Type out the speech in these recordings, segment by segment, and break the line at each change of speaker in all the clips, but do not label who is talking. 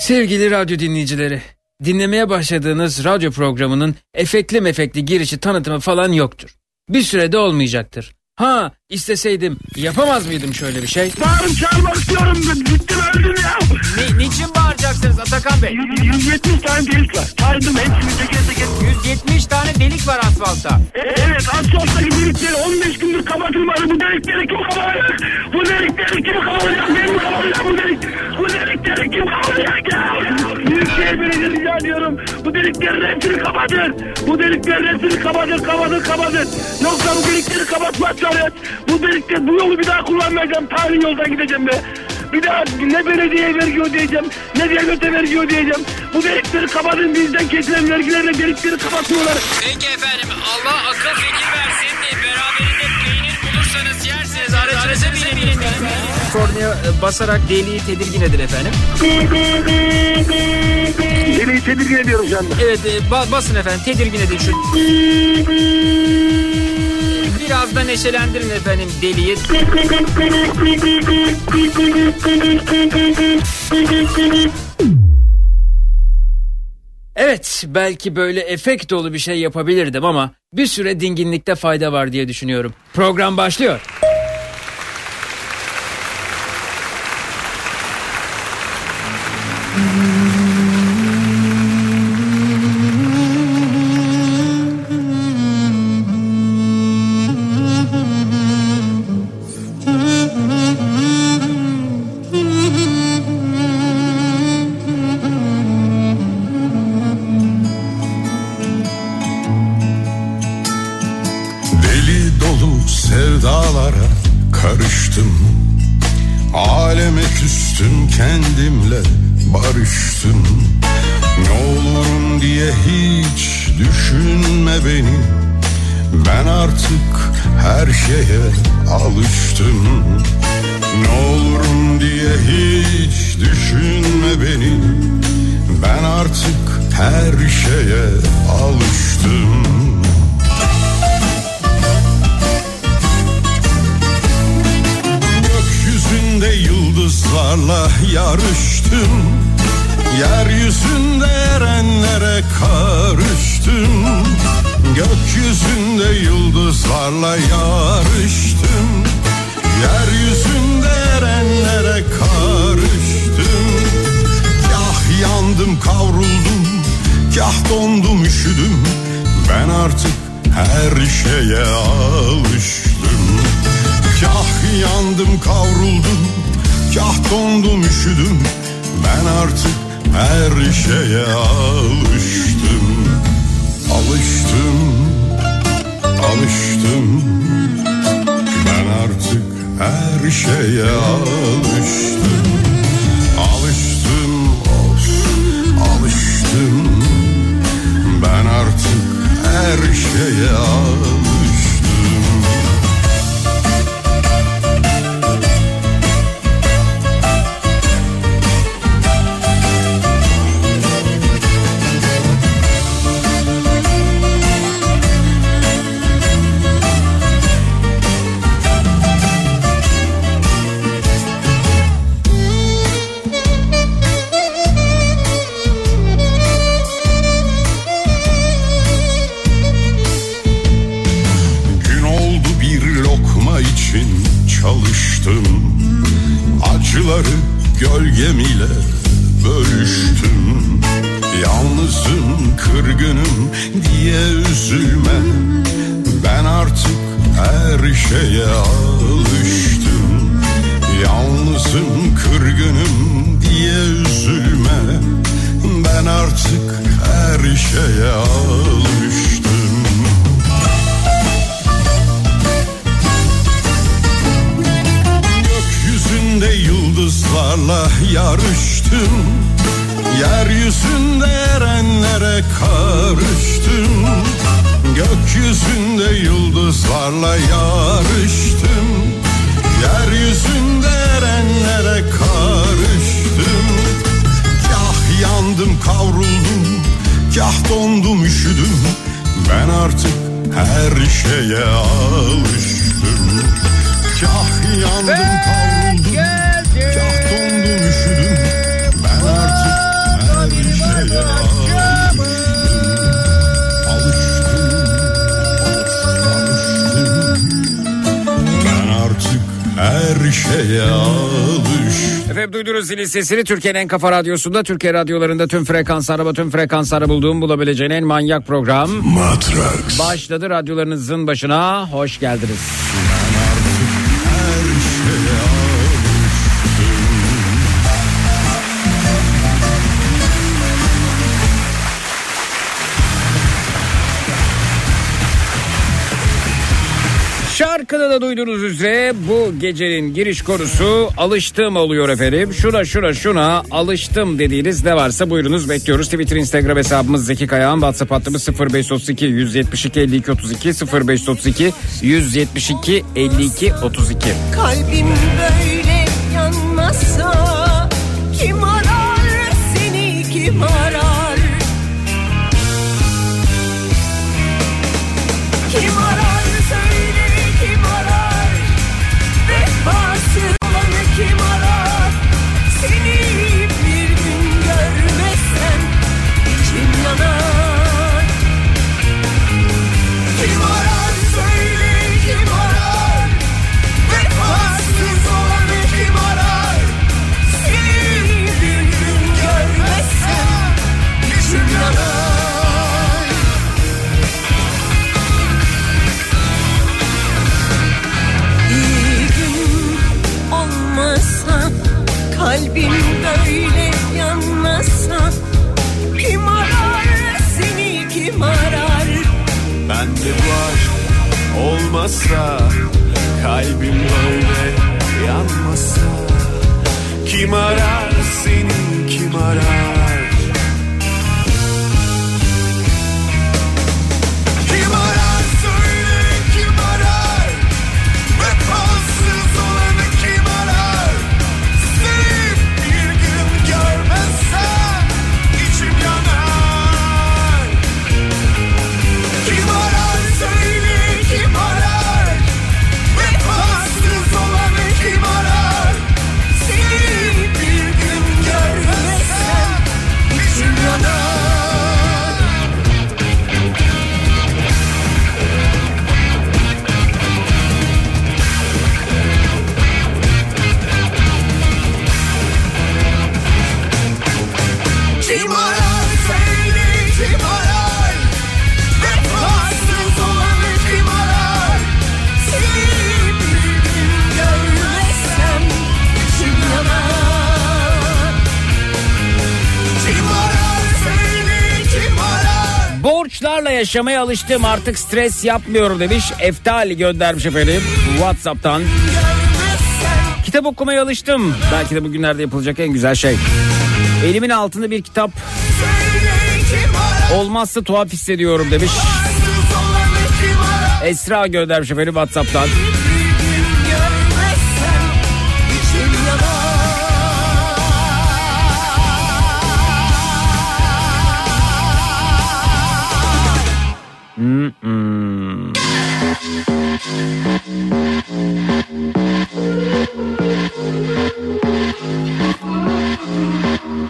Sevgili radyo dinleyicileri, dinlemeye başladığınız radyo programının efektli mefekli girişi tanıtımı falan yoktur. Bir sürede olmayacaktır. Ha isteseydim yapamaz mıydım şöyle bir şey?
Bağırıp çağırmak istiyorum. Bittim öldüm ya.
Ne, niçin bağıracaksınız Atakan Bey?
170 tane delik var. Saydım hepsini teker teker.
170 tane delik var asfaltta.
E, evet asfalttaki delikleri 15 gündür kapatılmadı. Bu delikleri kim kapatacak? Bu delikleri kim kapatacak? Ben mi kapatacağım bu delik? Bu delikleri kim kapatacak ya? Büyükşehir Belediyesi rica ediyorum. Bu deliklerin hepsini kapatın. Bu deliklerin hepsini kapatın, kapatın, kapatın. Yoksa bu delikleri kapatmazsanız bu delikte bu yolu bir daha kullanmayacağım. Tarihi yoldan gideceğim be. Bir daha ne belediyeye vergi ödeyeceğim, ne devlete vergi ödeyeceğim. Bu delikleri kapatın bizden kesilen vergilerle delikleri kapatıyorlar.
Peki efendim Allah akıl fikir versin. Beraberinde peynir bulursanız yersiniz. Aracınıza binin lütfen. Kornaya e, basarak deliği tedirgin edin efendim.
Deliği tedirgin ediyorum şu anda.
Evet e, ba- basın efendim tedirgin edin şu. Biraz da neşelendirin efendim deliği.
Evet belki böyle efekt dolu bir şey yapabilirdim ama bir süre dinginlikte fayda var diye düşünüyorum. Program başlıyor.
Sesini Türkiye'nin en kafa radyosunda Türkiye radyolarında tüm frekans araba tüm frekansları bulduğum bulabileceğin en manyak program.
Matrax.
Başladı radyolarınızın başına. Hoş geldiniz. Da duyduğunuz üzere bu gecenin giriş konusu alıştım oluyor efendim. Şuna şuna şuna alıştım dediğiniz ne varsa buyurunuz bekliyoruz. Twitter Instagram hesabımız Zeki Kayağan WhatsApp hattımız 0532 172 52 32 0532 172 52 32.
Kalbim
Bende bu aşk olmasa Kalbim böyle yanmasa Kim arar seni kim arar
yaşamaya alıştım artık stres yapmıyorum demiş. Eftali göndermiş efendim Whatsapp'tan. Kitap okumaya alıştım. Belki de bugünlerde yapılacak en güzel şey. Elimin altında bir kitap olmazsa tuhaf hissediyorum demiş. Esra göndermiş efendim Whatsapp'tan. Hmm.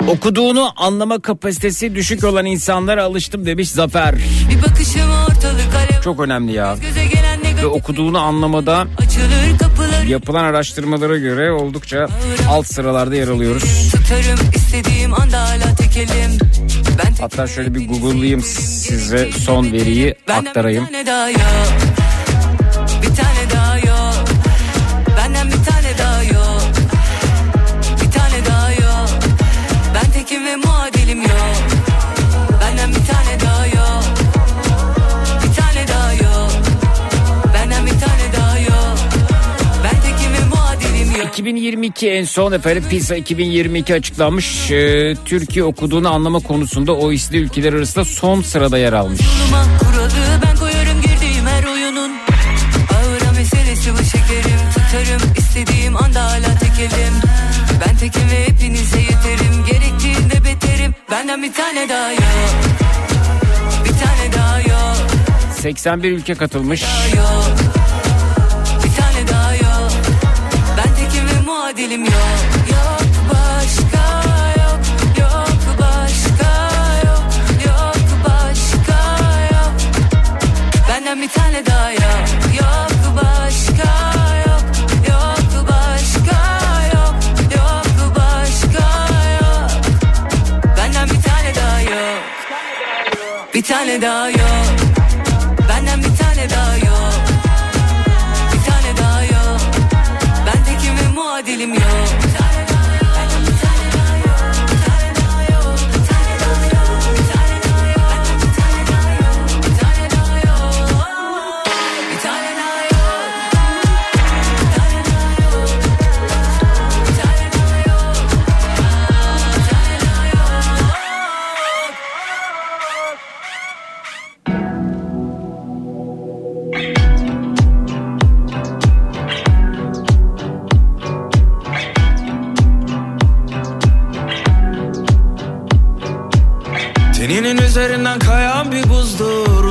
Okuduğunu anlama kapasitesi düşük olan insanlara alıştım demiş Zafer.
Bir bakışım ortalık alev
Çok önemli ya. Ve okuduğunu anlamada yapılan araştırmalara göre oldukça alt sıralarda yer alıyoruz.
tutarım istediğim anda hala tekelim
Hatta şöyle bir google'layayım size son veriyi aktarayım.
bir tane
2022 en son efendim PISA 2022 açıklanmış. Ee, Türkiye okuduğunu anlama konusunda OECD ülkeler arasında son sırada yer almış.
Ben tekim ve hepinize yeterim. Gerektiğinde beterim. Benden bir tane daha yok. Bir tane daha yok.
81 ülke katılmış.
yok dilim yok. Yok başka yok yok başka yok yok başka yok. Benden bir tane daha yok. Yok başka yok yok başka
yok yok başka yok. Benden bir tane daha yok. Bir tane daha yok.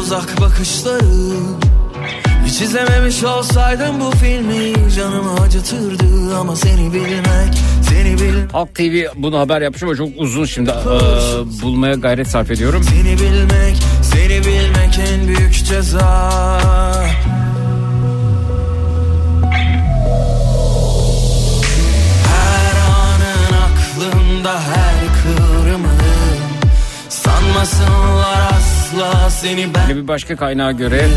Uzak bakışları. Hiç izlememiş olsaydım bu filmi canımı acıtırdı ama seni bilmek seni bilmek
Halk TV bunu haber yapmış ama çok uzun şimdi eee, bulmaya gayret sarf ediyorum.
Seni bilmek, seni bilmek en büyük ceza. Her anın aklımda her kıvrımın Sanmasınlar asla seni ben
Yine bir başka kaynağa göre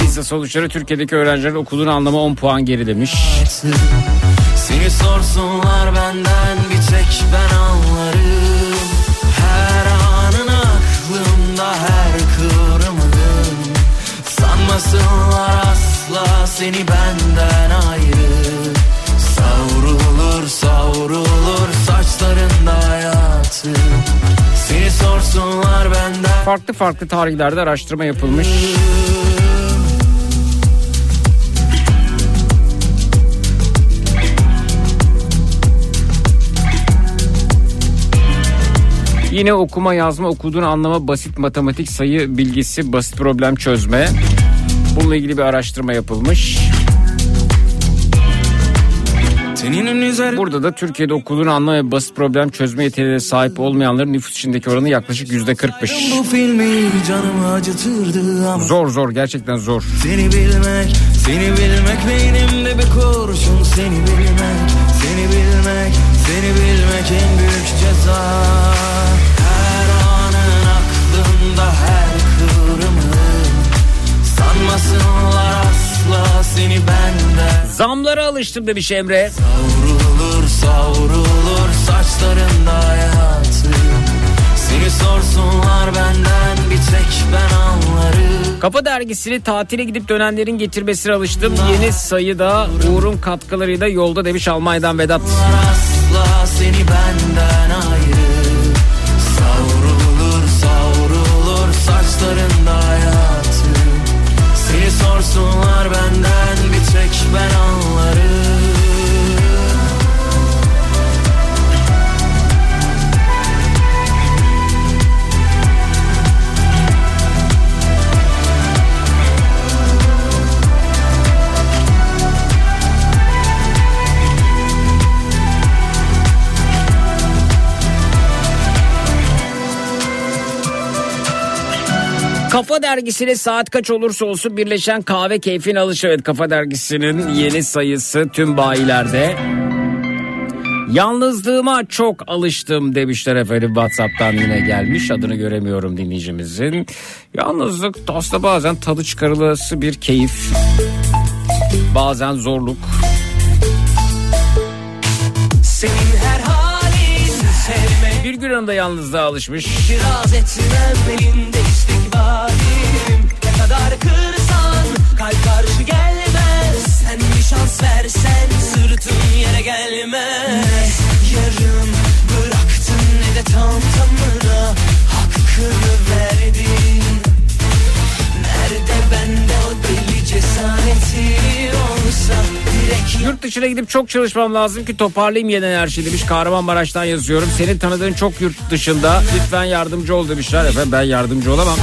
PISA sonuçları Türkiye'deki öğrencilerin okulunu anlama 10 puan gerilemiş.
Seni sorsunlar benden bir tek ben anlarım. Her anın aklımda her kıvrımın Sanmasınlar asla seni benden ayrı. Savrulur savrulur saçlarında hayatı Seni sorsunlar benden
Farklı farklı tarihlerde araştırma yapılmış. Yine okuma yazma okuduğunu anlama basit matematik sayı bilgisi basit problem çözme. Bununla ilgili bir araştırma yapılmış.
Teninin üzerinde
Burada da Türkiye'de okuduğunu anlama ve basit problem çözme yeteneğine sahip olmayanların nüfus içindeki oranı yaklaşık yüzde 40'mış.
bu filmi canımı acıtırdı ama
Zor zor gerçekten zor.
Seni bilmek, seni bilmek beynimde bir kurşun Seni bilmek, seni bilmek, seni bilmek en büyük ceza Her anın aklımda her kıvrımın Sanmasınlar asla seni benden
Zamlara alıştım demiş Emre.
Savrulur savrulur saçlarında hayatı Seni sorsunlar benden bir tek ben anlarım
Kafa dergisini tatile gidip dönenlerin getirmesine alıştım. Yeni sayıda Uğur'un katkılarıyla yolda demiş Almanya'dan Vedat.
asla seni benden ayrı Seni sorsunlar benden bir tek ben anlarım
Kafa dergisine saat kaç olursa olsun birleşen kahve keyfin alışı. Evet Kafa dergisinin yeni sayısı tüm bayilerde. Yalnızlığıma çok alıştım demişler efendim Whatsapp'tan yine gelmiş adını göremiyorum dinleyicimizin. Yalnızlık aslında bazen tadı çıkarılası bir keyif. Bazen zorluk.
Senin her halin sevmek
Bir gün anda yalnızlığa alışmış.
İtiraz etmem elinde istikbalim Ne kadar kırsan kalp karşı gelmez. Sen bir şans versen sırtın yere gelmez. Yarım bıraktın ne de tam tamına Hakkını verdin. Nerede bende o deli cesareti olsa
Yurt dışına gidip çok çalışmam lazım ki toparlayayım yeniden her şeyi demiş. Kahramanmaraş'tan yazıyorum. Senin tanıdığın çok yurt dışında. Lütfen yardımcı ol demişler. Efendim ben yardımcı olamam.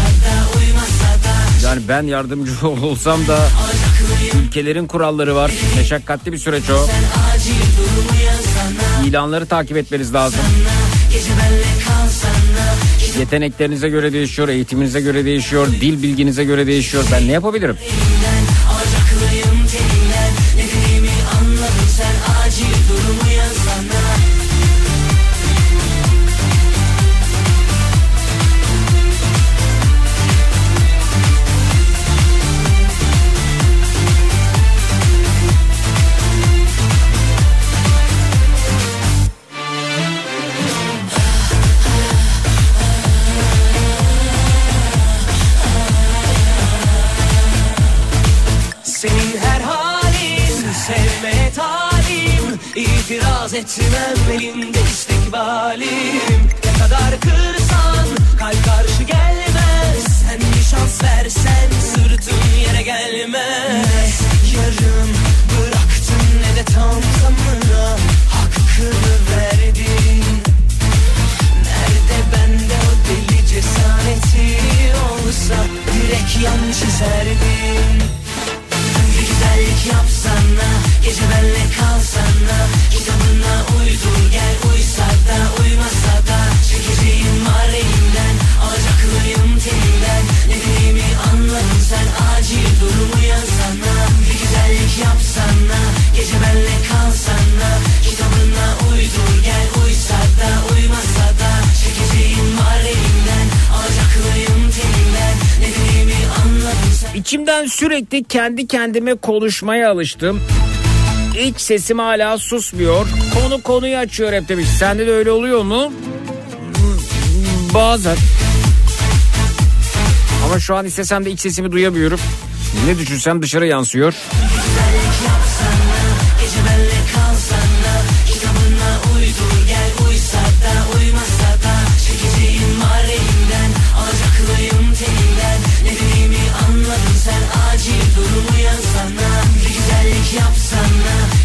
Yani ben yardımcı olsam da ülkelerin kuralları var. Meşakkatli bir süreç o. İlanları takip etmeniz lazım. Yeteneklerinize göre değişiyor, eğitiminize göre değişiyor, dil bilginize göre değişiyor. Ben ne yapabilirim?
Etmem elinde istikbalim Ne kadar kırsan kalp karşı gelmez. Sen bir şans versen sırtım yere gelmez. Yarım bıraktın ne de tam tamına Hakkını verdin. Nerede bende o deli cesareti olsa Direkt yan çizerdin güzellik yapsana Gece benle kalsana Kitabına uydur gel Uysa da uymasa da Çekeceğim var elimden Alacaklıyım telinden Ne dediğimi anladın sen Acil durumu yazsana Bir güzellik yapsana Gece benle kalsana Kitabına uydur gel Uysa da uymasa
İçimden sürekli kendi kendime konuşmaya alıştım. İç sesim hala susmuyor. Konu konuyu açıyor hep demiş. Sende de öyle oluyor mu? Bazen. Ama şu an istesem de iç sesimi duyamıyorum. Ne düşünsem dışarı yansıyor.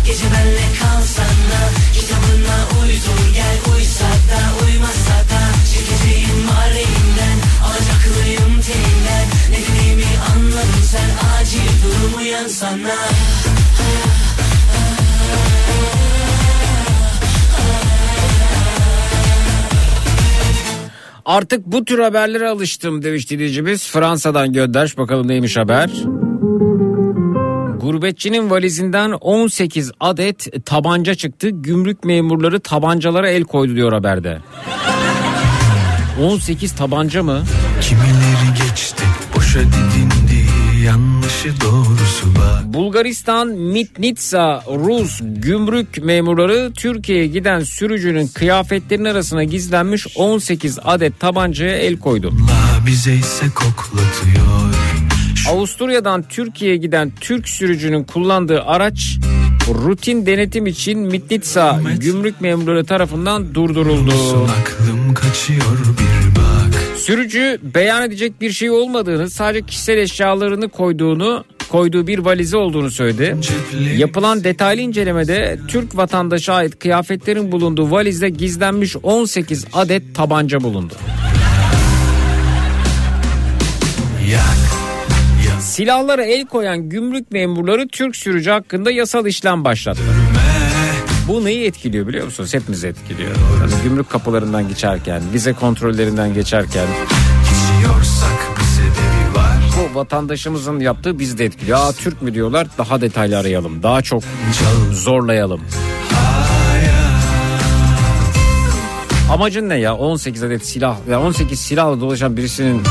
Gece benle kalsana Kitabına uydur gel Uysa da uymasa da Çekeceğim var elimden Alacaklıyım telinden Ne dediğimi anladın sen Acil durumu yazsana
Artık bu tür haberlere alıştım demiş dinleyicimiz. Fransa'dan göndermiş bakalım neymiş haber. Gurbetçinin valizinden 18 adet tabanca çıktı. Gümrük memurları tabancalara el koydu diyor haberde. 18 tabanca mı?
Kimileri geçti boşa didindi yanlışı doğrusu bak
Bulgaristan Mitnitsa Rus gümrük memurları Türkiye'ye giden sürücünün kıyafetlerinin arasına gizlenmiş 18 adet tabancaya el koydu.
La bize ise koklatıyor
Avusturya'dan Türkiye'ye giden Türk sürücünün kullandığı araç rutin denetim için Mitnitsa gümrük memurları tarafından durduruldu.
Aklım kaçıyor bir bak
Sürücü beyan edecek bir şey olmadığını sadece kişisel eşyalarını koyduğunu koyduğu bir valizi olduğunu söyledi. Yapılan detaylı incelemede Türk vatandaşa ait kıyafetlerin bulunduğu valizde gizlenmiş 18 adet tabanca bulundu.
Yak
Silahlara el koyan gümrük memurları Türk sürücü hakkında yasal işlem başlattı. Bu neyi etkiliyor biliyor musunuz? Hepimizi etkiliyor. Yani gümrük kapılarından geçerken, vize kontrollerinden geçerken bu vatandaşımızın yaptığı bizi de etkiliyor. Aa Türk mü diyorlar? Daha detaylı arayalım. Daha çok zorlayalım. Amacın ne ya? 18 adet silah ya 18 silahla dolaşan birisinin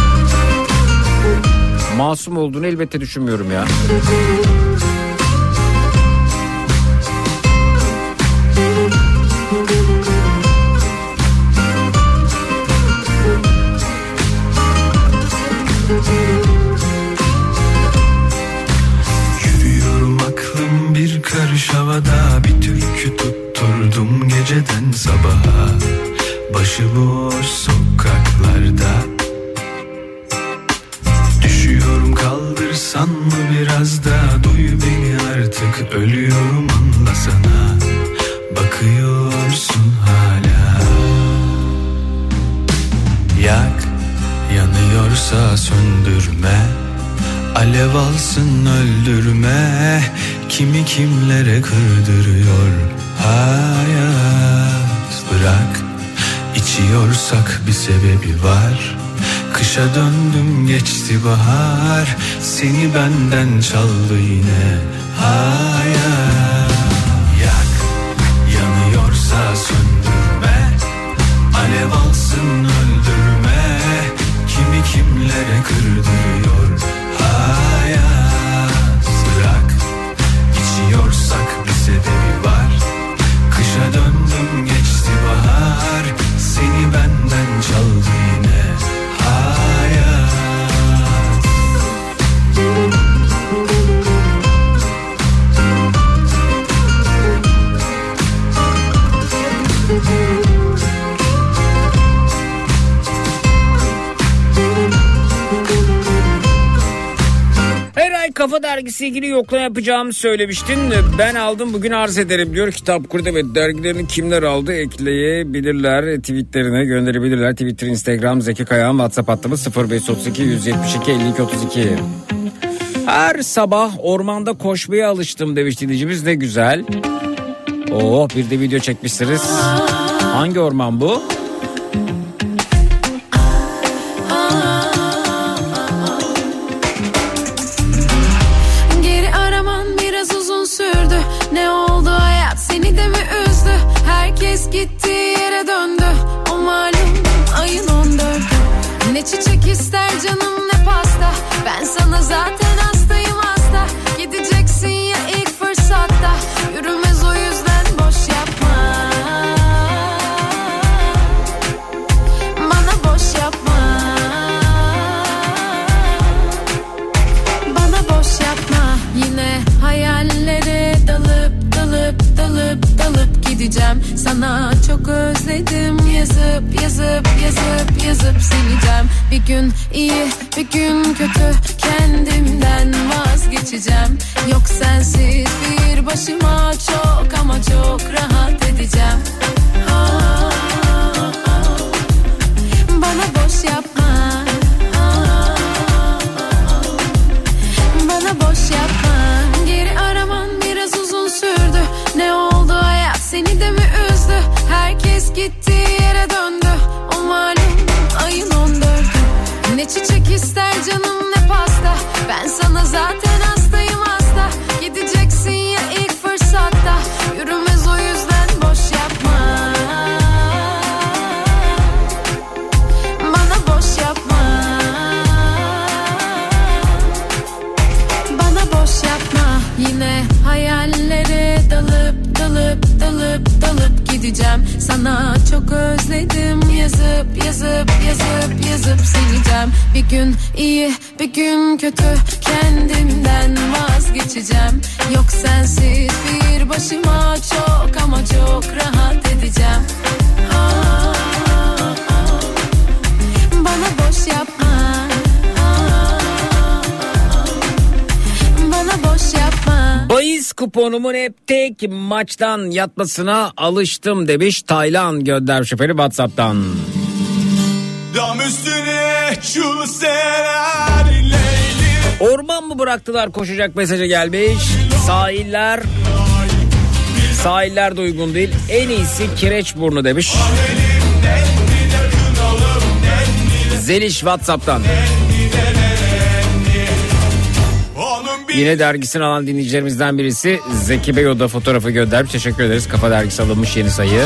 masum olduğunu elbette düşünmüyorum ya.
Yürüyorum aklım bir karış havada. Bir türkü tutturdum geceden sabaha. Başıboş sokaklarda kaldırsan mı biraz da? Duy beni artık. Ölüyorum anlasana Bakıyorsun hala. Yak yanıyorsa söndürme. Alev alsın öldürme. Kimi kimlere kırdırıyor hayat? Bırak içiyorsak bir sebebi var Kışa döndüm geçti bahar. Seni benden çaldı yine hayat Yak yanıyorsa söndürme. Alev alsın öldürme. Kimi kimlere kırdırıyor
Dergisi ilgili yoklama yapacağımı söylemiştin. Ben aldım bugün arz ederim diyor. Kitap kurdu ve dergilerini kimler aldı ekleyebilirler. Tweetlerine gönderebilirler. Twitter, Instagram, Zeki Kayağan, WhatsApp hattımız 0532 172 52 32. Her sabah ormanda koşmaya alıştım demiş dinleyicimiz ne güzel. Oh bir de video çekmişsiniz. Hangi orman bu?
Gittiği yere döndü. O malum ayın 14'ü Ne çiçek ister canım ne pasta. Ben sana zaten dalıp gideceğim sana çok özledim. Yazıp yazıp yazıp yazıp sileceğim. Bir gün iyi bir gün kötü. Kendimden vazgeçeceğim. Yok sensiz bir başıma çok ama çok rahat edeceğim. Ah, ah, ah. bana boş yapma Ne çiçek ister canım ne pasta. Ben sana zaten hastayım hasta. Gideceksin ya ilk fırsatta. Yürümez o yüzden boş yapma. Bana boş yapma. Bana boş yapma. Yine hayallere dalıp dalıp dalıp dalıp gideceğim sana çok özledim. Yazıp yazıp yazıp yazıp sileceğim. Bir gün iyi bir gün kötü. Kendimden vazgeçeceğim. Yok sensiz bir başıma çok ama çok rahat edeceğim. Ah,
kuponumun hep tek maçtan yatmasına alıştım demiş Taylan göndermiş efendim Whatsapp'tan.
Dam üstüne
Orman mı bıraktılar koşacak mesajı gelmiş. Sahiller Sahiller de uygun değil. En iyisi Kireçburnu demiş. Zeliş Whatsapp'tan.
Onun
Yine dergisini alan dinleyicilerimizden birisi Zeki Bey o da fotoğrafı göndermiş. Teşekkür ederiz. Kafa dergisi alınmış yeni sayı.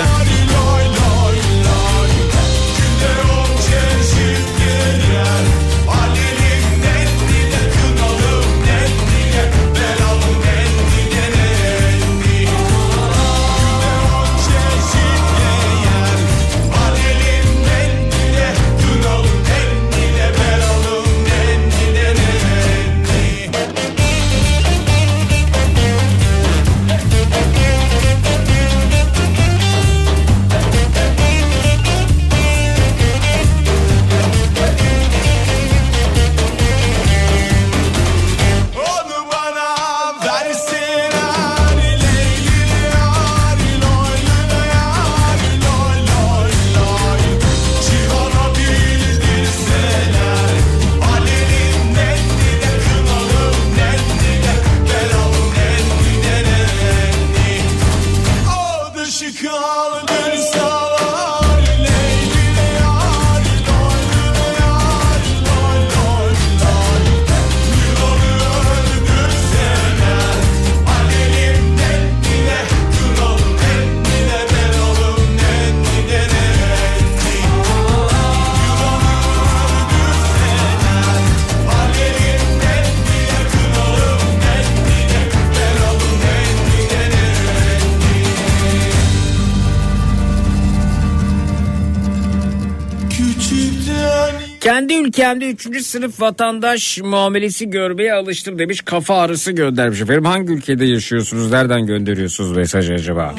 Kendi ülkemde 3. sınıf vatandaş muamelesi görmeye alıştım demiş. Kafa ağrısı göndermiş efendim. Hangi ülkede yaşıyorsunuz? Nereden gönderiyorsunuz mesajı acaba?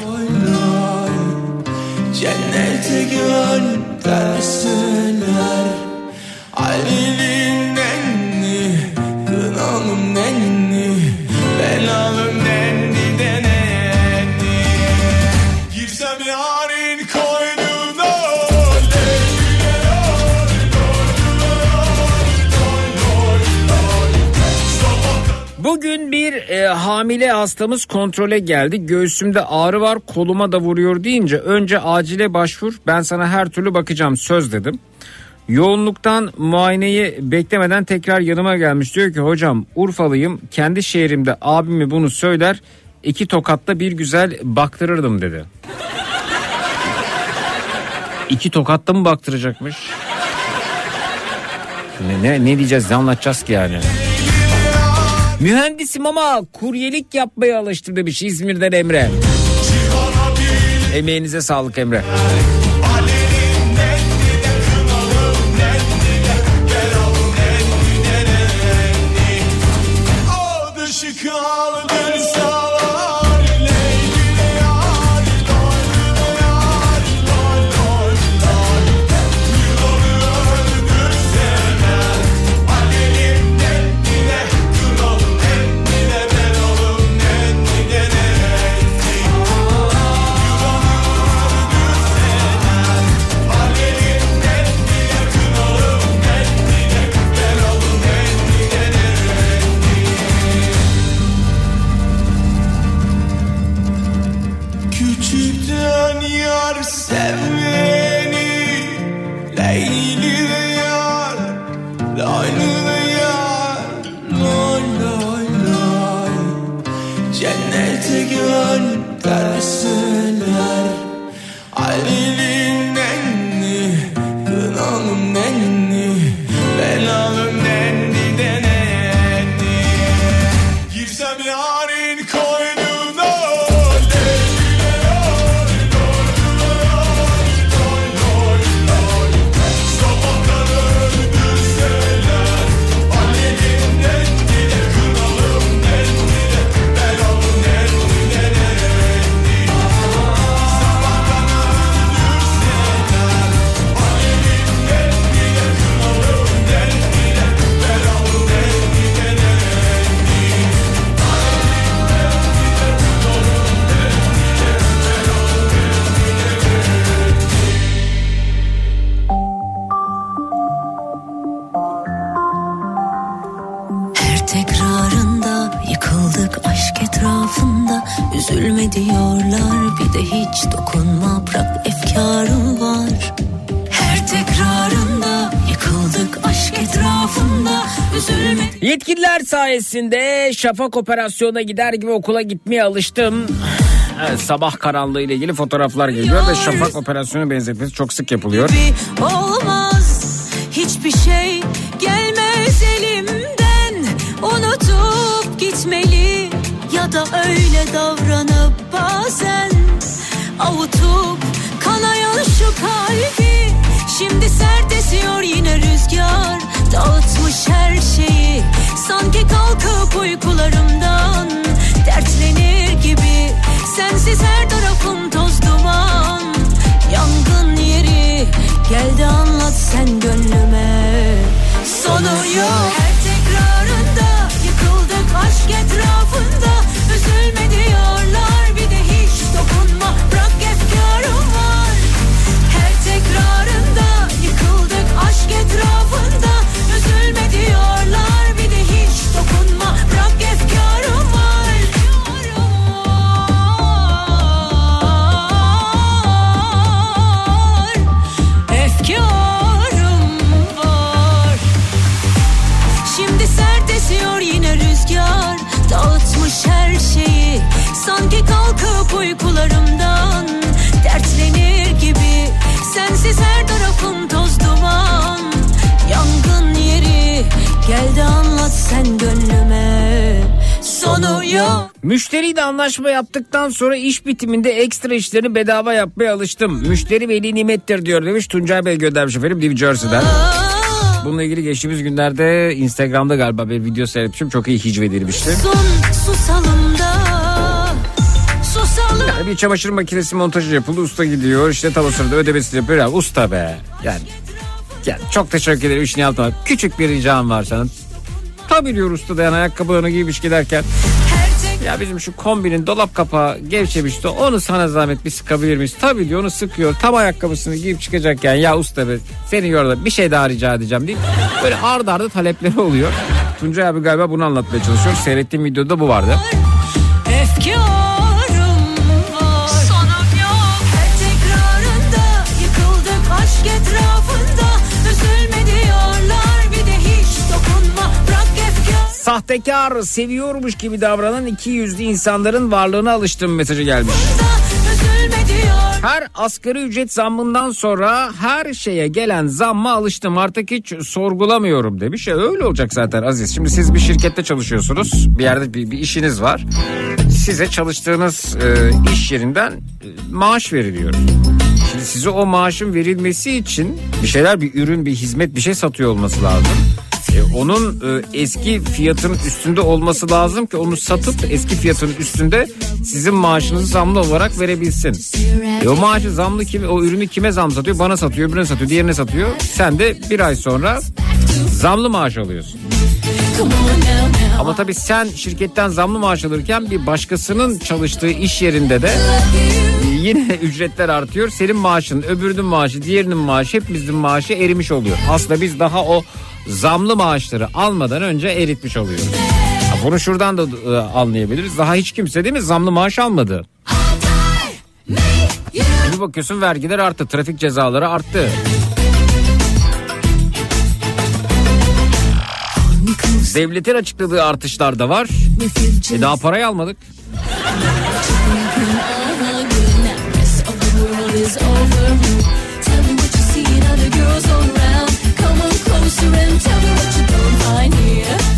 Cennete gönderseler Ali'nin
Bugün bir e, hamile hastamız kontrole geldi. Göğsümde ağrı var koluma da vuruyor deyince önce acile başvur ben sana her türlü bakacağım söz dedim. Yoğunluktan muayeneyi beklemeden tekrar yanıma gelmiş. Diyor ki hocam Urfalıyım kendi şehrimde abimi bunu söyler iki tokatta bir güzel baktırırdım dedi. İki tokatta mı baktıracakmış? Ne, ne, ne diyeceğiz ne anlatacağız ki yani? Mühendisim ama kuryelik yapmaya alıştım demiş İzmir'den Emre. Emeğinize sağlık Emre. Sayesinde şafak operasyona gider gibi okula gitmeye alıştım. Evet, sabah karanlığı ile ilgili fotoğraflar geliyor ve şafak operasyonu benzetmesi çok sık yapılıyor.
olmaz. Hiçbir şey gelmez elimden. Unutup gitmeli ya da öyle davranıp bazen. Avutup kanayan şu kalbi. Şimdi sert esiyor yine rüzgar. Dağıtmış her şeyi Sanki kalkıp uykularımdan Dertlenir gibi. Sensiz her tarafım toz duman. Yangın yeri Geldi anlat sen gönlüme. Sonu yok Her tekrarında Yıkıldık aşk etrafında. Üzülme diyorlar Yok
Müşteriyle anlaşma yaptıktan sonra iş bitiminde ekstra işlerini bedava yapmaya alıştım. Müşteri veli nimettir diyor demiş Tuncay Bey göndermiş efendim New Jersey'den. Bununla ilgili geçtiğimiz günlerde Instagram'da galiba bir video seyretmişim. Çok iyi hicvedilmişti.
Son susalım da Susalım
Yani bir çamaşır makinesi montajı yapıldı. Usta gidiyor işte tam o sırada ödemesini yapıyor. Ya, usta be. Yani, yani çok teşekkür ederim işini yaptın. Küçük bir ricam var sana. Tabii diyor usta da yani ayakkabılarını giymiş giderken. Ya bizim şu kombinin dolap kapağı gevşemişti. Onu sana zahmet bir sıkabilir miyiz? Tabii diyor onu sıkıyor. Tam ayakkabısını giyip çıkacakken ya usta be senin yolda bir şey daha rica edeceğim deyip böyle ardı ardı talepleri oluyor. Tuncay abi galiba bunu anlatmaya çalışıyor. Seyrettiğim videoda bu vardı.
Efkarım
Sahtekar seviyormuş gibi davranan iki yüzlü insanların varlığına alıştım mesajı gelmiş. Her asgari ücret zammından sonra her şeye gelen zamma alıştım artık hiç sorgulamıyorum demiş. Ya öyle olacak zaten Aziz. Şimdi siz bir şirkette çalışıyorsunuz. Bir yerde bir, bir işiniz var. Size çalıştığınız e, iş yerinden e, maaş veriliyor. Şimdi size o maaşın verilmesi için bir şeyler bir ürün bir hizmet bir şey satıyor olması lazım. E, onun e, eski fiyatının üstünde olması lazım ki onu satıp eski fiyatının üstünde sizin maaşınızı zamlı olarak verebilsin. E, o maaşı zamlı kim, o ürünü kime zam satıyor? Bana satıyor, öbürüne satıyor, diğerine satıyor. Sen de bir ay sonra zamlı maaş alıyorsun. Ama tabii sen şirketten zamlı maaş alırken bir başkasının çalıştığı iş yerinde de yine ücretler artıyor. Senin maaşın, öbürünün maaşı, diğerinin maaşı, hepimizin maaşı erimiş oluyor. Aslında biz daha o zamlı maaşları almadan önce eritmiş oluyoruz. Bunu şuradan da e, anlayabiliriz. Daha hiç kimse değil mi zamlı maaş almadı. Bir bakıyorsun vergiler arttı, trafik cezaları arttı. Devletin açıkladığı artışlar da var. E daha parayı almadık.
is overruled. Tell me what you see in other girls all around. Come on closer and tell me what you don't find here.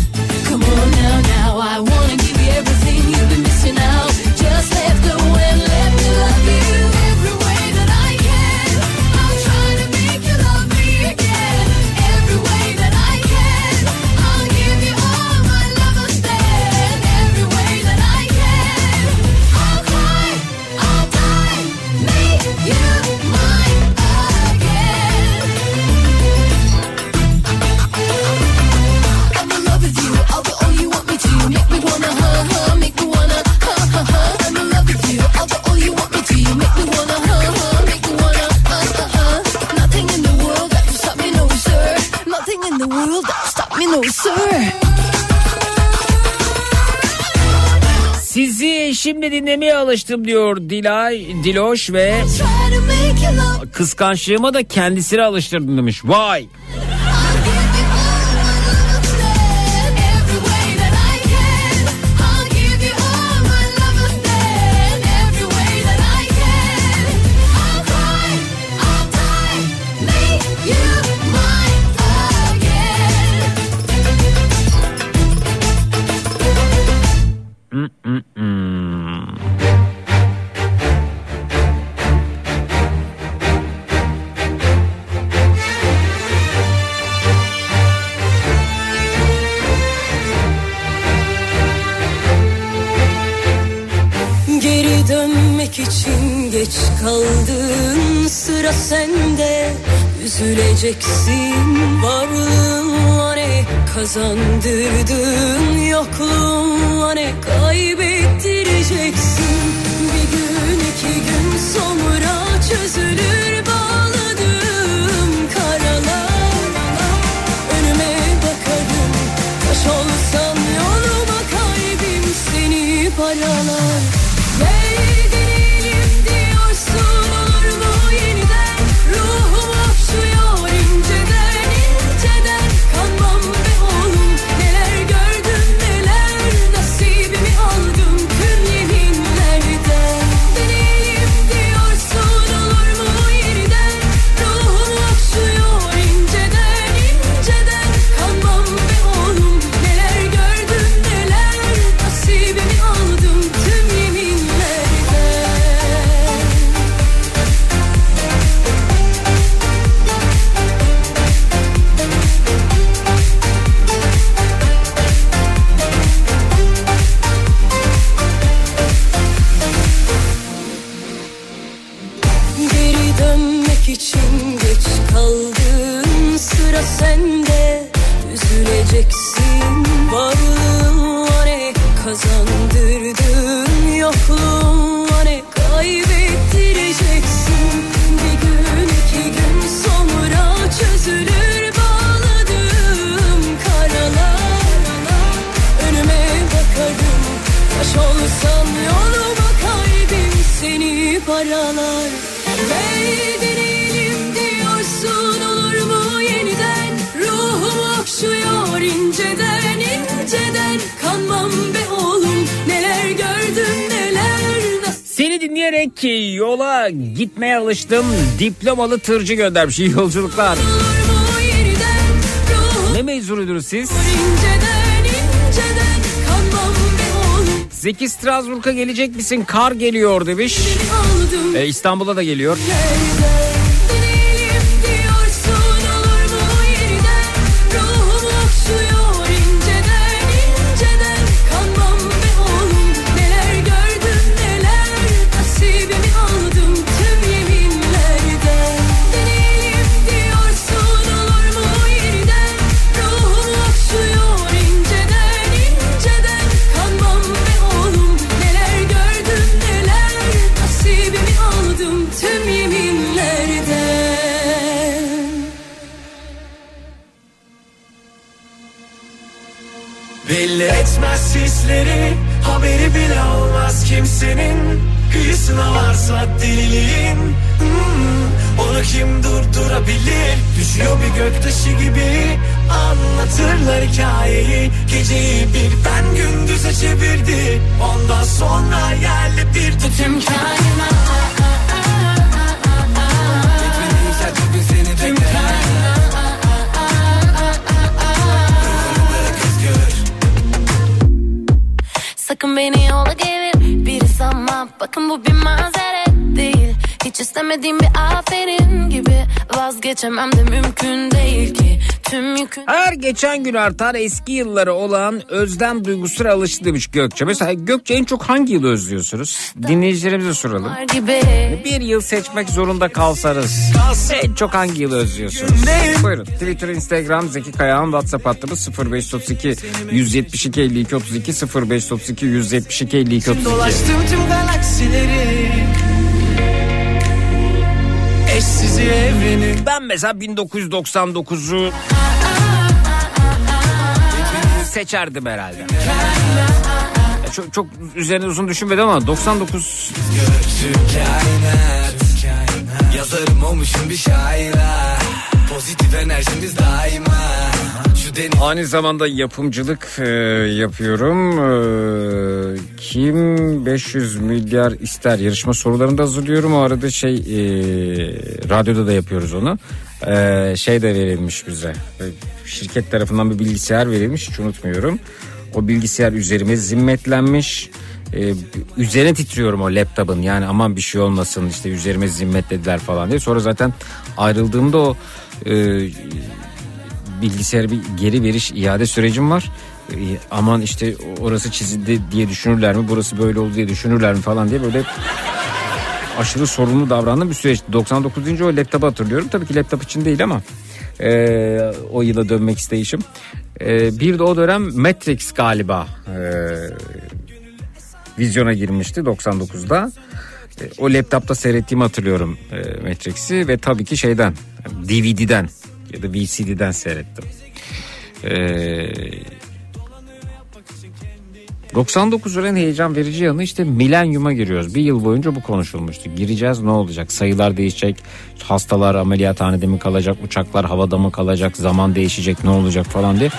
No sir.
Sizi şimdi dinlemeye alıştım diyor Dilay, Diloş ve kıskançlığıma da kendisine alıştırdım demiş. Vay.
Geri dönmek için geç kaldın. Sıra sende. Üzüleceksin. Varlığınla ne kazandırdın
可以 alıştım. Diplomalı tırcı göndermiş. İyi yolculuklar. Ne mezunudunuz siz? Zeki Strasbourg'a gelecek misin? Kar geliyor demiş. E, İstanbul'a da geliyor.
Deneyelim
hisleri Haberi bile olmaz kimsenin. Kıyısına varsa deliliğin. Hmm, Onu kim durdurabilir? Düşüyor bir göktaşı gibi. Anlatırlar hikayeyi. Geceyi bir ben gündüze çevirdi. Ondan sonra yerle bir tüm kainat
Beni yola gelir biri sanma Bakın bu bir mazeret değil. Hiç istemediğim bir aferin gibi Vazgeçemem de mümkün değil ki
Her geçen gün artar eski yılları olan özlem duygusuna alıştı demiş Gökçe. Mesela Gökçe en çok hangi yılı özlüyorsunuz? Dinleyicilerimize soralım. Bir yıl seçmek zorunda kalsanız en çok hangi yılı özlüyorsunuz? Buyurun Twitter, Instagram, Zeki Kayağan, WhatsApp hattımız 0532 172 52 32 0532 172 52 32.
Dolaştım tüm galaksileri Eşsizi evreni
Ben mesela 1999'u seçerdim herhalde. Ya Çok, çok üzerine uzun düşünmedim ama 99
Tüm kainat Yazarım olmuşum bir şaira. Pozitif enerjimiz daima
Aynı zamanda yapımcılık e, yapıyorum. E, kim 500 milyar ister yarışma sorularını da hazırlıyorum. O arada şey e, radyoda da yapıyoruz onu. E, şey de verilmiş bize. E, şirket tarafından bir bilgisayar verilmiş hiç unutmuyorum. O bilgisayar üzerime zimmetlenmiş. E, üzerine titriyorum o laptopun yani aman bir şey olmasın işte üzerime zimmetlediler falan diye. Sonra zaten ayrıldığımda o e, bilgisayara bir geri veriş iade sürecim var. Ee, aman işte orası çizildi diye düşünürler mi burası böyle oldu diye düşünürler mi falan diye böyle aşırı sorumlu davrandığım bir süreç. 99. o laptopu hatırlıyorum. Tabii ki laptop için değil ama e, o yıla dönmek isteyişim. E, bir de o dönem Matrix galiba e, vizyona girmişti 99'da. E, o laptopta seyrettiğimi hatırlıyorum e, Matrix'i ve tabii ki şeyden DVD'den ya da VCD'den seyrettim. Ee, 99'un en heyecan verici yanı işte milenyuma giriyoruz. Bir yıl boyunca bu konuşulmuştu. Gireceğiz ne olacak? Sayılar değişecek. Hastalar ameliyathanede mi kalacak? Uçaklar havada mı kalacak? Zaman değişecek ne olacak falan diye.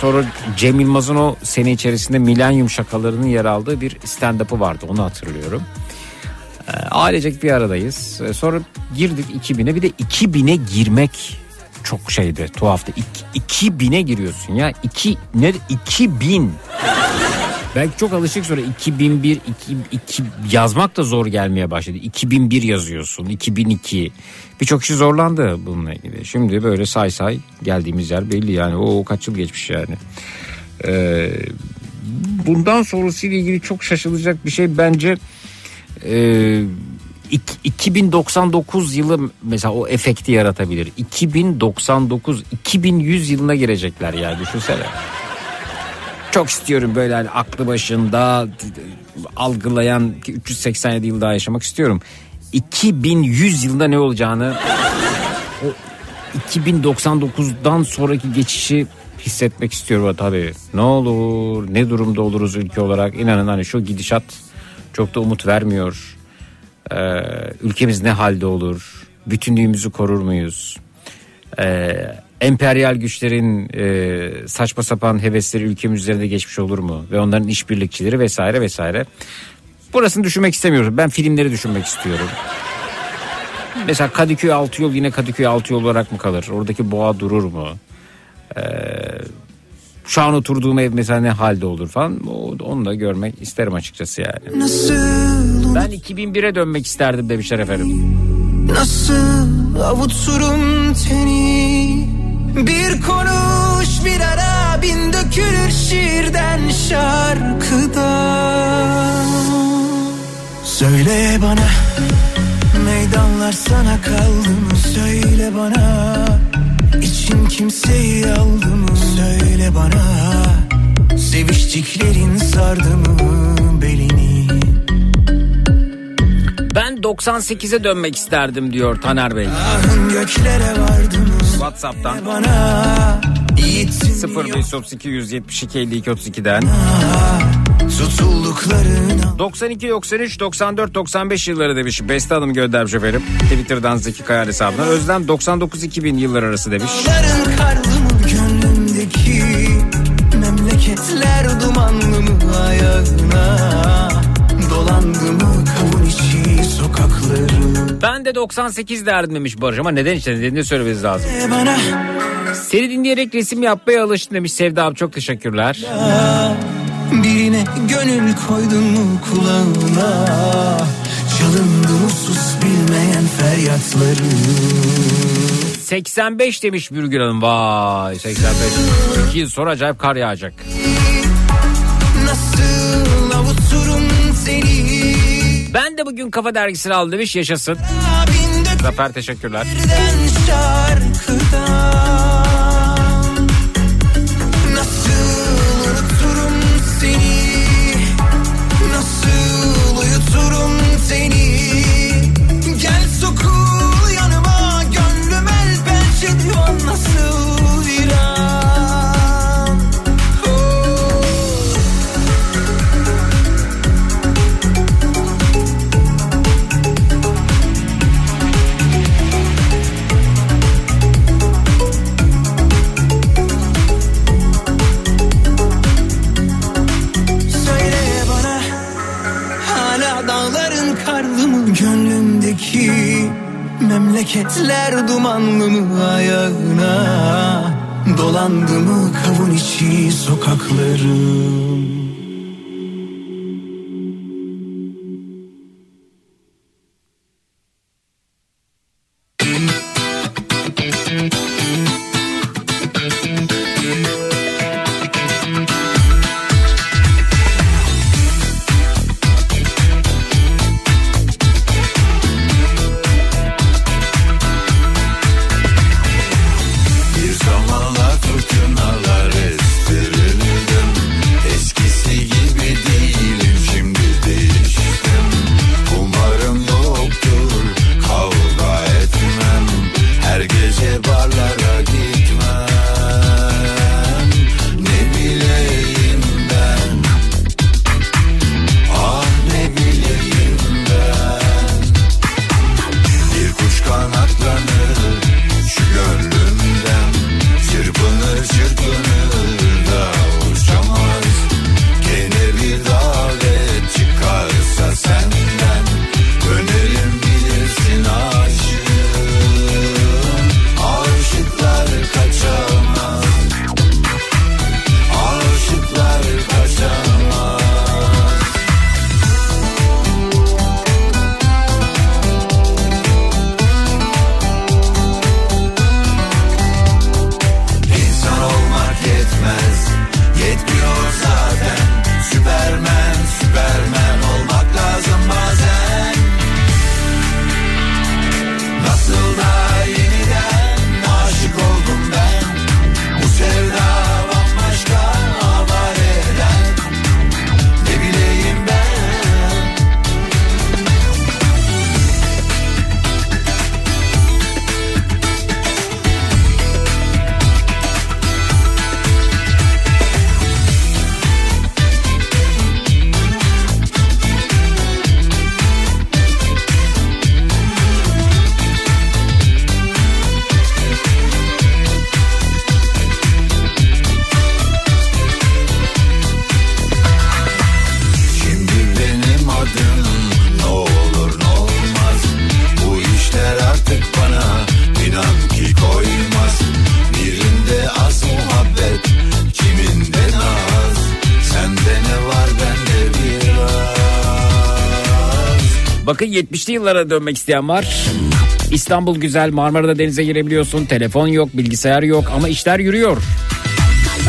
Sonra Cem Yılmaz'ın o sene içerisinde milenyum şakalarının yer aldığı bir stand-up'ı vardı. Onu hatırlıyorum. Ee, ailecek bir aradayız. Ee, Sonra girdik 2000'e bir de 2000'e girmek çok şeydi tuhaftı. İki- 2000'e giriyorsun ya. 2 ne 2000. Belki çok alışık sonra 2001 2, 2 yazmak da zor gelmeye başladı. 2001 yazıyorsun, 2002. Birçok kişi zorlandı bununla ilgili. Şimdi böyle say say geldiğimiz yer belli yani. O kaç yıl geçmiş yani. Ee, bundan sonrasıyla ilgili çok şaşılacak bir şey bence e, 2099 yılı mesela o efekti yaratabilir. 2099 2100 yılına girecekler ya düşünsene. Çok istiyorum böyle hani aklı başında algılayan ki 387 yıl daha yaşamak istiyorum. 2100 yılında ne olacağını o 2099'dan sonraki geçişi hissetmek istiyorum tabii. Ne olur, ne durumda oluruz ülke olarak inanın hani şu gidişat çok da umut vermiyor. Ee, ülkemiz ne halde olur? Bütünlüğümüzü korur muyuz? Ee, emperyal güçlerin e, saçma sapan hevesleri ülkemiz üzerinde geçmiş olur mu? Ve onların işbirlikçileri vesaire vesaire. Burasını düşünmek istemiyorum. Ben filmleri düşünmek istiyorum. Mesela Kadıköy altı yol yine Kadıköy altı yol olarak mı kalır? Oradaki boğa durur mu? Ee, şu an oturduğum ev mesela ne halde olur falan. Onu da görmek isterim açıkçası yani.
Nasıl
Ben 2001'e dönmek isterdim demişler efendim.
Nasıl avuturum teni Bir konuş bir ara bin dökülür şiirden şarkıdan Söyle bana meydanlar sana kaldı mı Söyle bana için kimseyi aldı mı? Söyle bana. Seviştiklerin sardı mı belini?
Ben 98'e dönmek isterdim diyor Taner Bey.
Ahın göklere vardı mı?
WhatsApp'tan.
Bana. Yiğitsin
0532 172 52 32'den.
Tutulduklarına
92, 93, 94, 95 yılları demiş. Beste Hanım göndermiş efendim. Twitter'dan Zeki Kayar hesabından. Özlem 99-2000 yıllar arası demiş.
Dağların karlı mı gönlümdeki Memleketler dumanlı mı ayağına Dolandı mı kavun içi sokakları
Ben de 98 derdim demiş Barış ama neden işte nedenini söylemeniz lazım.
E bana
Seni dinleyerek resim yapmaya alıştım demiş Sevda abi çok teşekkürler.
Birine gönül koydun mu kulağına Çalındı mı sus bilmeyen feryatları
85 demiş Bürgül Hanım. Vay 85. 2 yıl sonra acayip kar yağacak.
Nasıl avuturum seni
Ben de bugün Kafa Dergisi'ni aldım demiş yaşasın. Zafer teşekkürler.
şarkıdan Memleketler dumanlı mı ayağına? Dolandı mı kavun içi sokaklarım
70'li yıllara dönmek isteyen var. İstanbul güzel Marmara'da denize girebiliyorsun. Telefon yok bilgisayar yok ama işler yürüyor.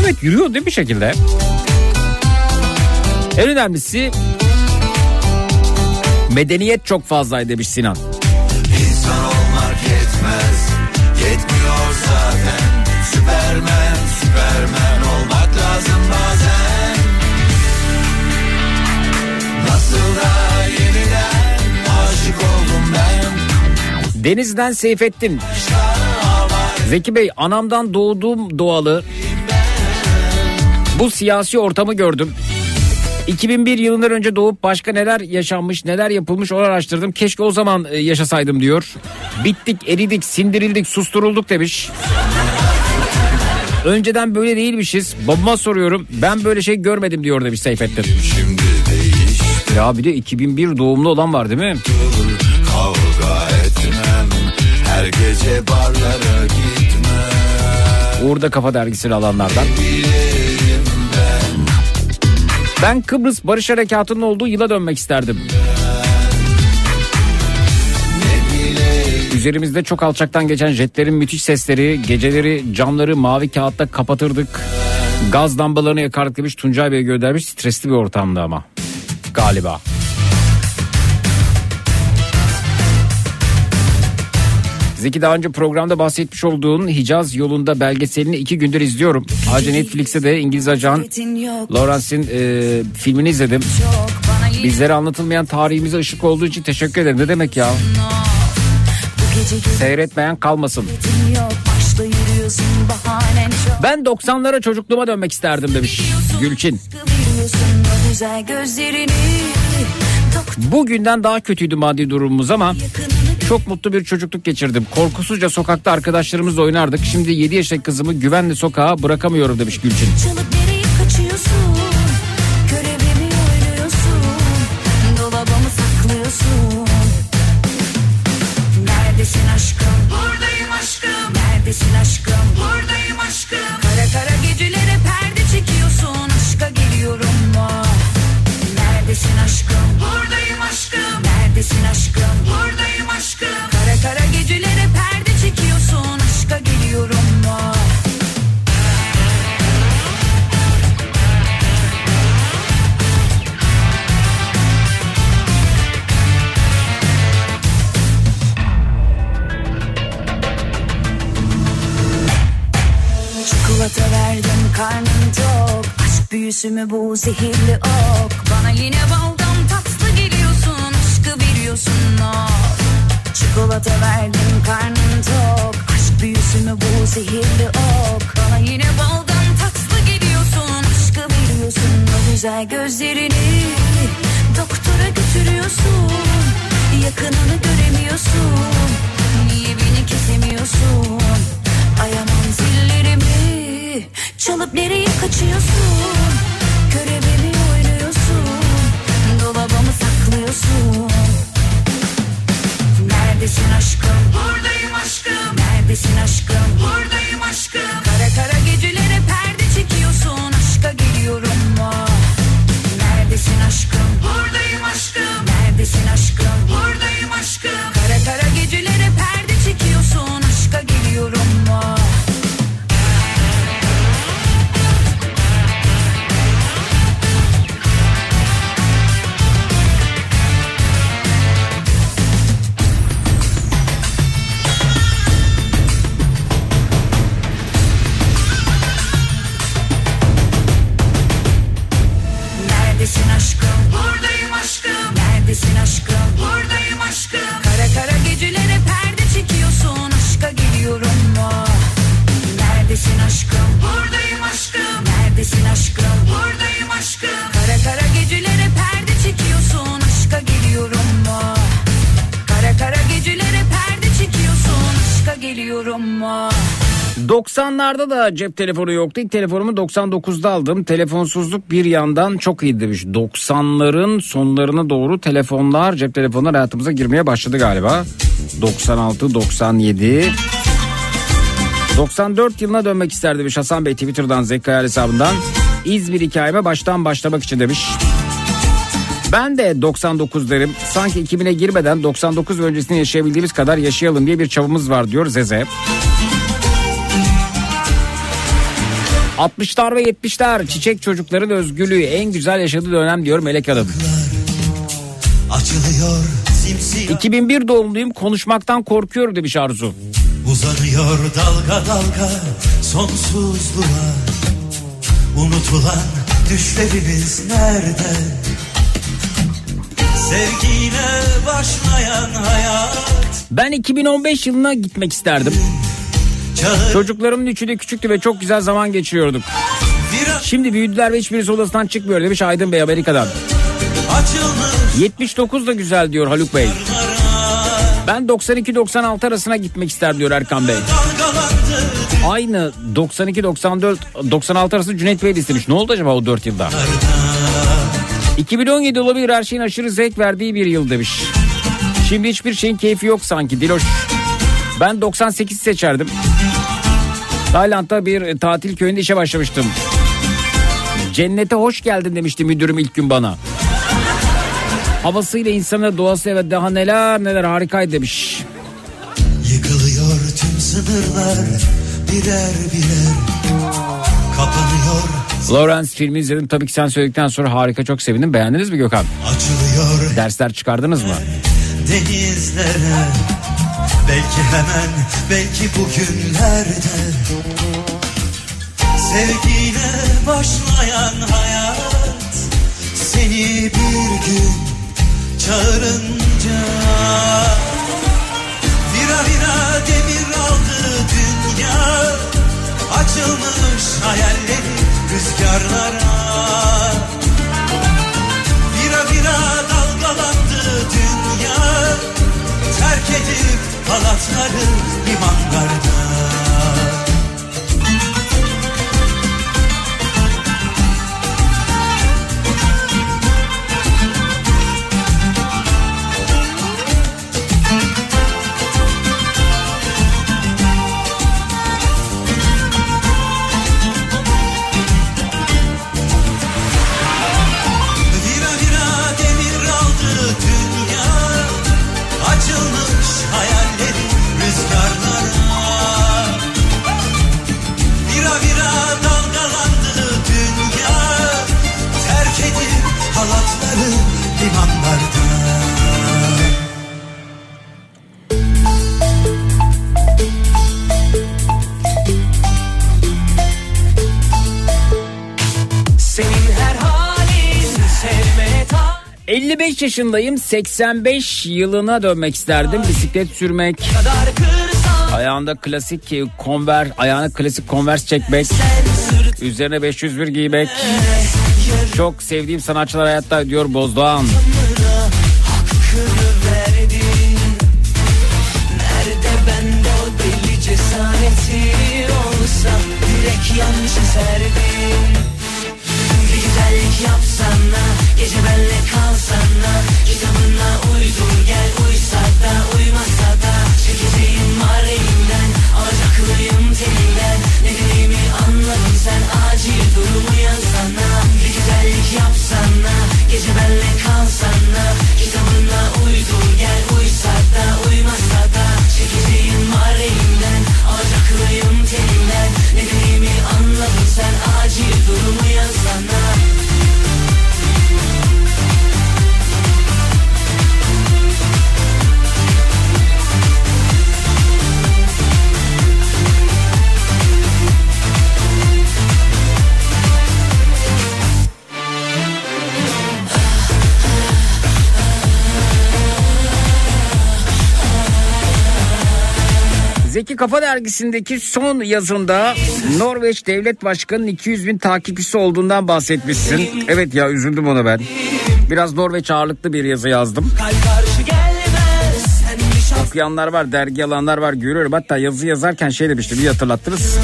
Evet yürüyor değil mi bir şekilde? En önemlisi medeniyet çok fazlaydı demiş Sinan. Denizden Seyfettin. Zeki Bey anamdan doğduğum doğalı bu siyasi ortamı gördüm. 2001 yılından önce doğup başka neler yaşanmış neler yapılmış onu araştırdım. Keşke o zaman e, yaşasaydım diyor. Bittik eridik sindirildik susturulduk demiş. Önceden böyle değilmişiz. Babama soruyorum ben böyle şey görmedim diyor demiş Seyfettin. Ya bir de 2001 doğumlu olan var değil mi?
Etmem Her gece barlara gitmem
Uğur'da Kafa Dergisi'ni alanlardan. Ben Kıbrıs Barış Harekatı'nın olduğu yıla dönmek isterdim. Üzerimizde çok alçaktan geçen jetlerin müthiş sesleri, geceleri camları mavi kağıtta kapatırdık. Gaz lambalarını yakardık demiş Tuncay Bey göndermiş. Stresli bir ortamdı ama galiba. Zeki daha önce programda bahsetmiş olduğun Hicaz yolunda belgeselini iki gündür izliyorum. Ayrıca Netflix'te de İngiliz ajan Lawrence'in e, filmini izledim. Bizlere anlatılmayan tarihimize ışık olduğu için teşekkür ederim. Ne demek ya? Seyretmeyen kalmasın. Ben 90'lara çocukluğuma dönmek isterdim demiş Gülçin. Bugünden daha kötüydü maddi durumumuz ama çok mutlu bir çocukluk geçirdim. Korkusuzca sokakta arkadaşlarımızla oynardık. Şimdi 7 yaşındaki kızımı güvenli sokağa bırakamıyorum demiş Gülçin.
Çalıp Çikolata verdim karnım tok. Aşk büyüsü mü bu zehirli ok? Bana yine baldan tatlı geliyorsun Aşkı veriyorsun ok Çikolata verdim karnım tok. Aşk büyüsü mü bu zehirli ok? Bana yine baldan tatlı geliyorsun Aşkı veriyorsun o güzel gözlerini Doktora götürüyorsun. Yakınını göremiyorsun. Niye beni kesemiyorsun? Ayamam zillerimi Çalıp nereye kaçıyorsun Görevimi oynuyorsun Dolabımı saklıyorsun Neredesin aşkım? Buradayım aşkım. Neredesin aşkım? Buradayım aşkım. Kara kara Kara kara gecelere perde çekiyorsun. Aşka geliyorum mu? Neredesin aşkım? Buradayım aşkım. Neredesin aşkım? Buradayım aşkım. Kara kara gecelere perde çekiyorsun. Aşka geliyorum mu? Kara kara gecelere perde. Aşka geliyorum mu?
90'larda da cep telefonu yoktu. İlk telefonumu 99'da aldım. Telefonsuzluk bir yandan çok iyi demiş. 90'ların sonlarına doğru telefonlar, cep telefonlar hayatımıza girmeye başladı galiba. 96, 97. 94 yılına dönmek isterdi demiş Hasan Bey Twitter'dan Zekkayal hesabından. İzmir hikayeme baştan başlamak için demiş. Ben de 99 derim. Sanki 2000'e girmeden 99 ve öncesini yaşayabildiğimiz kadar yaşayalım diye bir çabamız var diyor Zeze. 60'lar ve 70'ler çiçek çocukların özgürlüğü en güzel yaşadığı dönem diyor Melek Hanım.
Açılıyor simsiyah
2001 doğumluyum konuşmaktan korkuyorum demiş Arzu.
Uzanıyor dalga dalga sonsuzluğa Unutulan düşlerimiz nerede? Sevgiyle başlayan hayat
Ben 2015 yılına gitmek isterdim.
Çağır
Çocuklarımın üçü de küçüktü ve çok güzel zaman geçiriyorduk. Şimdi büyüdüler ve hiçbirisi odasından çıkmıyor demiş Aydın Bey Amerika'dan.
açılmış
79 da güzel diyor Haluk Bey. Ben 92-96 arasına gitmek ister diyor Erkan Bey. Aynı 92-94 arası Cüneyt Bey istemiş. Ne oldu acaba o 4 yılda? 2017 olabilir her şeyin aşırı zevk verdiği bir yıl demiş. Şimdi hiçbir şeyin keyfi yok sanki Diloş. Ben 98 seçerdim. Tayland'da bir tatil köyünde işe başlamıştım. Cennete hoş geldin demişti müdürüm ilk gün bana. Havasıyla insanı doğası evet daha neler neler harikaydı demiş.
Yıkılıyor tüm sınırlar birer birer
Lawrence filmi izledim tabii ki sen söyledikten sonra harika çok sevindim. Beğendiniz mi Gökhan?
açılıyor
Dersler çıkardınız mı?
denizlere Belki hemen belki bugünlerde Sevgiyle başlayan hayat Seni bir gün çağırınca Vira vira demir aldı dünya Açılmış hayalleri rüzgarlara. Vira vira dalgalandı dünya Terk edip halatları limanlarda
55 yaşındayım 85 yılına dönmek isterdim. Bisiklet sürmek, ayağında klasik konver, ayağına klasik konvers çekmek, üzerine 501 giymek. Çok sevdiğim sanatçılar hayatta diyor Bozdoğan.
hakkını benle
Zeki Kafa Dergisi'ndeki son yazında Norveç Devlet Başkanı'nın 200 bin takipçisi olduğundan bahsetmişsin. Evet ya üzüldüm ona ben. Biraz Norveç ağırlıklı bir yazı yazdım. Okuyanlar var, dergi alanlar var görüyorum. Hatta yazı yazarken şey demiştim bir hatırlattınız.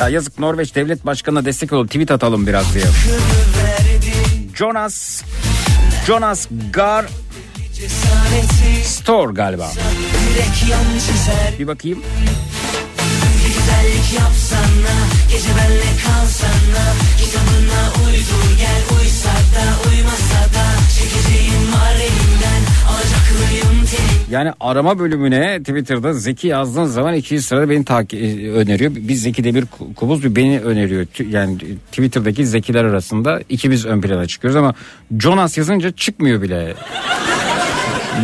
Ya yazık Norveç Devlet Başkanı'na destek olup tweet atalım biraz diye. Jonas Jonas Gar Store galiba. Bir bakayım.
Güzellik yapsana, gece benle kalsana, kitabına uydur gel uysa da uymasa da çekeceğim var elimden alacaklıyım telim.
Yani arama bölümüne Twitter'da Zeki yazdığın zaman ikinci sırada beni takip e, öneriyor. Biz Zeki Demir Kubuz bir beni öneriyor. Yani Twitter'daki Zekiler arasında ikimiz ön plana çıkıyoruz ama Jonas yazınca çıkmıyor bile.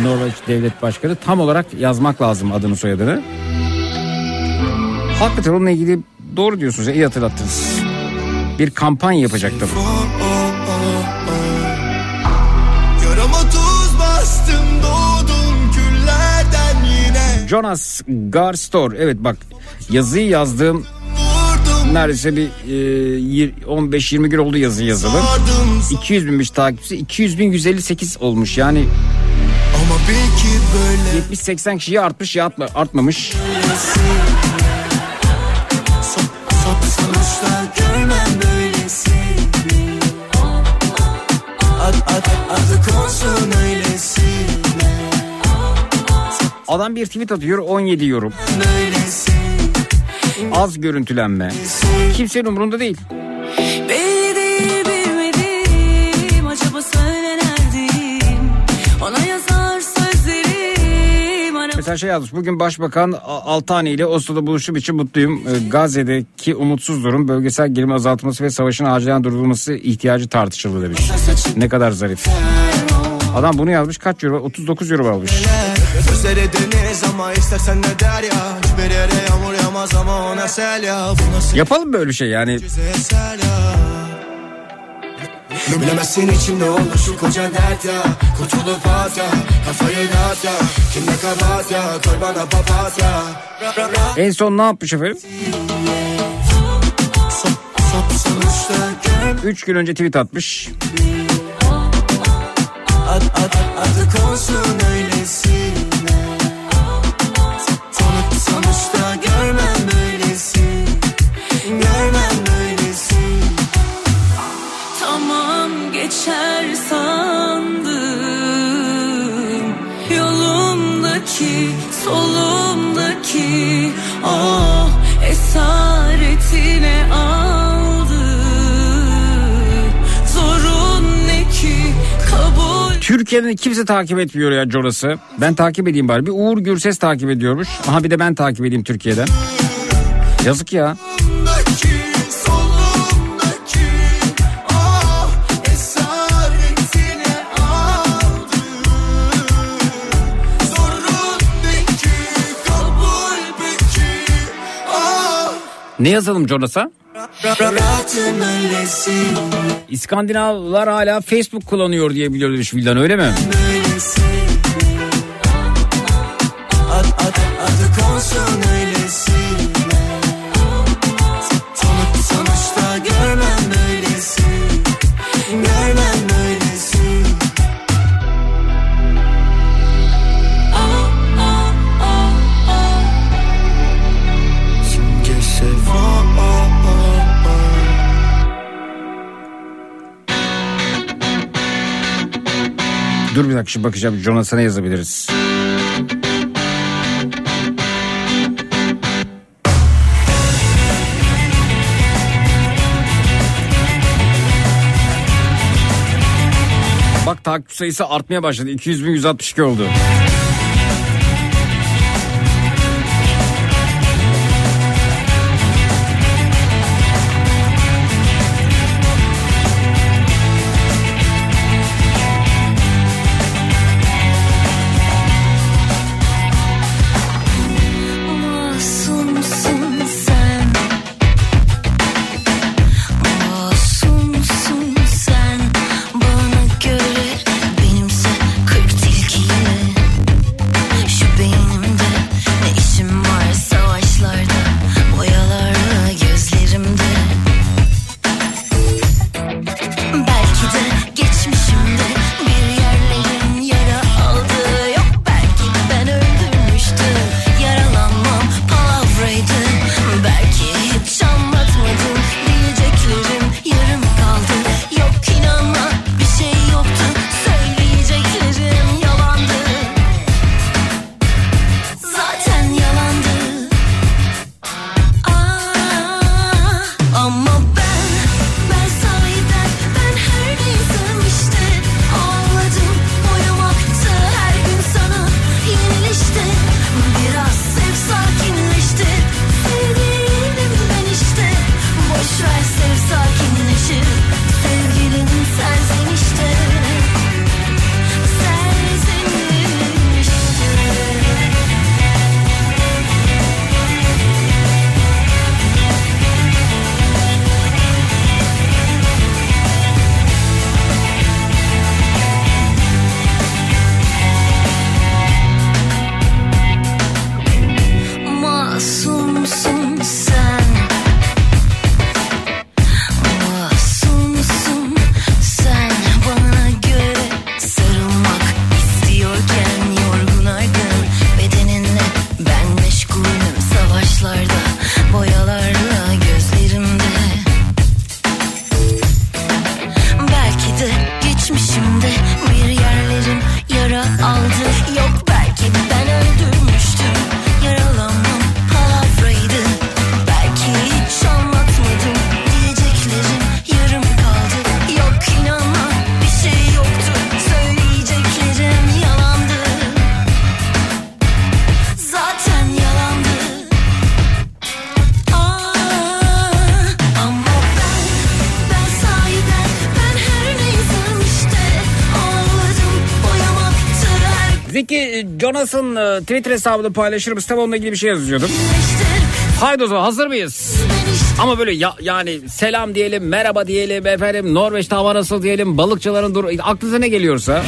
Norveç Devlet Başkanı tam olarak yazmak lazım adını soyadını. Hakikaten onunla ilgili doğru diyorsunuz. iyi hatırlattınız. Bir kampanya yapacaktım. Jonas Garstor. Evet bak yazıyı yazdığım neredeyse bir e, yir- 15-20 gün oldu yazı yazılı.
sardım
200 binmiş takipçisi 200 bin 158 olmuş yani
Ama bil ki böyle
70-80 kişiye artmış ya artma- artmamış.
Son, son, sonuçta görmem böylesi Ad, ad, adı konsun öylesi
Adam bir tweet atıyor 17 yorum. Az görüntülenme. Kimsenin umurunda değil. Mesela şey yazmış bugün Başbakan Altani ile Oslo'da buluşum için mutluyum. Ee, Gazze'deki umutsuz durum bölgesel gerilim azaltılması ve savaşın acilen durdurulması ihtiyacı tartışıldı demiş. Ne kadar zarif. Adam bunu yazmış kaç euro? 39 euro almış. Yapalım böyle şey yani.
Bilemezsin içimde olur şu koca dert ya Kurtulup at ya Kafayı dağıt ya Kim ne kabahat ya Koy bana papatya
En son ne yapmış efendim? 3 gün önce tweet atmış.
Ad, ad, adı konsun öylesine
Yolumdaki solumdaki Oh esaretine aldı Zorun ne ki kabul
Türkiye'nin kimse takip etmiyor ya Joras'ı. Ben takip edeyim bari. Bir Uğur Gürses takip ediyormuş. Aha bir de ben takip edeyim Türkiye'den. Yazık ya.
Ne
yazalım
öylesi
İskandinavlar hala Facebook kullanıyor diye biliyoruz Vildan öyle mi?
böylesi
Dur bir dakika bakacağım Jonas'a ne yazabiliriz? Bak takip sayısı artmaya başladı. 200 bin 162 oldu. Twitter hesabını paylaşır mısın? Tabii onunla ilgili bir şey yazıyordum. Haydi o zaman hazır mıyız? Ama böyle ya, yani selam diyelim, merhaba diyelim efendim, Norveç'te hava nasıl diyelim, balıkçıların dur aklınıza ne geliyorsa.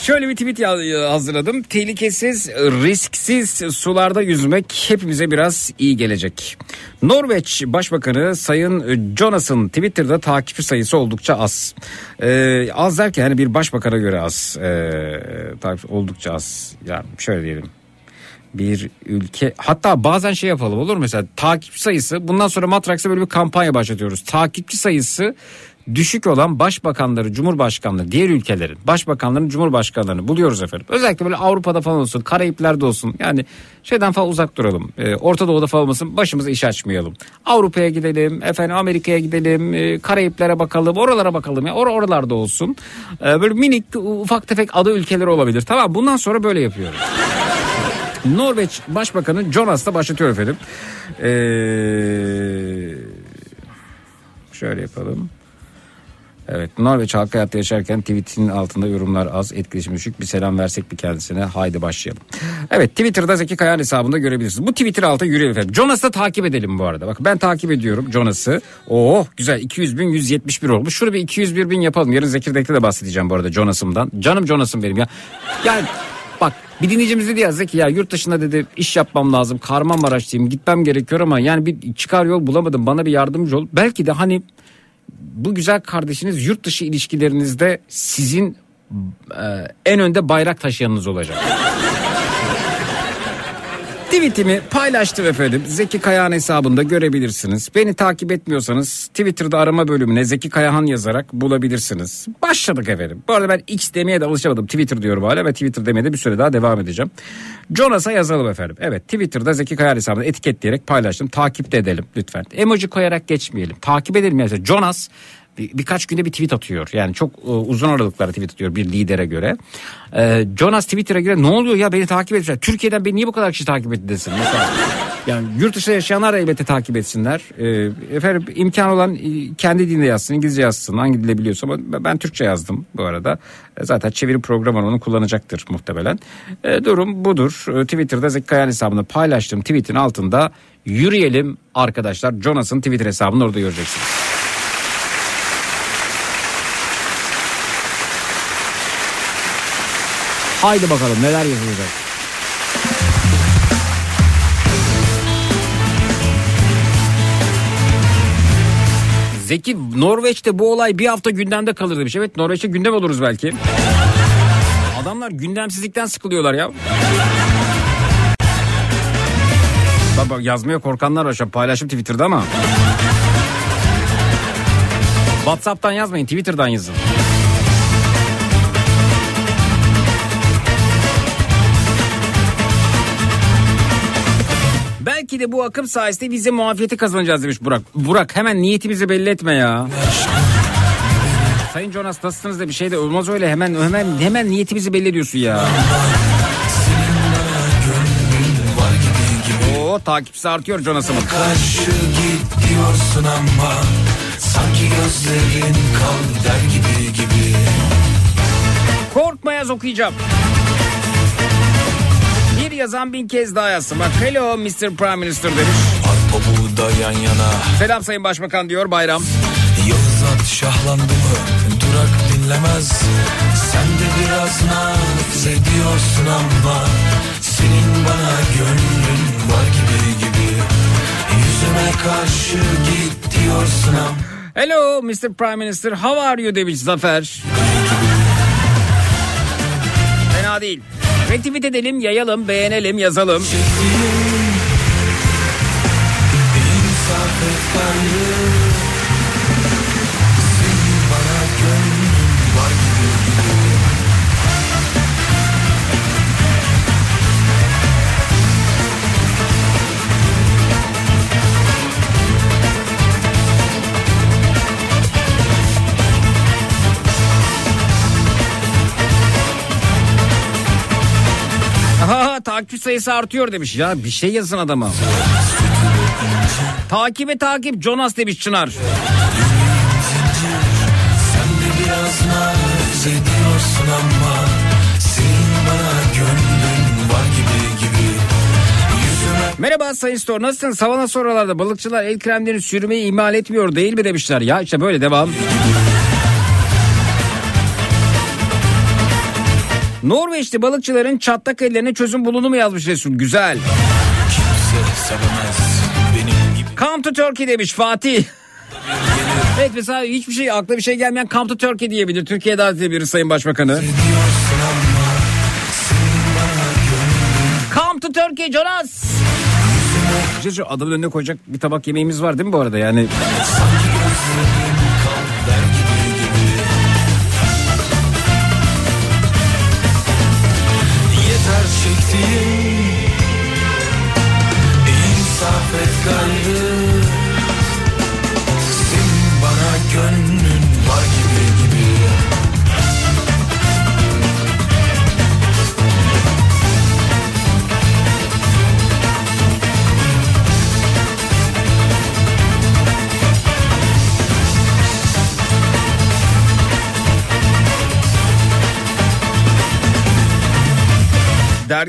Şöyle bir tweet hazırladım. Tehlikesiz, risksiz sularda yüzmek hepimize biraz iyi gelecek. Norveç Başbakanı Sayın Jonas'ın Twitter'da takipçi sayısı oldukça az. Ee, az derken hani bir başbakana göre az. Ee, oldukça az. Yani şöyle diyelim bir ülke hatta bazen şey yapalım olur mu? mesela takipçi sayısı bundan sonra Matraks'a böyle bir kampanya başlatıyoruz. Takipçi sayısı düşük olan başbakanları, cumhurbaşkanları, diğer ülkelerin başbakanlarını, cumhurbaşkanlarını buluyoruz efendim. Özellikle böyle Avrupa'da falan olsun, Karayipler'de olsun. Yani şeyden falan uzak duralım. Ee, Orta Doğu'da falan olmasın. Başımıza iş açmayalım. Avrupa'ya gidelim, efendim Amerika'ya gidelim, e, Karayipler'e bakalım, oralara bakalım ya. Or oralarda olsun. Ee, böyle minik ufak tefek adı ülkeleri olabilir. Tamam bundan sonra böyle yapıyoruz. Norveç Başbakanı Jonas da başlatıyor efendim. Ee, şöyle yapalım. Evet Norveç halka hayatta yaşarken tweetinin altında yorumlar az etkileşim düşük bir selam versek bir kendisine haydi başlayalım. Evet Twitter'da Zeki Kayan hesabında görebilirsiniz. Bu Twitter altı yürüyelim efendim. Jonas'ı da takip edelim bu arada. Bak ben takip ediyorum Jonas'ı. Oh güzel 200 bin 171 olmuş. Şunu bir 201 bin yapalım. Yarın Zekirdek'te de bahsedeceğim bu arada Jonas'ımdan. Canım Jonas'ım benim ya. Yani Bak bir dinleyicimiz dedi ya Zeki ya yurt dışında dedi iş yapmam lazım. Kahramanmaraş'tayım gitmem gerekiyor ama yani bir çıkar yol bulamadım. Bana bir yardımcı ol. Belki de hani bu güzel kardeşiniz yurt dışı ilişkilerinizde sizin e, en önde bayrak taşıyanınız olacak. Tweetimi paylaştım efendim. Zeki Kayahan hesabında görebilirsiniz. Beni takip etmiyorsanız Twitter'da arama bölümüne Zeki Kayahan yazarak bulabilirsiniz. Başladık efendim. Bu arada ben X demeye de alışamadım. Twitter diyorum hala ve Twitter demeye de bir süre daha devam edeceğim. Jonas'a yazalım efendim. Evet Twitter'da Zeki Kayahan hesabını etiketleyerek paylaştım. Takip de edelim lütfen. Emoji koyarak geçmeyelim. Takip edelim. Yani Jonas bir, birkaç günde bir tweet atıyor. Yani çok e, uzun aralıklarla tweet atıyor bir lidere göre. E, Jonas Twitter'a göre ne oluyor ya beni takip etmişler. Türkiye'den beni niye bu kadar kişi takip etti desin. Yani yurt dışında yaşayanlar elbette takip etsinler. E, efendim imkan olan e, kendi dilinde yazsın, İngilizce yazsın, hangi dile biliyorsa ama ben Türkçe yazdım bu arada. E, zaten çeviri programı onu kullanacaktır muhtemelen. E, durum budur. E, Twitter'da Zeki Kayan hesabını paylaştım. Tweet'in altında yürüyelim arkadaşlar. Jonas'ın Twitter hesabını orada göreceksiniz. Haydi bakalım neler yazılacak. Zeki Norveç'te bu olay bir hafta gündemde kalır demiş. Evet Norveç'te gündem oluruz belki. Adamlar gündemsizlikten sıkılıyorlar ya. Baba yazmaya korkanlar var paylaşım Twitter'da ama. Whatsapp'tan yazmayın Twitter'dan yazın. Belki de bu akım sayesinde vize muafiyeti kazanacağız demiş Burak. Burak hemen niyetimizi belli etme ya. Sayın Jonas nasılsınız da bir şey de olmaz öyle hemen hemen hemen niyetimizi belli ediyorsun ya. Oo takipçisi artıyor Jonas'ımın.
Karşı git diyorsun ama Sanki gözlerin kal der gibi gibi
Korkma yaz okuyacağım. Yazan bin kez daha yazsın. Bak hello Mr. Prime Minister demiş.
Arpa buğda yan yana
Selam Sayın Başbakan diyor Bayram.
At şahlandı mı Durak dinlemez Sen de biraz naz ediyorsun ama Senin bana gönlün var gibi gibi Yüzüme karşı git diyorsun ama
Hello Mr. Prime Minister how are you demiş Zafer. Fena değil. Retweet edelim, yayalım, beğenelim, yazalım.
İnsaf
sayısı artıyor demiş. Ya bir şey yazın adama. Takibe takip Jonas demiş Çınar. Merhaba Sayın Store nasılsın? Savana sorularda balıkçılar el kremlerini sürmeyi imal etmiyor değil mi demişler. Ya işte böyle devam. Norveçli balıkçıların çatlak ellerine çözüm bulundu mu yazmış Resul. Güzel.
Benim
Come to Turkey demiş Fatih. evet mesela hiçbir şey akla bir şey gelmeyen Come to Turkey diyebilir. Türkiye'ye davet edebilir Sayın Başbakanı. Come to Turkey Jonas. Şu adamın önüne koyacak bir tabak yemeğimiz var değil mi bu arada yani?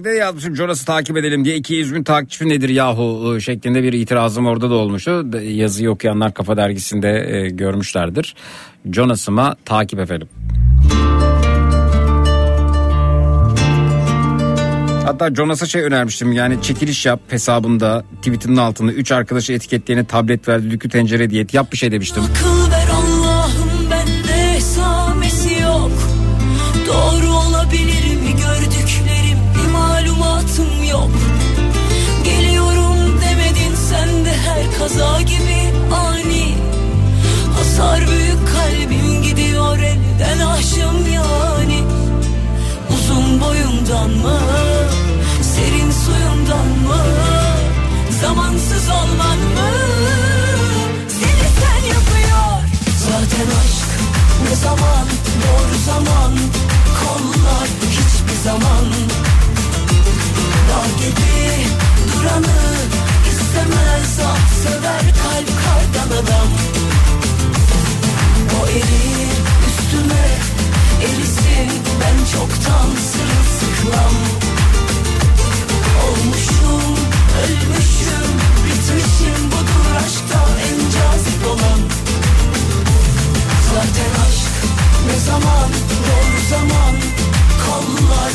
Dergide de yazmışım Jonas'ı takip edelim diye 200 bin takipçi nedir yahu e, şeklinde bir itirazım orada da olmuştu. Yazıyı okuyanlar Kafa Dergisi'nde e, görmüşlerdir. Jonas'ıma takip efendim. Hatta Jonas'a şey önermiştim yani çekiliş yap hesabında tweetinin altında 3 arkadaşı etiketleyene tablet ver düdüklü tencere diyet yap bir şey demiştim.
Akıl adam. O erir üstüme erisin ben çoktan sırılsıklam. Olmuşum ölmüşüm bitmişim budur aşkta en cazip olan. Zaten aşk ne zaman doğru zaman kollar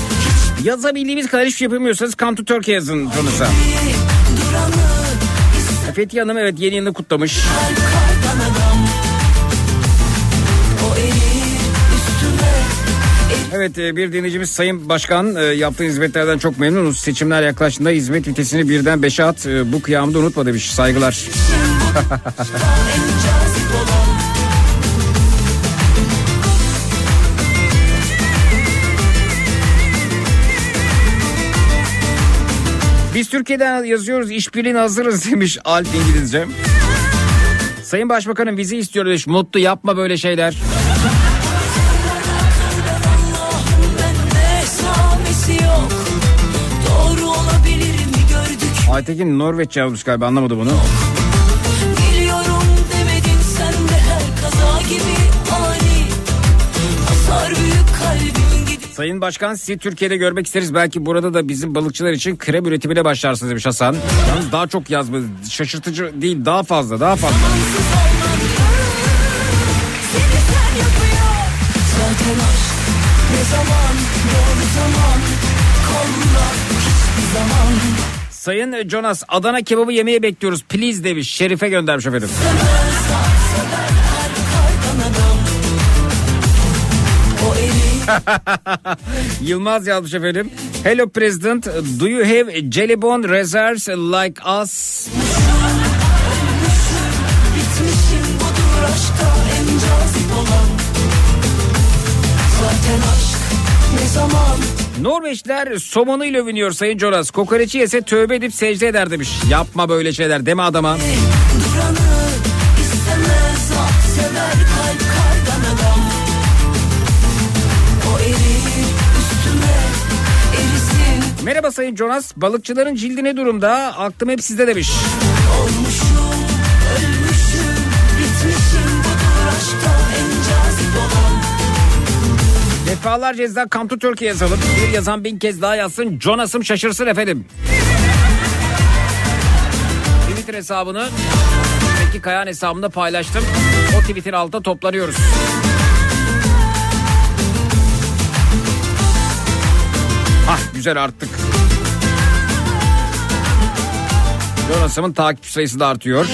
hiç
Yazabildiğimiz kadar hiçbir şey yapamıyorsanız Come to Turkey yazın Jonas'a.
duranı
Fethiye Hanım evet yeni yılını kutlamış. Evet e, bir dinleyicimiz Sayın Başkan e, yaptığı hizmetlerden çok memnunuz. Seçimler yaklaştığında hizmet vitesini birden beşe at. E, Bu kıyamda unutma demiş. Saygılar. Biz Türkiye'den yazıyoruz işbirliğine hazırız demiş Alp İngilizce. Sayın Başbakanım vize istiyor demiş. Mutlu yapma böyle şeyler.
yok
Aytekin Norveç yazmış galiba anlamadı bunu.
Geliyorum
Sayın Başkan sizi Türkiye'de görmek isteriz. Belki burada da bizim balıkçılar için krem üretimine başlarsınız demiş Hasan. Yalnız daha çok yazma. Şaşırtıcı değil daha fazla daha fazla. Sayın Jonas Adana kebabı yemeye bekliyoruz. Please demiş. Şerife göndermiş efendim.
Sevmez
Yılmaz yazmış efendim. Hello President, do you have jelly reserves like us? Norveçler somonuyla övünüyor Sayın Jonas. Kokoreçi yese tövbe edip secde eder demiş. Yapma böyle şeyler deme adama. Merhaba Sayın Jonas. Balıkçıların cildi ne durumda? Aklım hep sizde demiş.
Olmuşum ölmüşüm
Defalarca yazdan Come to Turkey yazalım. Bir yazan bin kez daha yazsın. Jonas'ım şaşırsın efendim. hesabını Peki Kayan hesabımda paylaştım. O tweetin altına toplanıyoruz. Güzel arttık. Jonas'ımın takip sayısı da artıyor.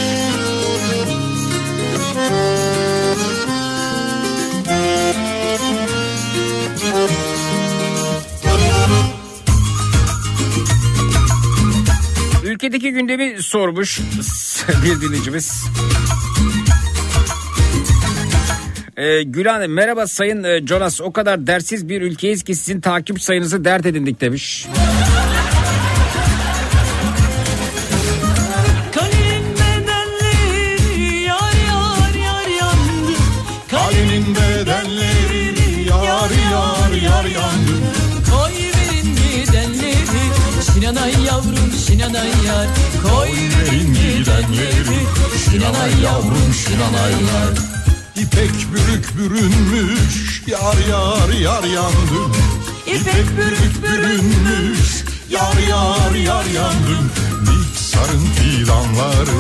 Ülkedeki gündemi sormuş bir dinleyicimiz. Ee, Gülan merhaba sayın e, Jonas. O kadar dersiz bir ülkeyiz ki sizin takip sayınızı dert edindik demiş.
Kalenin bedenleri yar yar yar yandı.
Kalenin bedenleri yar yar yar yandı.
Koy verin gidenleri. Şinanay yavrum şinanay yar. Koy verin gidenleri. Şinanay yavrum şinanay yar
İpek bürük bürünmüş yar yar yar yandı.
İpek bürük
bürünmüş yar yar yar yandı. Niksarın fidanları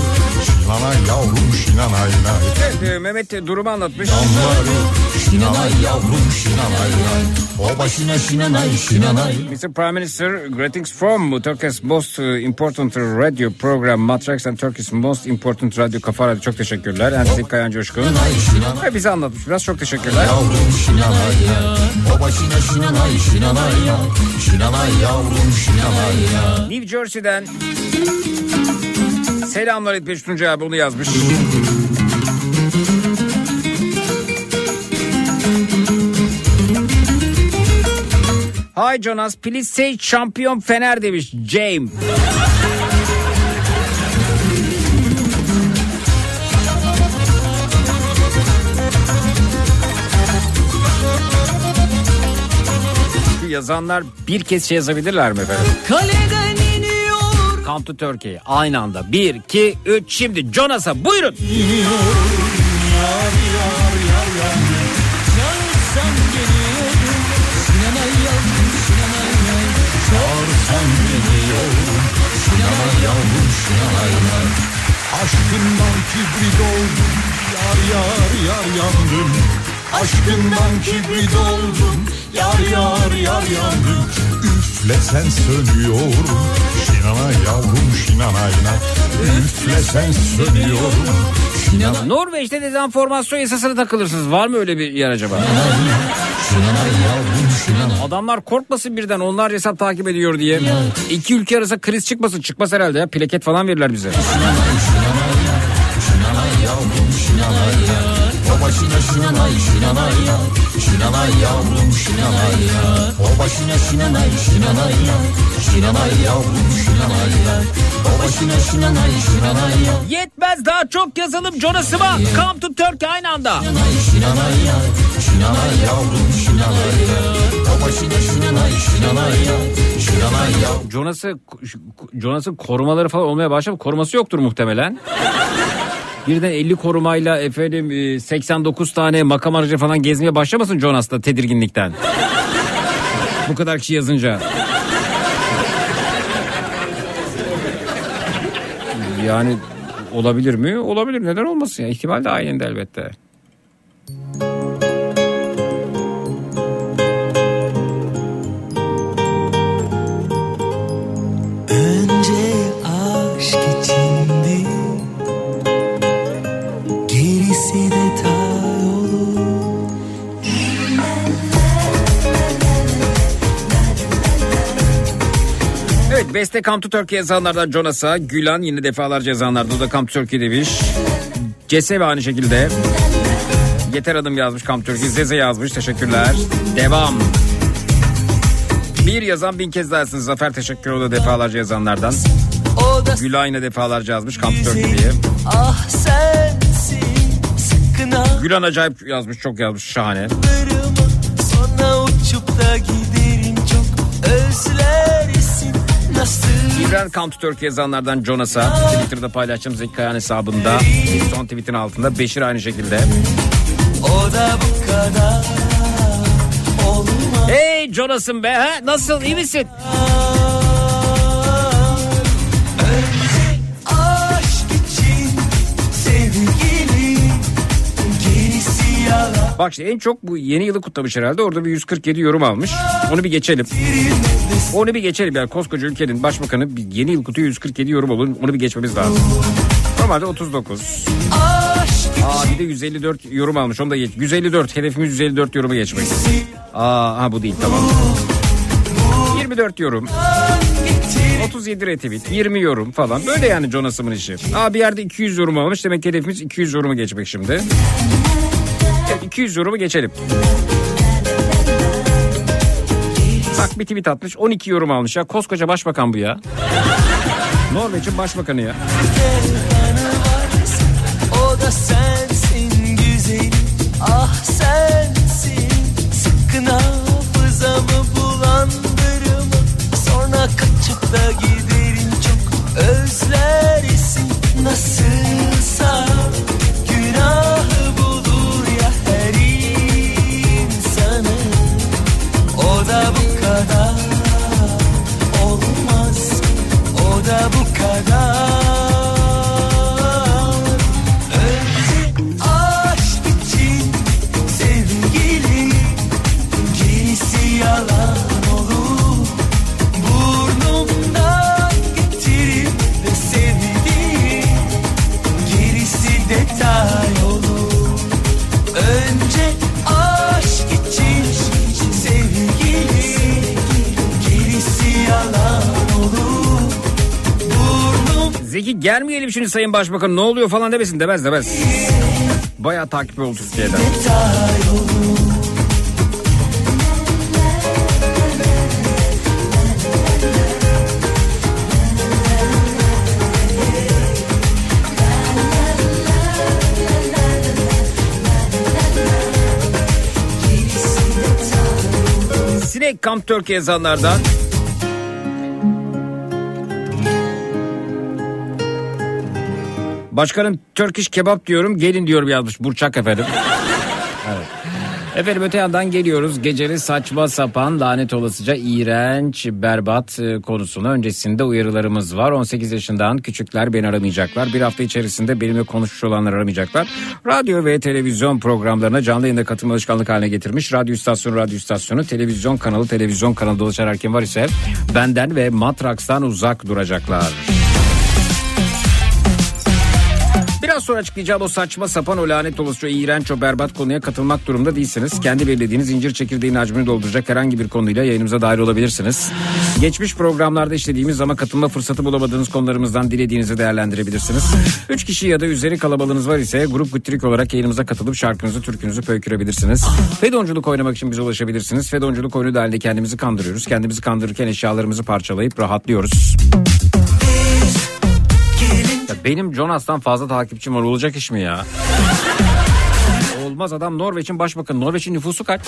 şinanay yavrum şinanay nay.
Evet, e, Mehmet de durumu anlatmış.
Damları şinanay yavrum şinanay nay. O başına şinanay şinanay.
Mr. Prime Minister, greetings from Turkey's most uh, important radio program Matrax and Turkey's most important radio Kafa Radyo. Çok teşekkürler. Entik Kayan Coşkun. Ve bize anlatmış biraz. Çok teşekkürler.
Yavrum şinanay ya. O başına şinanay şinanay ya. Şinanay yavrum şinanay ya.
New Jersey'den selamlar etmiş Tuncay abi onu yazmış. Hi Jonas, please say şampiyon Fener demiş James. Yazanlar bir kez şey yazabilirler mi efendim?
Kaleden
Come to Turkey. Aynı anda. 1, 2, 3 şimdi Jonas'a buyurun.
Aşkından kibrit oldum Yar yar yar yandım Aşkından kibrit oldum Yar yar yar yandım Üflesen sönüyorum Şinanay yavrum şinanay nay. Üflesen sönüyorum Şinanay
Norveç'te dezenformasyon yasasına takılırsınız. Var mı öyle bir yer acaba?
Yavrum
Adamlar korkmasın birden onlar hesap takip ediyor diye. İki ülke arasında kriz çıkmasın. Çıkmaz herhalde ya. Plaket falan verirler bize.
Şinanay yavrum şinanay ya. Başına şinanay şinanay ya. Şinanay yavrum şinanay ya. O başına şinanay şinanay ya. Şinanay yavrum şinanay ya. O başına şinanay şinanay ya.
Yetmez daha çok yazalım Jonas'ıma. Come to Turkey aynı anda.
Şinanay ya. Şinanay yavrum şinanay ya. O başına şinanay şinanay ya. Şinanay yavrum.
Jonas'ı Jonas'ın korumaları falan olmaya başladı. Koruması yoktur muhtemelen. Birden 50 korumayla efendim e, 89 tane makam aracı falan gezmeye başlamasın Jonas da tedirginlikten. Bu kadar kişi yazınca. Yani olabilir mi? Olabilir. Neden olmasın ya? İhtimal dahilinde elbette. Evet Beste Come to Turkey yazanlardan Jonas'a, Gülan yine defalarca yazanlardan o da Come to Turkey demiş. Ceseve aynı şekilde. Yeter adım yazmış Come to Turkey. Zeze yazmış teşekkürler. Devam. Bir yazan bin kez yazsın. Zafer teşekkür o da defalarca yazanlardan. Gülay yine defalarca yazmış Come to Turkey diye.
ah sensin Sıkkına
Gülan acayip yazmış çok yazmış şahane.
Sonra uçup da giderim
İbrahim to Turkey yazanlardan Jonas'a Twitter'da paylaştığım Zeki Kayan hesabında son tweetin altında Beşir aynı şekilde.
o da bu kadar Olmaz
Hey Jonas'ım be ha? nasıl iyi misin? Bak işte en çok bu yeni yılı kutlamış herhalde. Orada bir 147 yorum almış. Onu bir geçelim. Onu bir geçelim yani koskoca ülkenin başbakanı bir yeni yıl kutuyu 147 yorum olur. Onu bir geçmemiz lazım. Normalde 39. Aa bir de 154 yorum almış. Onu da geç. 154 hedefimiz 154 yorumu geçmek. Aa ha bu değil tamam. 24 yorum. 37 retweet, 20 yorum falan. Böyle yani Jonas'ımın işi. Aa bir yerde 200 yorum almış. Demek ki hedefimiz 200 yorumu geçmek şimdi. Evet, 200 yorumu geçelim. Bak bir tweet atmış 12 yorum almış ya. Koskoca başbakan bu ya. Norveç'in başbakanı ya.
Ah Sonra kaçıp da giderin çok özlersin Nasılsa
Zeki gelmeyelim şimdi Sayın Başbakan ne oluyor falan demesin demez demez. Bayağı takip oldu Türkiye'den. Sinek Camp Türkiye yazanlardan. Başkanım Turkish kebap diyorum gelin diyorum yazmış Burçak efendim. Efendim öte yandan geliyoruz geceli saçma sapan lanet olasıca iğrenç berbat e, konusuna öncesinde uyarılarımız var. 18 yaşından küçükler beni aramayacaklar. Bir hafta içerisinde benimle konuşmuş olanlar aramayacaklar. Radyo ve televizyon programlarına canlı yayında katılma alışkanlık haline getirmiş. Radyo istasyonu radyo istasyonu televizyon kanalı televizyon kanalı dolaşan her kim var ise benden ve Matraks'tan uzak duracaklar. Biraz sonra açıklayacağım o saçma sapan o lanet olası o iğrenç o berbat konuya katılmak durumunda değilsiniz. Kendi belirlediğiniz incir çekirdeğinin hacmini dolduracak herhangi bir konuyla yayınımıza dahil olabilirsiniz. Geçmiş programlarda işlediğimiz ama katılma fırsatı bulamadığınız konularımızdan dilediğinizi değerlendirebilirsiniz. Üç kişi ya da üzeri kalabalığınız var ise grup güttrik olarak yayınımıza katılıp şarkınızı türkünüzü pöykürebilirsiniz. Fedonculuk oynamak için bize ulaşabilirsiniz. Fedonculuk oyunu dahilinde kendimizi kandırıyoruz. Kendimizi kandırırken eşyalarımızı parçalayıp rahatlıyoruz. Benim Jonas'tan fazla takipçim var olacak iş mi ya? Olmaz adam Norveç'in başbakanı. Norveç'in nüfusu kaç?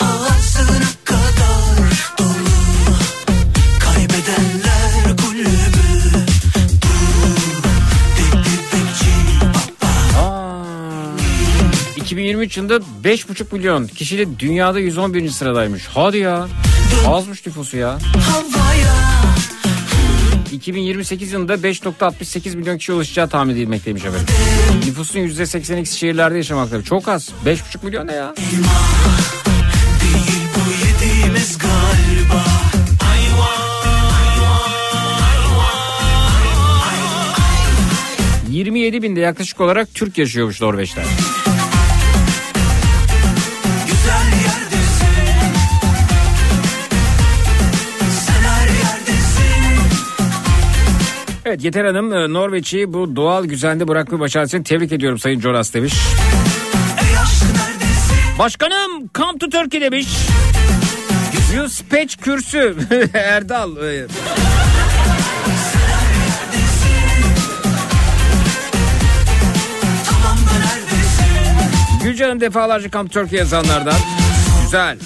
ağzına kadar dolu Kaybedenler kulübü Dur Bekle bekçi
Aa, 2023 yılında 5,5 milyon kişiyle dünyada 111. sıradaymış. Hadi ya. Azmış nüfusu ya.
havaya
2028 yılında 5.68 milyon kişi ulaşacağı tahmin edilmekteymiş efendim. Nüfusun %82'si şehirlerde yaşamakta. Çok az. 5,5 milyon ne ya?
Değil bu yediğimiz galiba
27 binde yaklaşık olarak Türk yaşıyormuş Norveç'te. Evet Yeter Hanım e, Norveç'i bu doğal güzende bırakmayı başarısını tebrik ediyorum Sayın Jonas demiş. Başkanım come to Turkey demiş. You speech kürsü Erdal. e,
Tamam da neredesin
Gülcan Hanım defalarca to Turkey yazanlardan. Güzel.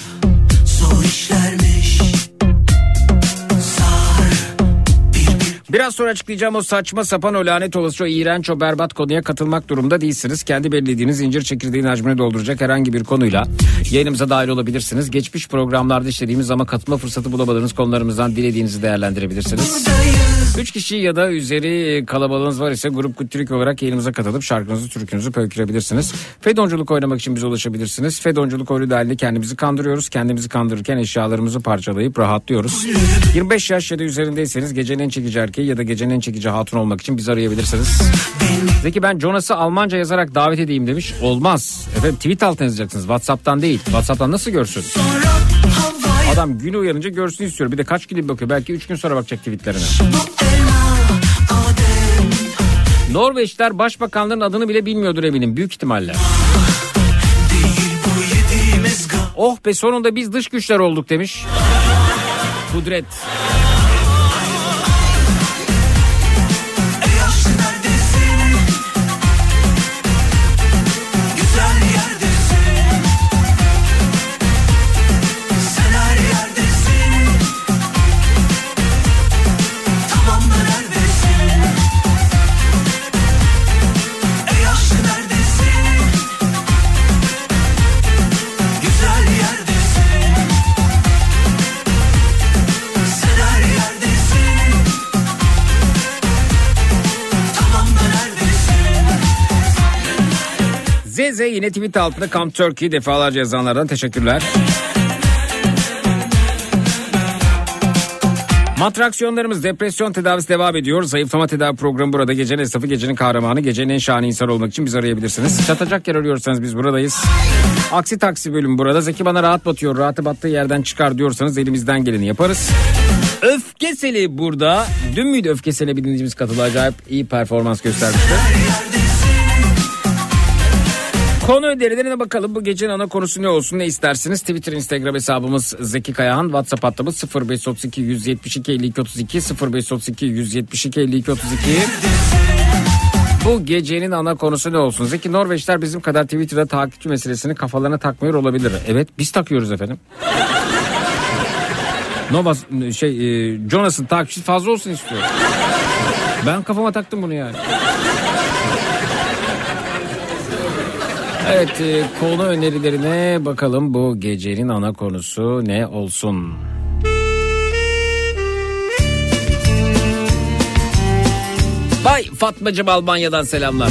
Biraz sonra açıklayacağım o saçma sapan o lanet olası o iğrenç o berbat konuya katılmak durumda değilsiniz. Kendi belirlediğiniz incir çekirdeğin hacmini dolduracak herhangi bir konuyla yayınımıza dahil olabilirsiniz. Geçmiş programlarda işlediğimiz ama katılma fırsatı bulamadığınız konularımızdan dilediğinizi değerlendirebilirsiniz.
Buradayım.
3 kişi ya da üzeri kalabalığınız var ise grup Türk olarak yayınımıza katılıp şarkınızı, türkünüzü pöykürebilirsiniz. Fedonculuk oynamak için bize ulaşabilirsiniz. Fedonculuk oyunu dahilinde kendimizi kandırıyoruz. Kendimizi kandırırken eşyalarımızı parçalayıp rahatlıyoruz. 25 yaş ya da üzerindeyseniz gecenin en çekici erkeği ya da gecenin en çekici hatun olmak için bizi arayabilirsiniz. Zeki ben Jonas'ı Almanca yazarak davet edeyim demiş. Olmaz. Efendim tweet altına yazacaksınız. Whatsapp'tan değil. Whatsapp'tan nasıl görsün? Sonra Adam günü uyanınca görsün istiyor. Bir de kaç gün bakıyor. Belki 3 gün sonra bakacak tweetlerine. Norveçler başbakanların adını bile bilmiyordur eminim. Büyük ihtimalle. Oh be sonunda biz dış güçler olduk demiş. Kudret.
Ey
Zeze yine tweet altında Come Turkey defalarca yazanlardan teşekkürler. Matraksiyonlarımız depresyon tedavisi devam ediyor. Zayıflama tedavi programı burada. Gecenin esnafı, gecenin kahramanı, gecenin en şahane insan olmak için bizi arayabilirsiniz. Çatacak yer arıyorsanız biz buradayız. Aksi taksi bölüm burada. Zeki bana rahat batıyor. Rahatı battığı yerden çıkar diyorsanız elimizden geleni yaparız. Öfkeseli burada. Dün müydü Öfkeseli bir dinleyicimiz katıldı. Acayip iyi performans göstermişti. Konu önerilerine bakalım. Bu gecenin ana konusu ne olsun ne istersiniz? Twitter, Instagram hesabımız Zeki Kayahan. WhatsApp hattımız 0532 172 52 32 0532 172 52 32. Bu gecenin ana konusu ne olsun? Zeki Norveçler bizim kadar Twitter'da takipçi meselesini kafalarına takmıyor olabilir. Evet biz takıyoruz efendim. Nova şey e, Jonas'ın takipçisi fazla olsun istiyor. Ben kafama taktım bunu yani. Evet e, konu önerilerine bakalım bu gecenin ana konusu ne olsun? Vay Fatmacım Almanya'dan selamlar.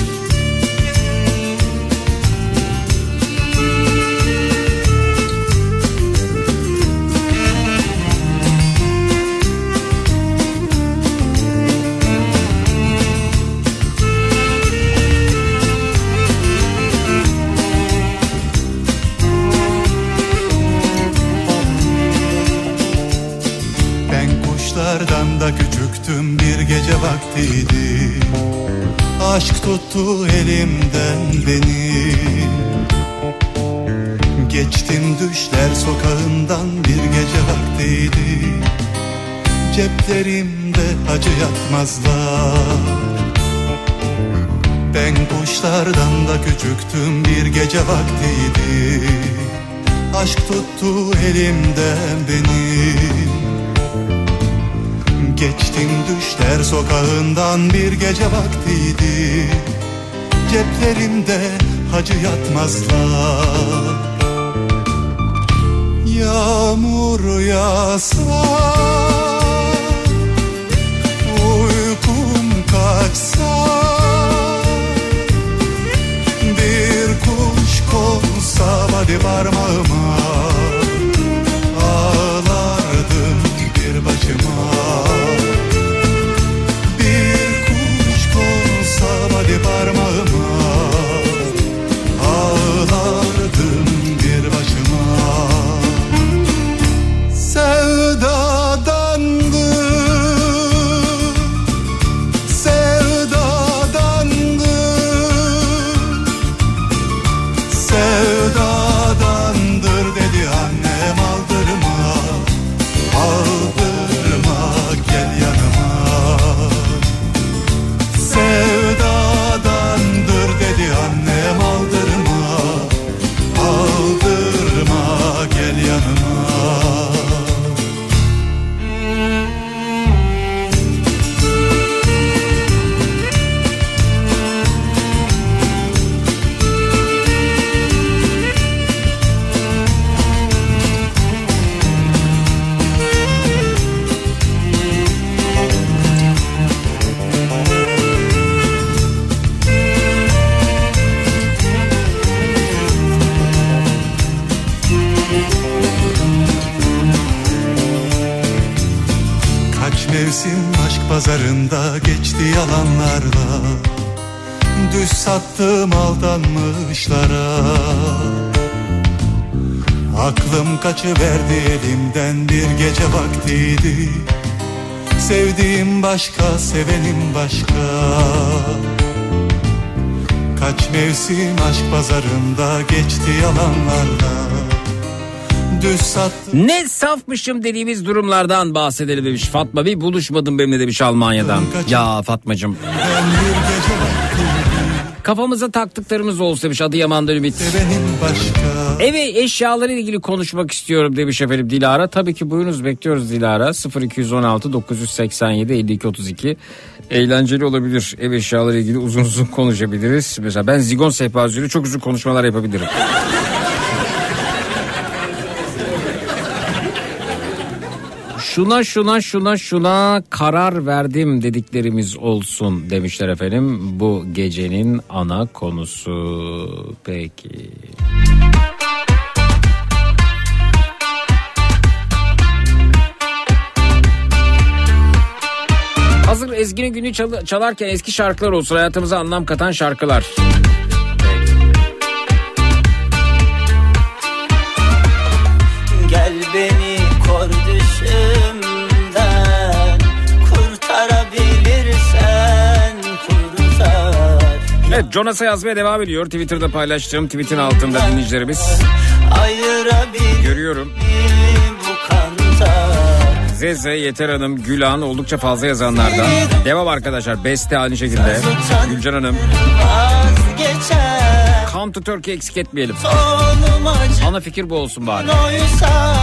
Kuşlardan da küçüktüm bir gece vaktiydi. Aşk tuttu elimden beni. Geçtim düşler sokağından bir gece vaktiydi. Ceplerimde acı yatmazlar Ben kuşlardan da küçüktüm bir gece vaktiydi. Aşk tuttu elimden beni Geçtim düşler sokağından bir gece vaktiydi. Ceplerimde hacı yatmazlar. Yağmur yağsa Uykum kaçsa Bir kuş konsa hadi parmağıma Düz sattım aldanmışlara Aklım kaçıverdi elimden bir gece vaktiydi Sevdiğim başka, sevenim başka Kaç mevsim aşk pazarında geçti yalanlarla Düz sattım
Ne safmışım dediğimiz durumlardan bahsedelim demiş Fatma. Bir buluşmadım benimle demiş Almanya'dan. Ya Fatmacığım. Kafamıza taktıklarımız olsa demiş Adıyaman'dan Ümit. Eve eşyaları ilgili konuşmak istiyorum demiş efendim Dilara. Tabii ki buyurunuz bekliyoruz Dilara. 0216 987 52 32. Eğlenceli olabilir. Ev eşyaları ilgili uzun uzun konuşabiliriz. Mesela ben zigon sehpasıyla çok uzun konuşmalar yapabilirim. Şuna şuna şuna şuna karar verdim dediklerimiz olsun demişler efendim. Bu gecenin ana konusu. Peki. Hazır Ezgi'nin günü çal- çalarken eski şarkılar olsun hayatımıza anlam katan şarkılar. Jonas'a yazmaya devam ediyor. Twitter'da paylaştığım tweetin altında dinleyicilerimiz. Görüyorum. Zeze, Yeter Hanım, Gülhan oldukça fazla yazanlardan. Devam arkadaşlar. Beste aynı şekilde. Gülcan Hanım. Come to Turkey eksik etmeyelim. Ana fikir bu olsun bari.
oysa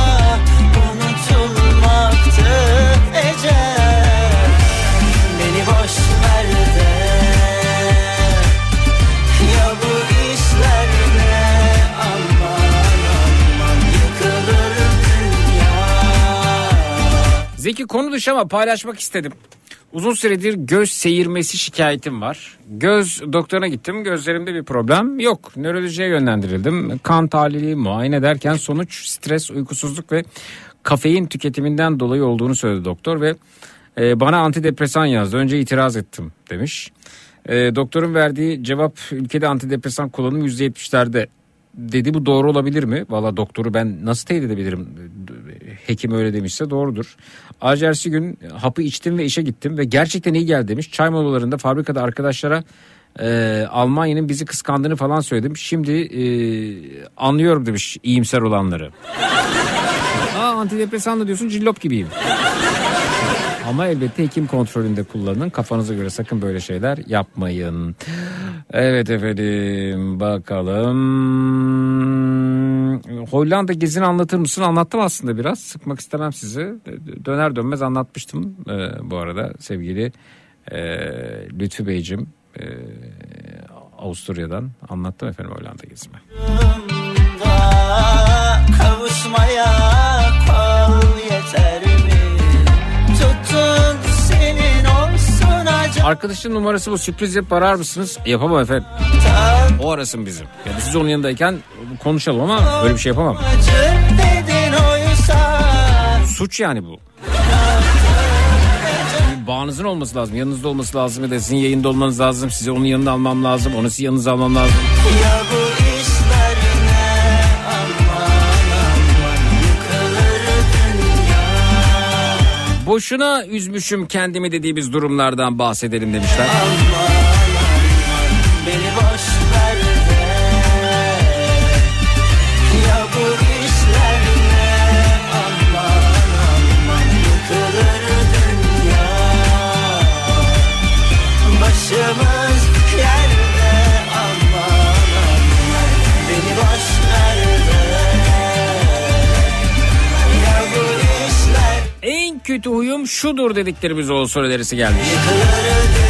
Zeki konu dışı ama paylaşmak istedim. Uzun süredir göz seyirmesi şikayetim var. Göz doktoruna gittim. Gözlerimde bir problem yok. Nörolojiye yönlendirildim. Kan tahlili muayene ederken sonuç stres, uykusuzluk ve kafein tüketiminden dolayı olduğunu söyledi doktor ve e, bana antidepresan yazdı. Önce itiraz ettim demiş. E, doktorun verdiği cevap ülkede antidepresan kullanımı %70'lerde dedi bu doğru olabilir mi? Valla doktoru ben nasıl teyit edebilirim? Hekim öyle demişse doğrudur. Acersi gün hapı içtim ve işe gittim ve gerçekten iyi geldi demiş. Çay molalarında fabrikada arkadaşlara e, Almanya'nın bizi kıskandığını falan söyledim. Şimdi e, anlıyorum demiş iyimser olanları. Aa antidepresan da diyorsun cillop gibiyim. Ama elbette hekim kontrolünde kullanın. Kafanıza göre sakın böyle şeyler yapmayın. Evet efendim bakalım. Hollanda gezini anlatır mısın? Anlattım aslında biraz. Sıkmak istemem sizi. Döner dönmez anlatmıştım ee, bu arada sevgili e, Lütfü Beyciğim. e, Avusturya'dan anlattım efendim Hollanda gezimi.
Kavuşmaya kol yeter mi? Tuttun senin olsun acı
Arkadaşın numarası bu sürpriz yapıp arar mısınız? Yapamam efendim. O arasın bizim. Yani siz onun yanındayken konuşalım ama böyle bir şey yapamam. Suç yani bu. Bağınızın olması lazım. Yanınızda olması lazım ya da sizin yayında olmanız lazım. Size onun yanında almam lazım. Onu sizin yanınıza almam lazım.
Ya bu
Boşuna üzmüşüm kendimi dediğimiz durumlardan bahsedelim demişler.
Beni
Kötü huyum şudur dediklerimiz olsun önerisi gelmiş.
Yıkılır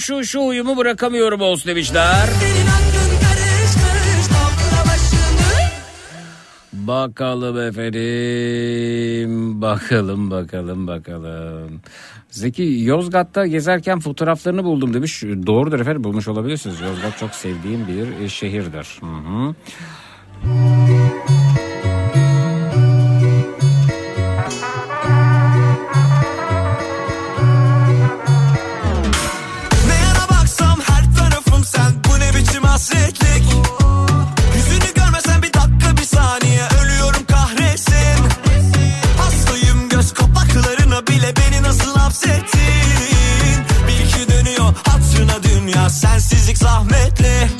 Şu şu uyumu bırakamıyorum olsun demişler. Bakalım efendim. Bakalım bakalım bakalım. Zeki Yozgat'ta gezerken fotoğraflarını buldum demiş. Doğrudur efendim bulmuş olabilirsiniz. Yozgat çok sevdiğim bir şehirdir. Hı hı.
Hapsettin. Bil ki dönüyor hatırına dünya. Sensizlik zahmetli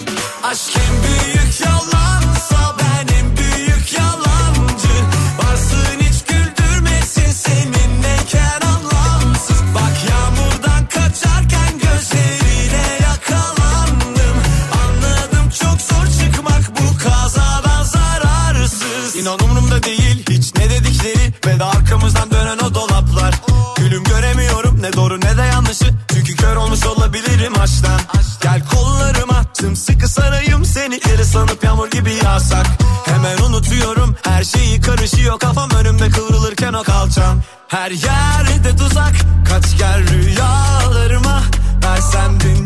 yanlışı Çünkü kör olmuş olabilirim aşktan Gel kollarıma sımsıkı sarayım seni. Deli sanıp yağmur gibi yağsak. Hemen unutuyorum her şeyi karışıyor. Kafam önümde kıvrılırken o kalçam Her yerde tuzak. Kaç gel rüyalarıma Versem dünyaları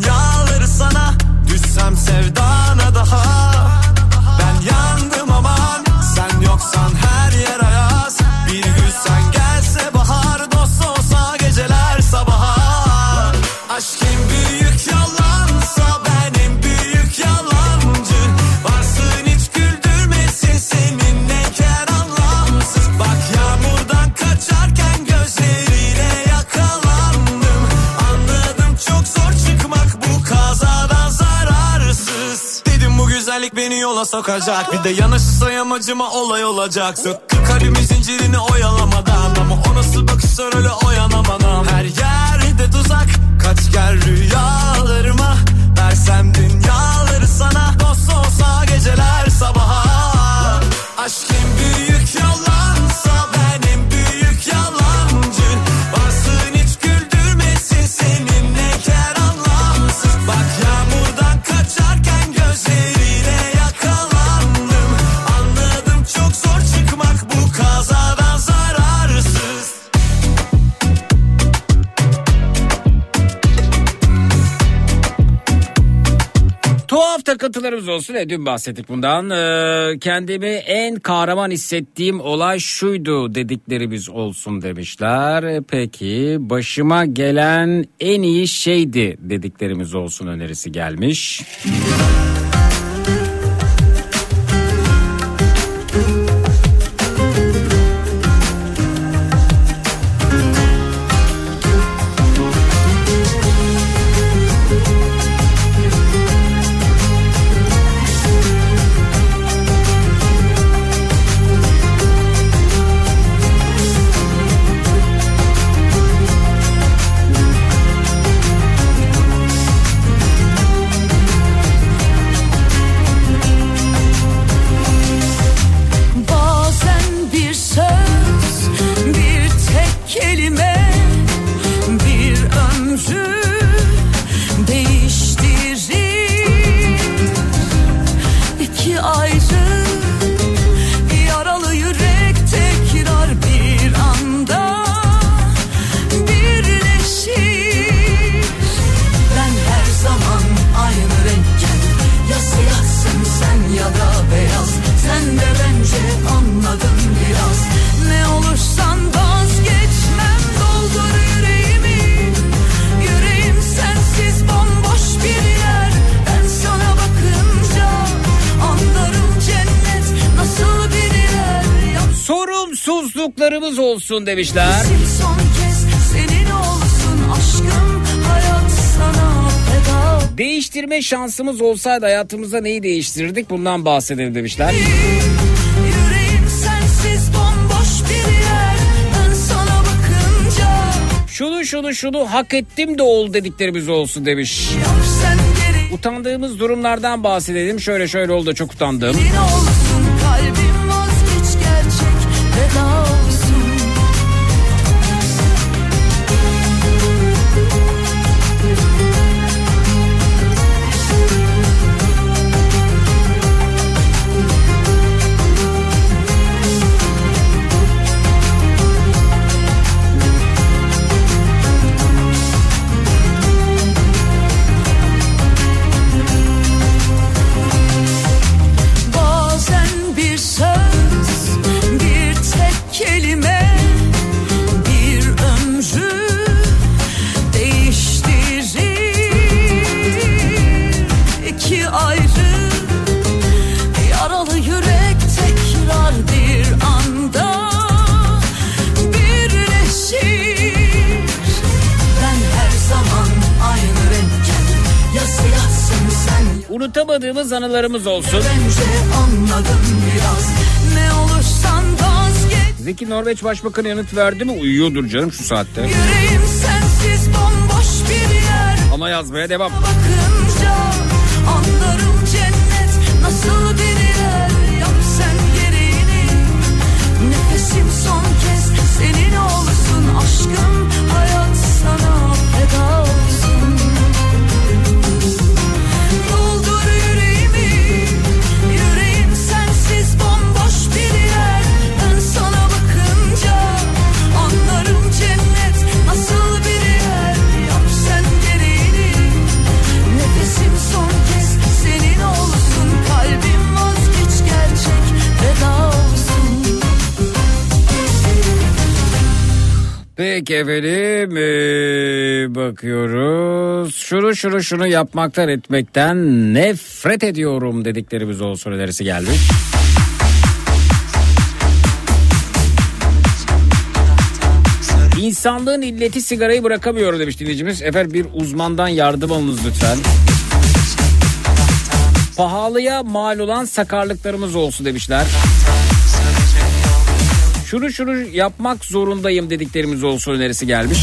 yola sokacak. Bir de yanaşırsa yamacıma olay olacak. Sıkkı kalbimin zincirini oyalamadan. Ama o nasıl bakışlar öyle oyanamadan. Her yerde tuzak. Kaç gel rüyalarıma Versem dünyaları
Tuhaf takıntılarımız olsun. E, dün bahsettik bundan. Ee, kendimi en kahraman hissettiğim olay şuydu dediklerimiz olsun demişler. E, Peki başıma gelen en iyi şeydi dediklerimiz olsun önerisi gelmiş. Olsun demişler.
olsun aşkım
Değiştirme şansımız olsaydı hayatımızda neyi değiştirirdik bundan bahsedelim demişler. Şunu şunu şunu hak ettim de ol dediklerimiz olsun demiş. Utandığımız durumlardan bahsedelim. Şöyle şöyle oldu çok utandım.
Olsun kalbim vazgeç gerçek
unutamadığımız anılarımız olsun. Zeki Norveç Başbakanı yanıt verdi mi? Uyuyordur canım şu saatte. Ama yazmaya devam.
Bakın
Peki efendim e, bakıyoruz. Şunu şunu şunu yapmaktan etmekten nefret ediyorum dediklerimiz olsun önerisi gelmiş. İnsanlığın illeti sigarayı bırakamıyor demiş dinleyicimiz. Efendim bir uzmandan yardım alınız lütfen. Pahalıya mal olan sakarlıklarımız olsun demişler şunu şunu yapmak zorundayım dediklerimiz olsun önerisi gelmiş.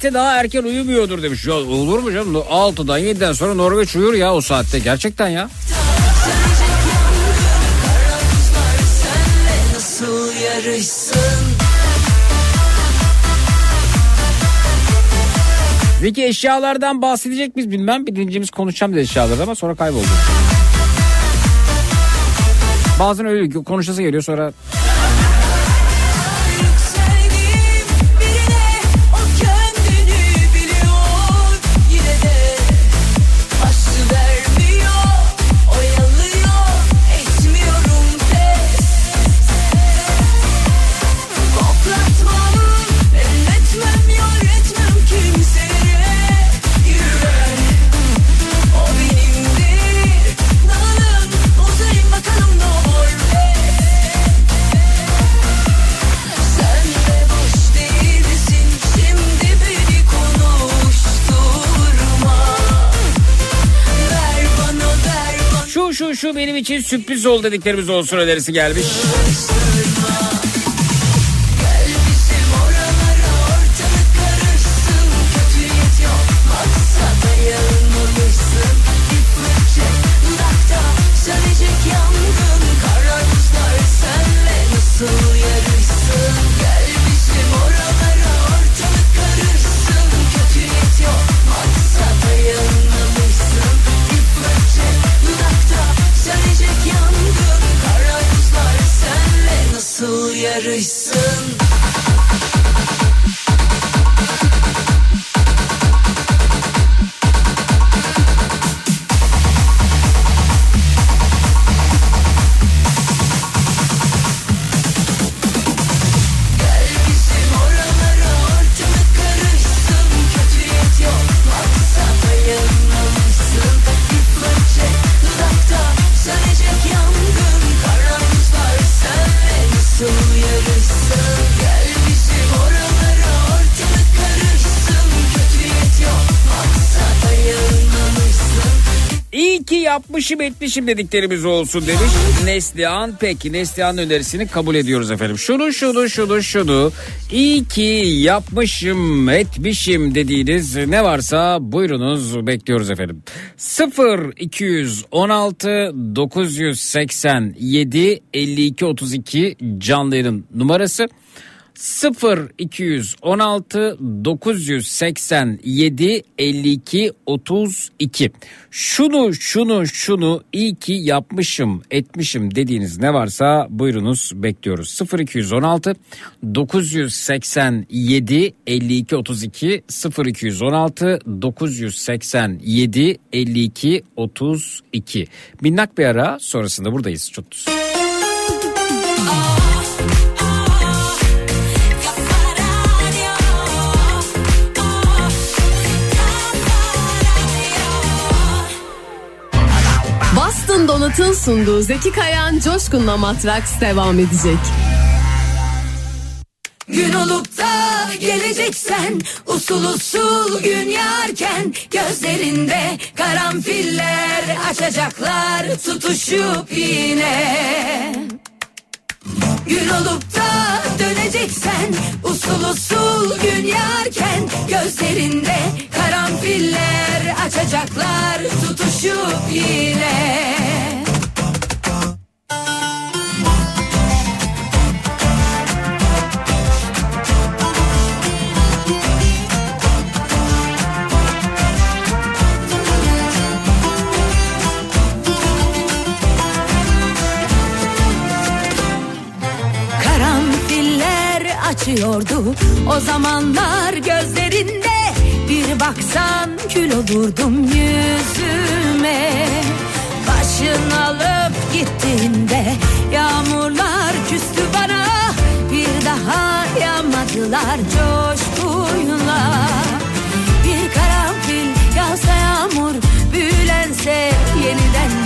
Norveç'te daha erken uyumuyordur demiş. Ya olur mu canım? 6'dan 7'den sonra Norveç uyur ya o saatte gerçekten ya. Peki eşyalardan bahsedecek miyiz bilmem. Birincimiz konuşacağım dedi eşyalarda ama sonra kayboldu. Bazen öyle konuşası geliyor sonra için sürpriz ol dediklerimiz olsun önerisi gelmiş.
Yapmışım etmişim dediklerimiz olsun demiş. Neslihan peki Neslihan önerisini kabul ediyoruz efendim. Şunu şunu şunu şunu iyi ki yapmışım etmişim dediğiniz ne varsa buyurunuz bekliyoruz efendim. 0 216 987 52 32 canlı yayın numarası 0 216 987 52 32 şunu şunu şunu iyi ki yapmışım etmişim dediğiniz ne varsa buyurunuz bekliyoruz. 0 216 987 52 32 0 216 987 52 32 minnak bir ara sonrasında buradayız çutuz.
Donut'un sunduğu Zeki Kayan Coşkun'la Matraks devam edecek.
Gün olup da geleceksen usul usul gün yarken gözlerinde karanfiller açacaklar tutuşup yine. Gün olup da döneceksen usul usul gün yarken gözlerinde karanfiller açacaklar tutuşup yine. Açıyordu o zamanlar gözlerinde Bir baksan kül olurdum yüzüme. Başın alıp gittiğinde yağmurlar küstü bana. Bir daha yağmadılar coşkuyla. Bir karanfil yağsa yağmur büyülense yeniden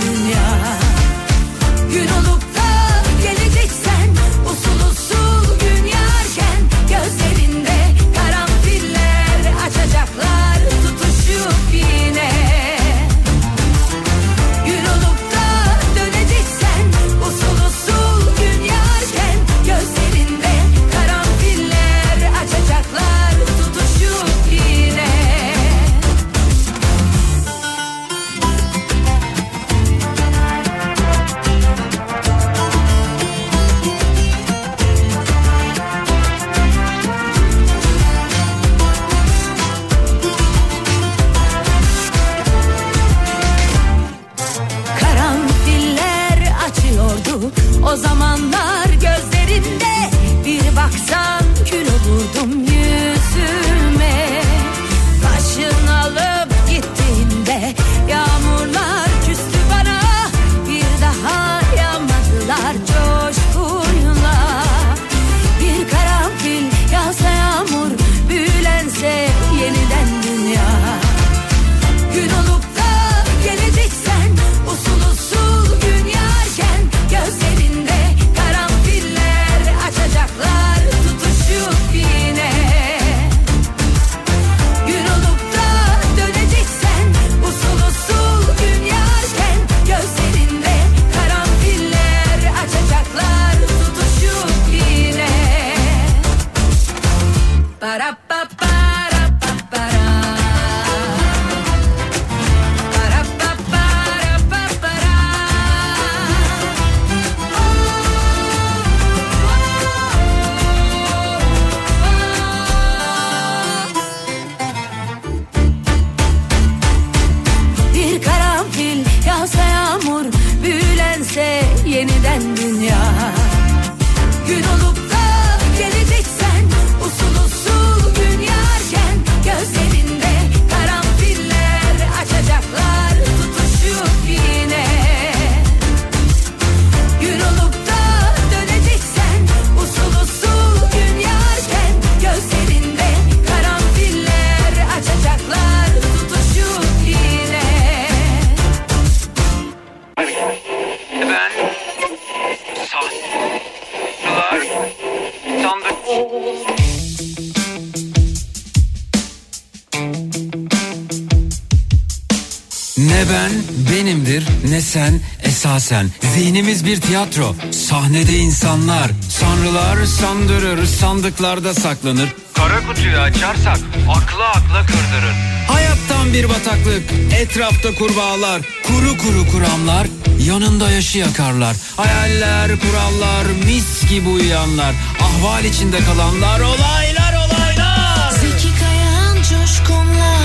Zihnimiz bir tiyatro. Sahnede insanlar. Sanrılar sandırır sandıklarda saklanır. Kara kutuyu açarsak akla akla kırdırır. Hayattan bir bataklık, etrafta kurbağalar, kuru kuru kuramlar, yanında yaşı yakarlar. Hayaller, kurallar, mis gibi uyuyanlar, ahval içinde kalanlar, olaylar olaylar.
Zeki Kayan Coşkun'la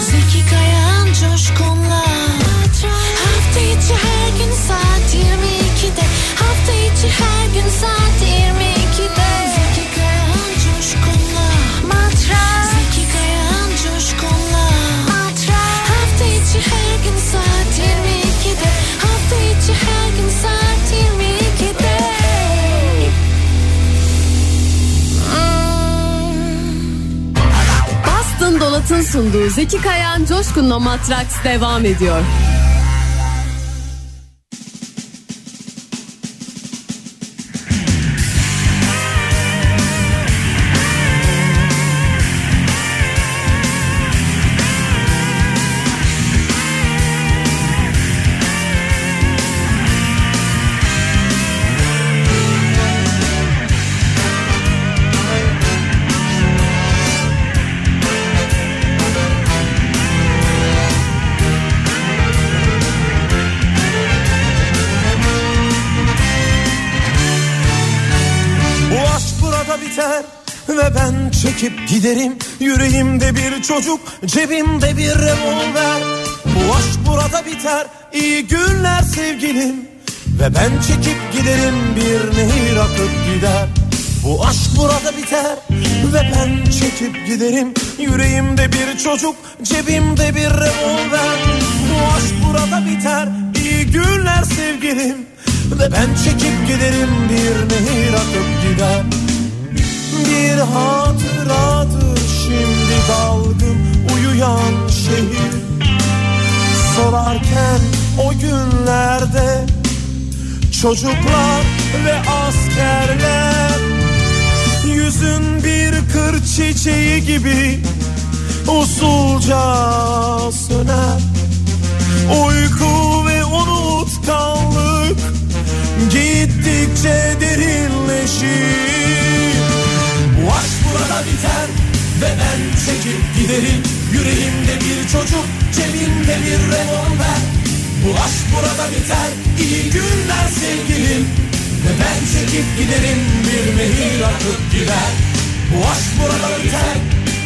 Zeki Kayan Coşkun'la Hafta içi her gün 22'de Her gün saat 22'de Zeki Kayan Coşkun'la. Zeki Kayan Coşkun'la. Hafta içi her gün saat 22'de Hafta içi her gün saat 22'de
Boston Donat'ın sunduğu Zeki Kayan Coşkun'la Matraks devam ediyor.
Giderim Yüreğimde bir çocuk cebimde bir revolver. Bu aşk burada biter iyi günler sevgilim. Ve ben çekip giderim bir nehir akıp gider. Bu aşk burada biter ve ben çekip giderim. Yüreğimde bir çocuk cebimde bir revolver. Bu aşk burada biter iyi günler sevgilim. Ve ben çekip giderim bir nehir akıp gider bir hatıradır şimdi dalgın uyuyan şehir. Solarken o günlerde çocuklar ve askerler Yüzün bir kır çiçeği gibi usulca söner. Uyku ve unutkanlık gittikçe derinleşir Bu aşk burada biter ve ben çekip giderim. Yüreğimde bir çocuk cebimde bir revolver. Bu aşk burada biter iyi günler sevgilim. Ve ben çekip giderim bir nehir akıp gider. Bu aşk burada biter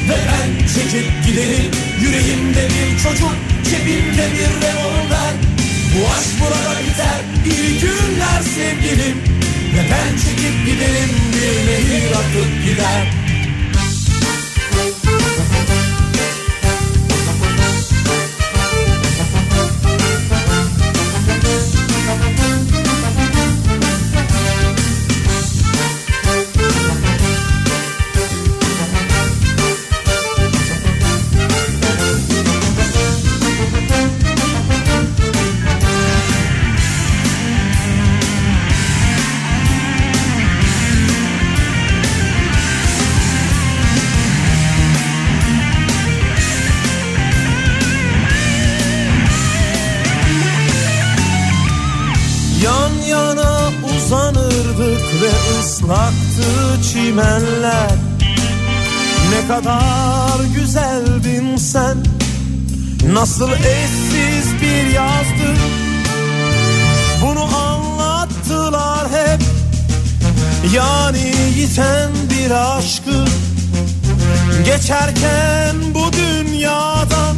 ve ben çekip giderim. Yüreğimde bir çocuk cebimde bir revolver. Bu aşk burada biter iyi günler sevgilim Ve ben çekip giderim bir nehir akıp gider ve ıslaktı çimenler. Ne kadar güzeldin sen. Nasıl eşsiz bir yazdı Bunu anlattılar hep. Yani yiten bir aşkı. Geçerken bu dünyadan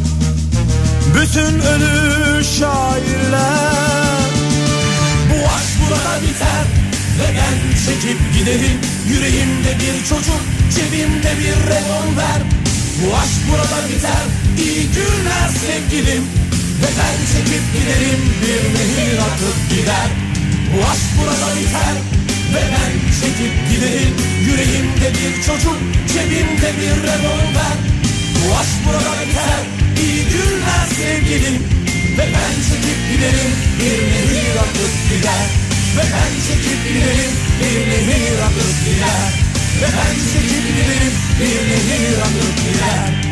Bütün ölü şairler. Bu aşk burada biter Ve ben çekip giderim Yüreğimde bir çocuk Cebimde bir revolver. Bu aşk burada biter İyi günler sevgilim. Ve ben çekip giderim Bir nehir akıp gider. Bu aşk burada biter. Ve ben çekip giderim Yüreğimde bir çocuk Cebimde bir revolver. Bu aşk burada biter İyi günler sevgilim. Ve ben çekip giderim Bir nehir akıp gider ve Beden çekip gidelim bir nehir akıp gider Beden çekip gidelim bir nehir akıp gider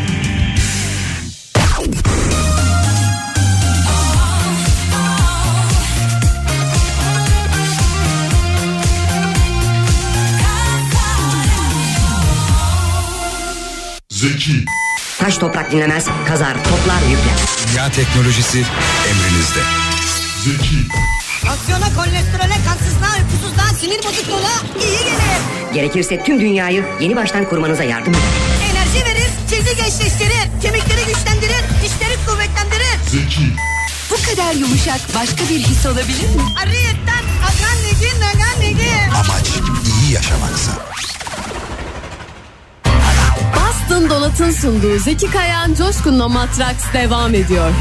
Zeki.
Taş toprak dinlemez, kazar, toplar, yükler.
Dünya teknolojisi emrinizde. Zeki.
Tansiyona, kolesterole, kansızlığa, uykusuzluğa, sinir bozukluğuna iyi gelir.
Gerekirse tüm dünyayı yeni baştan kurmanıza yardım eder.
Enerji verir, cildi gençleştirir, kemikleri güçlendirir, dişleri kuvvetlendirir.
Bu kadar yumuşak başka bir his olabilir mi?
Ariyetten akan negi nagan negi.
Amaç iyi yaşamaksa.
Boston Donat'ın sunduğu Zeki Kayan Coşkun'la Matraks devam ediyor.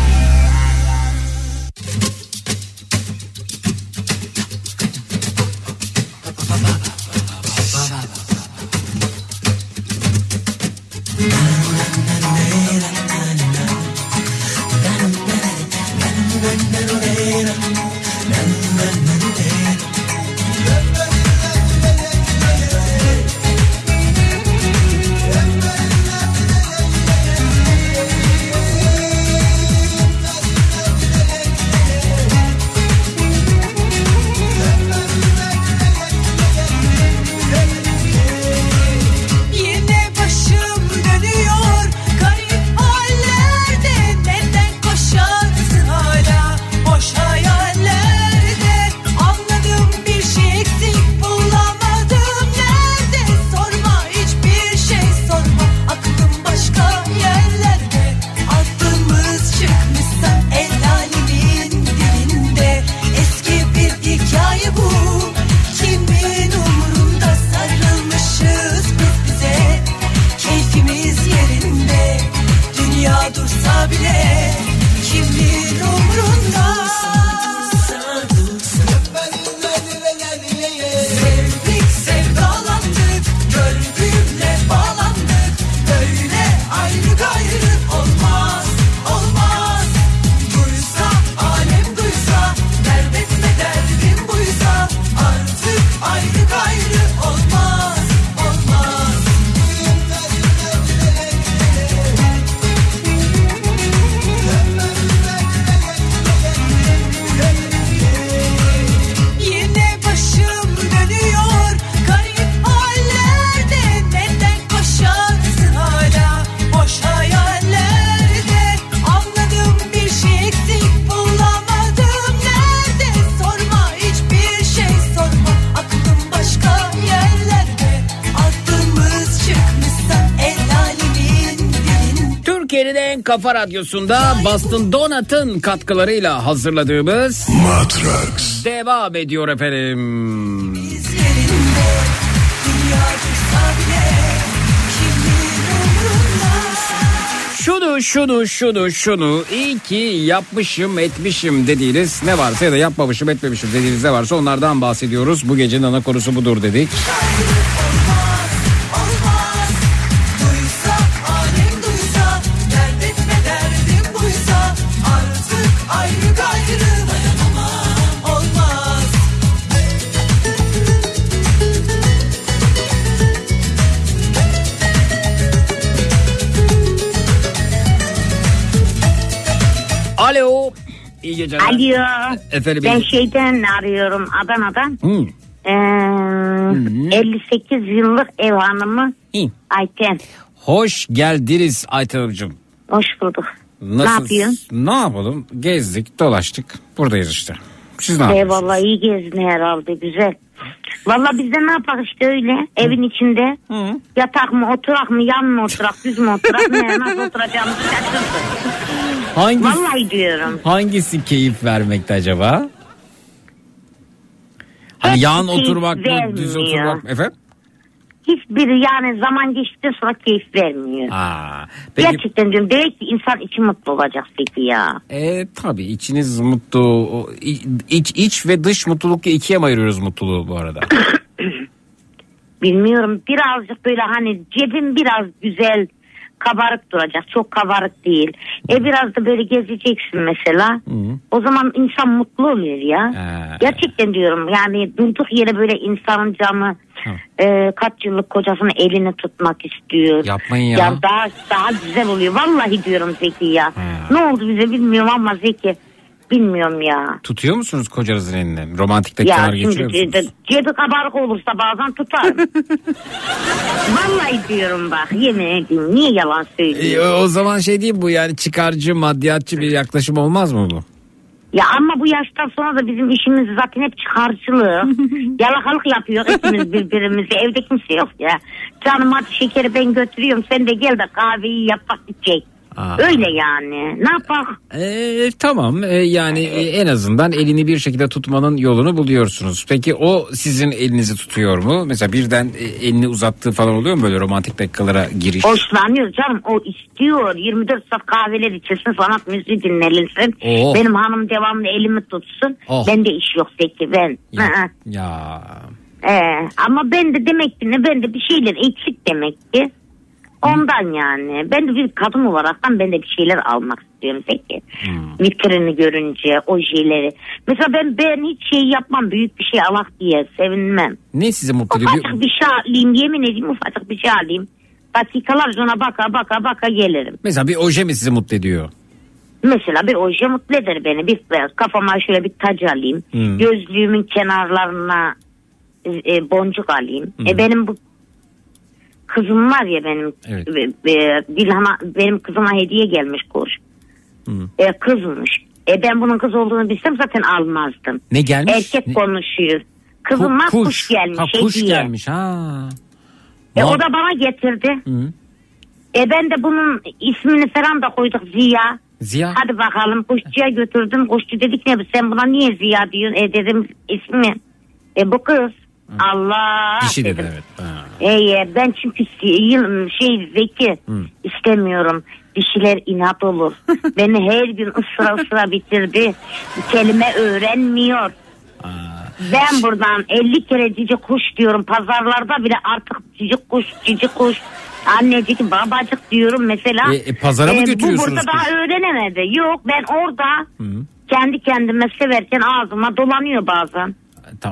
Kafa radyosunda Boston Donat'ın katkılarıyla hazırladığımız
Matrax
devam ediyor efendim. Şunu şunu şunu şunu iyi ki yapmışım etmişim dediğiniz ne varsa ya da yapmamışım etmemişim dediğiniz ne varsa onlardan bahsediyoruz. Bu gecenin ana konusu budur dedik.
Duysa
Efendim.
Ben şeyden arıyorum Adana'dan.
Hı.
Ee, 58 yıllık ev hanımı Ayten.
Hoş geldiniz Ayten Hanımcığım.
Hoş bulduk. Ne
Nasılsınız?
yapıyorsun?
Ne yapalım? Gezdik, dolaştık. Buradayız işte. Siz ne yapıyorsunuz?
Eyvallah iyi gezdin herhalde güzel. Valla biz de ne yapak işte öyle evin içinde. Yatak mı oturak mı yan mı oturak düz mü oturak ne nasıl oturacağımızı şaşırdık.
Hangisi,
Vallahi diyorum.
hangisi keyif vermekte acaba? Hani yan oturmak mı, düz oturmak mı? Efendim?
Hiçbiri yani zaman geçtikten sonra keyif vermiyor.
Aa, peki,
Gerçekten diyorum demek ki insan içi mutlu olacak peki ya.
e, tabii içiniz mutlu. iç, iç ve dış mutluluk ikiye mi ayırıyoruz mutluluğu bu arada?
Bilmiyorum birazcık böyle hani cebim biraz güzel kabarık duracak. Çok kabarık değil. E biraz da böyle gezeceksin mesela. O zaman insan mutlu oluyor ya. Gerçekten diyorum yani durduk yere böyle insanın canı e, kaç yıllık kocasının elini tutmak istiyor.
Yapmayın ya.
Ya daha daha güzel oluyor. Vallahi diyorum Zeki ya. Ne oldu bize bilmiyorum ama Zeki. Bilmiyorum ya.
Tutuyor musunuz kocanızın elini? Romantik
Ya
dakikalar geçiriyor
şimdi
musunuz?
cebi, cebi kabarık olursa bazen tutarım. Vallahi diyorum bak yemin edeyim niye yalan
E,
söylüyorum.
o zaman şey değil bu yani çıkarcı maddiyatçı bir yaklaşım olmaz mı bu?
Ya ama bu yaştan sonra da bizim işimiz zaten hep çıkarcılık. Yalakalık yapıyor ikimiz birbirimize. Evde kimse yok ya. Canım hadi şekeri ben götürüyorum. Sen de gel de kahveyi yap bak içecek.
Aa.
Öyle yani. Ne yapak?
E, tamam e, yani e, en azından elini bir şekilde tutmanın yolunu buluyorsunuz. Peki o sizin elinizi tutuyor mu? Mesela birden e, elini uzattığı falan oluyor mu böyle romantik dakikalara giriş?
Hoşlanıyor canım. O istiyor. 24 saat kahveler içilsin. Sanat müziği dinlenilsin.
Oh.
Benim hanım devamlı elimi tutsun.
Oh.
Bende iş yok Zeki ben.
Ya. Ya
Ee, ama ben de demek ki ne ben de bir şeyler eksik demek ki. Ondan yani. Ben de bir kadın olaraktan ben de bir şeyler almak istiyorum peki. Vitrini görünce ojeleri. Mesela ben ben hiç şey yapmam büyük bir şey alak diye sevinmem.
ne sizi mutlu ediyor?
Ufacık bir şey alayım yemin edeyim ufacık bir şey alayım. Dakikalarca ona baka baka baka gelirim.
Mesela bir oje mi sizi mutlu ediyor?
Mesela bir oje mutlu eder beni. Bir kafama şöyle bir tac alayım.
Hmm.
Gözlüğümün kenarlarına e, boncuk alayım.
Hmm.
E benim bu kızım var ya benim
Evet.
e, Dilhan'a benim kızıma hediye gelmiş kuş.
Hmm.
E, kızmış. E ben bunun kız olduğunu bilsem zaten almazdım.
Ne gelmiş?
Erkek
Ne?
konuşuyor. Kızıma
Ku-
kuş, gelmiş.
Ha, kuş
hediye.
gelmiş ha.
E, o da bana getirdi.
Hı.
E ben de bunun ismini falan da koyduk Ziya.
Ziya.
Hadi bakalım kuşçuya götürdüm. Kuşçu dedik ne sen buna niye Ziya diyorsun? E dedim ismi. E bu kız. Allah
Dişi dedi evet. Ha.
E, e, ben çünkü yıl şey Zeki
Hı.
istemiyorum. Dişiler inat olur. Beni her gün ısıra ısıra bitirdi. Bir kelime öğrenmiyor. Ben buradan 50 kere cici kuş diyorum. Pazarlarda bile artık cici kuş, cici kuş. Annecik, babacık diyorum mesela.
E, e, pazara mı
bu
götürüyorsunuz
burada daha öğrenemedi. Yok ben orada
Hı.
kendi kendime severken ağzıma dolanıyor bazen.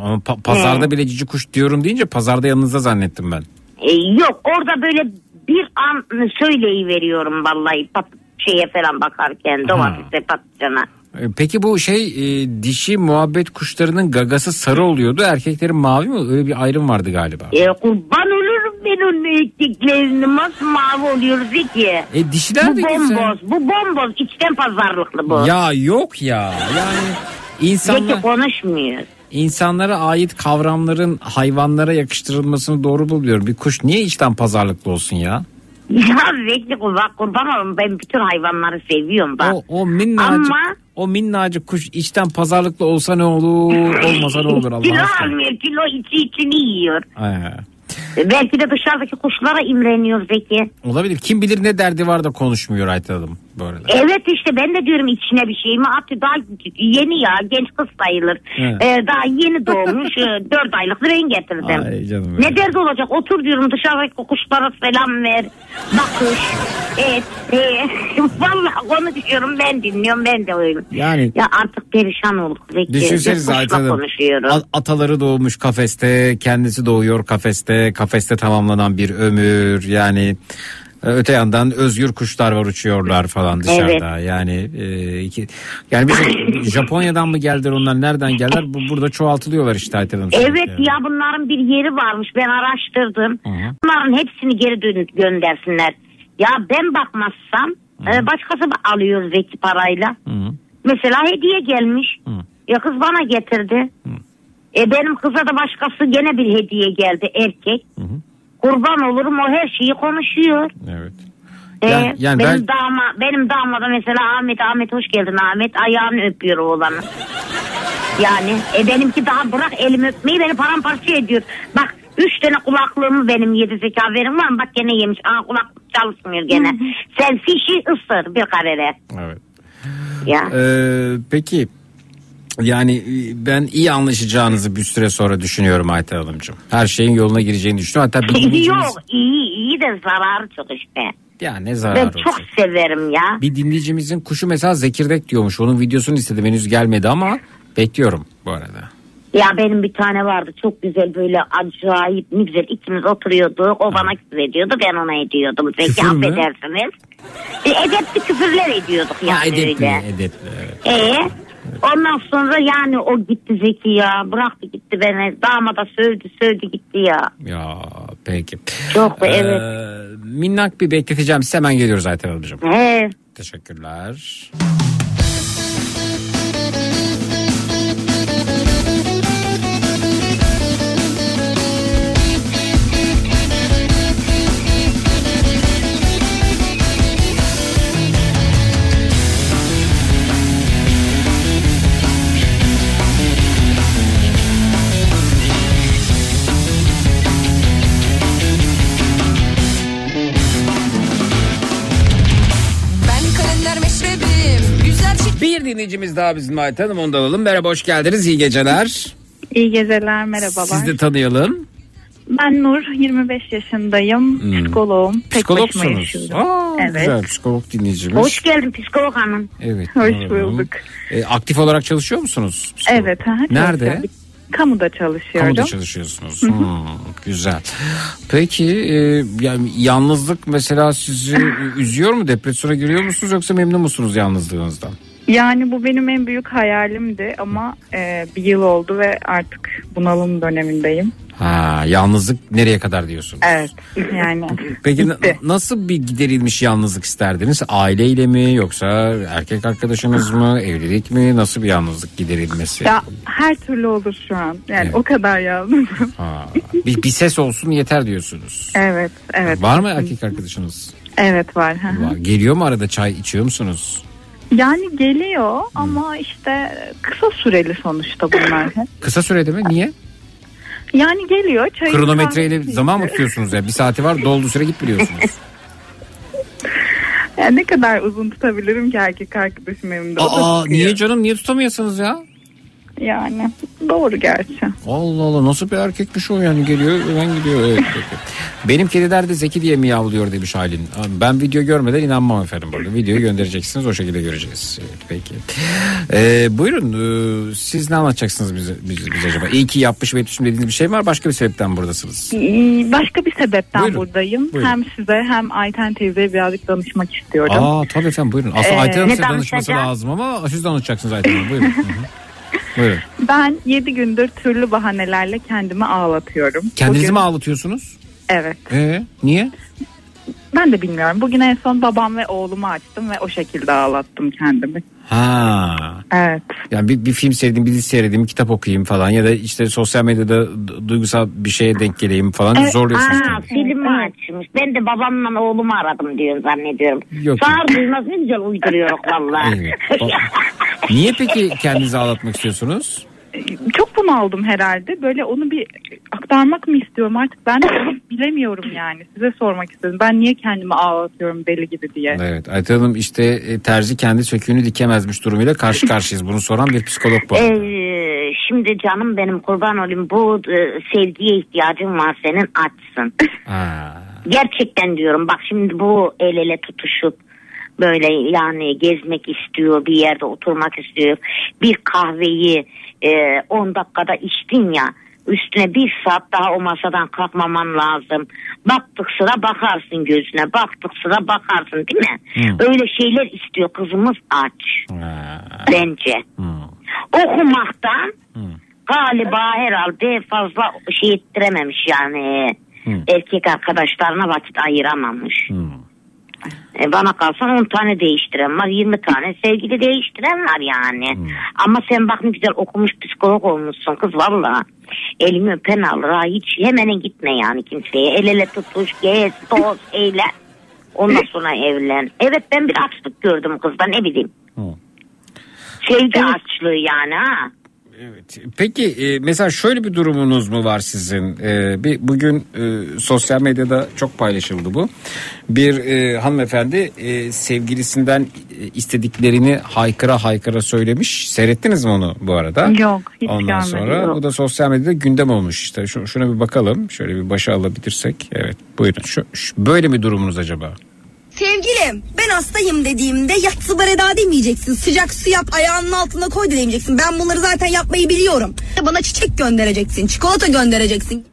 Tamam pa- pazarda
He.
bile cici kuş diyorum deyince pazarda yanınızda zannettim ben.
E, yok orada böyle bir an söyleyiveriyorum vallahi pat, şeye falan bakarken domatese patlıcana.
E, Peki bu şey e, dişi muhabbet kuşlarının gagası sarı oluyordu erkeklerin mavi mi? Öyle bir ayrım vardı galiba.
E, kurban olurum ben onun ektiklerini masmavi oluyor Zeki.
E dişiler
bu
de güzel.
bomboz, bu bomboz içten pazarlıklı bu.
Ya yok ya yani insanlar,
Zeki konuşmuyor.
İnsanlara ait kavramların hayvanlara yakıştırılmasını doğru buluyorum. Bir kuş niye içten pazarlıklı olsun ya?
Ya Zeki bak kurban olurum ben bütün hayvanları seviyorum bak.
O, o minnacık
Ama
o minnacık kuş içten pazarlıklı olsa ne olur olmasa ne olur Allah
kilo
aşkına.
almıyor kilo içi içini yiyor.
He.
E, Belki de dışarıdaki kuşlara imreniyor Zeki.
Olabilir. Kim bilir ne derdi var da konuşmuyor Ayten Hanım bu arada.
Evet işte ben de diyorum içine bir şey mi atıyor daha yeni ya genç kız sayılır.
Evet.
Ee, daha yeni doğmuş e, dört aylık rehin getirdim.
Ay canım
Ne derdi olacak otur diyorum dışarıdaki kuşlara selam ver. Bakış et. E, vallahi konuşuyorum ben dinliyorum ben de öyle.
Yani
Ya artık perişan olduk.
Hanım.
konuşuyorum.
A- Ataları doğmuş kafeste, kendisi doğuyor kafeste, kafeste tamamlanan bir ömür. Yani öte yandan özgür kuşlar var uçuyorlar falan dışarıda. Yani e, iki, yani bir Japonya'dan mı geldiler onlar nereden geldiler? Bu burada çoğaltılıyorlar işte sürekli
Evet
yani.
ya bunların bir yeri varmış ben araştırdım. Bunların hepsini geri dön- göndersinler. Ya ben bakmazsam e, başkası alıyor Zeki parayla. Mesela hediye gelmiş. Ya kız bana getirdi. E benim kıza da başkası gene bir hediye geldi erkek. Kurban olurum o her şeyi konuşuyor.
Evet.
E,
Yani- yani
benim
ben-
dama benim damada mesela Ahmet Ahmet hoş geldin Ahmet ayağını öpüyor oğlanı. Yani e benimki daha bırak elimi öpmeyi beni paramparça ediyor. Bak üç tane kulaklığımı benim yedi zeka verim var mı? Bak gene yemiş. Aa kulaklık çalışmıyor gene. Sen fişi ısır bir karere.
Evet.
Ya.
Ee, peki yani e, ben iyi anlaşacağınızı bir süre sonra düşünüyorum Ayten Hanımcığım. Her şeyin yoluna gireceğini düşünüyorum. Hatta bir dinleyicimiz...
Yok iyi iyi de zararı çok işte.
Ya ne
Ben
zararı olsun.
çok severim ya.
Bir dinleyicimizin kuşu mesela zekirdek diyormuş. Onun videosunu istedim henüz gelmedi ama bekliyorum bu arada.
Ya benim bir tane vardı çok güzel böyle acayip ne güzel ikimiz oturuyorduk. O bana küfür ediyordu ben ona ediyordum. Peki
Küfür mü?
affedersiniz. E, edepli küfürler ediyorduk yani
Ha, edepli,
öyle.
edepli. Evet.
Ee, Ondan sonra yani o gitti Zeki ya. Bıraktı gitti beni. Damada sövdü sövdü gitti ya.
Ya peki.
Çok
Ee,
evet.
minnak bir bekleteceğim. Siz hemen geliyoruz Ayten Hanımcığım.
He.
Teşekkürler. Dinleyicimiz daha bizim Ayten Hanım onu da alalım. Merhaba hoş geldiniz. İyi geceler.
İyi geceler, merhabalar.
Siz de tanıyalım.
Ben Nur, 25 yaşındayım.
Hmm.
Psikoloğum. Tek
Psikologsunuz.
yaşıyorum.
Aa,
evet.
Güzel psikolog dinleyicimiz.
Hoş geldin psikolog hanım.
Evet.
Hoş bulduk.
E, aktif olarak çalışıyor musunuz? psikolog?
Evet. aha,
Nerede?
çalışıyorum. Kamuda çalışıyorum.
Kamuda çalışıyorsunuz. Hmm, güzel. Peki e, yani yalnızlık mesela sizi üzüyor mu? Depresyona giriyor musunuz yoksa memnun musunuz yalnızlığınızdan?
Yani bu benim en büyük hayalimdi ama e, bir yıl oldu ve artık bunalım dönemindeyim.
Ha, yalnızlık nereye kadar diyorsunuz?
Evet. Yani
Peki na- nasıl bir giderilmiş yalnızlık isterdiniz? Aileyle mi yoksa erkek arkadaşınız mı? Evlilik mi? Nasıl bir yalnızlık giderilmesi?
ya her türlü olur şu an. Yani o kadar yalnızım.
Ha, bir, bir ses olsun yeter diyorsunuz.
evet, evet.
Var mı erkek arkadaşınız?
Evet var.
Var. Geliyor mu arada çay içiyor musunuz?
Yani geliyor ama işte kısa süreli sonuçta bunlar.
Kısa sürede mi? Niye?
Yani geliyor çayı
Kronometreyle zaman mı tutuyorsunuz ya? Bir saati var doldu süre git biliyorsunuz.
Yani ne kadar uzun tutabilirim ki erkek arkadaşım evimde.
Aa niye canım niye tutamıyorsunuz ya?
Yani doğru gerçi.
Allah Allah nasıl bir erkekmiş o yani geliyor hemen gidiyor. Evet, peki. Benim kediler de Zeki diye miyavlıyor demiş Aylin. Ben video görmeden inanmam efendim burada. Videoyu göndereceksiniz o şekilde göreceğiz. Evet, peki. Ee, buyurun ee, siz ne anlatacaksınız bize, bize, bize acaba? İyi ki yapmış ve yetişim dediğiniz bir şey mi var başka bir sebepten buradasınız?
Başka bir sebepten
Buyurun,
buradayım.
buyurun.
Hem size hem Ayten teyzeye birazcık danışmak istiyorum.
Aa tabii efendim buyurun. Aslında
Ee,
Ayten Hanım danışması lazım ama siz danışacaksınız Ayten Hanım. Buyurun. Buyurun.
Ben 7 gündür türlü bahanelerle kendimi ağlatıyorum.
Kendinizi
Bugün-
mi ağlatıyorsunuz?
Evet.
Ee, niye?
Ben de bilmiyorum. Bugün en son babam ve oğlumu açtım ve o şekilde ağlattım kendimi.
Ha.
Evet.
Yani bir, bir film seyredeyim, bir dizi seyredeyim, bir kitap okuyayım falan ya da işte sosyal medyada duygusal bir şeye denk geleyim falan
Evet,
zorluyorsunuz.
aa,
tabii.
film açmış. Ben de babamla oğlumu aradım diyor zannediyorum.
Yok.
Sağır duymaz ne güzel uyduruyoruz.
Evet. O- Niye peki kendinizi ağlatmak istiyorsunuz?
Çok bunaldım herhalde. Böyle onu bir aktarmak mı istiyorum artık ben bilemiyorum yani. Size sormak istedim. Ben niye kendimi ağlatıyorum deli gibi diye.
Evet Ayten Hanım işte e, terzi kendi söküğünü dikemezmiş durumuyla karşı karşıyayız. Bunu soran bir psikolog bu. arada.
Ee, şimdi canım benim kurban olayım bu e, sevgiye ihtiyacın var senin açsın.
Ha.
Gerçekten diyorum bak şimdi bu el ele tutuşup böyle yani gezmek istiyor bir yerde oturmak istiyor. Bir kahveyi 10 dakikada içtin ya üstüne bir saat daha o masadan kalkmaman lazım. Baktık sıra bakarsın gözüne baktık sıra bakarsın değil mi?
Hı.
Öyle şeyler istiyor kızımız aç bence. Okumaktan galiba herhalde fazla şey ettirememiş yani erkek arkadaşlarına vakit ayıramamış. E bana kalsan 10 tane değiştiren var 20 tane sevgili değiştiren var yani. Ama sen bak ne güzel okumuş psikolog olmuşsun kız valla. Elimi öpen alır ha hiç hemen gitme yani kimseye. El ele tutuş gez toz eğlen. Ondan sonra evlen. Evet ben bir açlık gördüm kızda ne bileyim. Sevgi açlığı yani ha.
Peki e, mesela şöyle bir durumunuz mu var sizin? E, bir bugün e, sosyal medyada çok paylaşıldı bu. Bir hanımefendi sevgilisinden istediklerini haykıra haykıra söylemiş. Seyrettiniz mi onu bu arada?
Yok hiç
Ondan
görmedim.
sonra
Yok.
bu da sosyal medyada gündem olmuş işte. Şu, şuna bir bakalım. Şöyle bir başa alabilirsek. Evet buyurun. Şu, şu- böyle mi durumunuz acaba?
Sevgilim ben hastayım dediğimde yatsı bareda demeyeceksin. Sıcak su yap ayağının altına koy demeyeceksin. Ben bunları zaten yapmayı biliyorum. Bana çiçek göndereceksin. Çikolata göndereceksin.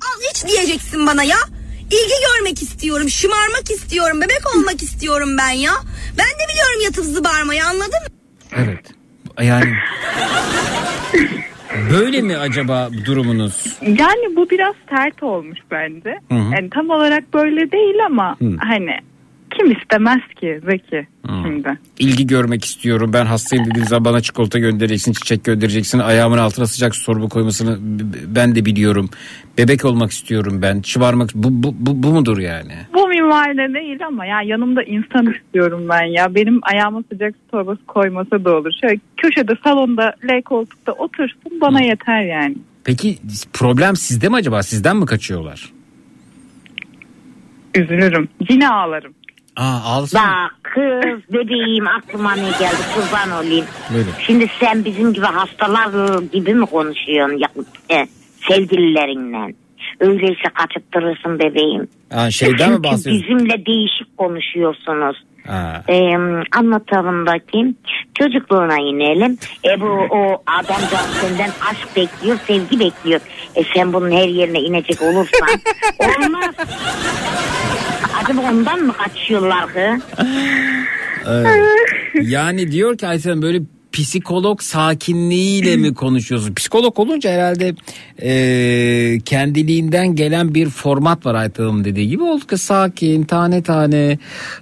Al hiç diyeceksin bana ya. İlgi görmek istiyorum. Şımarmak istiyorum. Bebek olmak istiyorum ben ya. Ben de biliyorum yatıp zıbarmayı anladın mı?
Evet. Yani böyle mi acaba durumunuz?
Yani bu biraz sert olmuş bence.
Hı hı.
Yani tam olarak böyle değil ama
Hı.
hani kim istemez ki Zeki
Hmm.
şimdi.
İlgi görmek istiyorum. Ben hastayım dediğiniz zaman bana çikolata göndereceksin, çiçek göndereceksin. Ayağımın altına sıcak su torba koymasını ben de biliyorum. Bebek olmak istiyorum ben. Şımarmak bu, bu, bu, bu mudur yani?
Bu minvalde değil ama ya yanımda insan istiyorum ben ya. Benim ayağıma sıcak torbası koymasa da olur. Şöyle köşede salonda L koltukta otursun bana yeter yani.
Peki problem sizde mi acaba? Sizden mi kaçıyorlar?
Üzülürüm. Yine ağlarım.
Aa ağlasın.
Bak kız bebeğim aklıma ne geldi kurban olayım.
Buyurun.
Şimdi sen bizim gibi hastalar gibi mi konuşuyorsun ya, e, sevgililerinle? Öyleyse kaçıttırırsın bebeğim.
Aa, şeyden mi
Çünkü
bahsediyorsun?
bizimle değişik konuşuyorsunuz. Ee, anlatalım bakayım. Çocukluğuna inelim. E bu o adamcağız senden aşk bekliyor, sevgi bekliyor. E sen bunun her yerine inecek olursan olmaz. Acaba ondan mı kaçıyorlar ki?
Evet. Yani diyor ki Ayten böyle psikolog sakinliğiyle mi konuşuyorsun? Psikolog olunca herhalde e, kendiliğinden gelen bir format var Ayten Hanım dediği gibi. Oldu ki sakin tane tane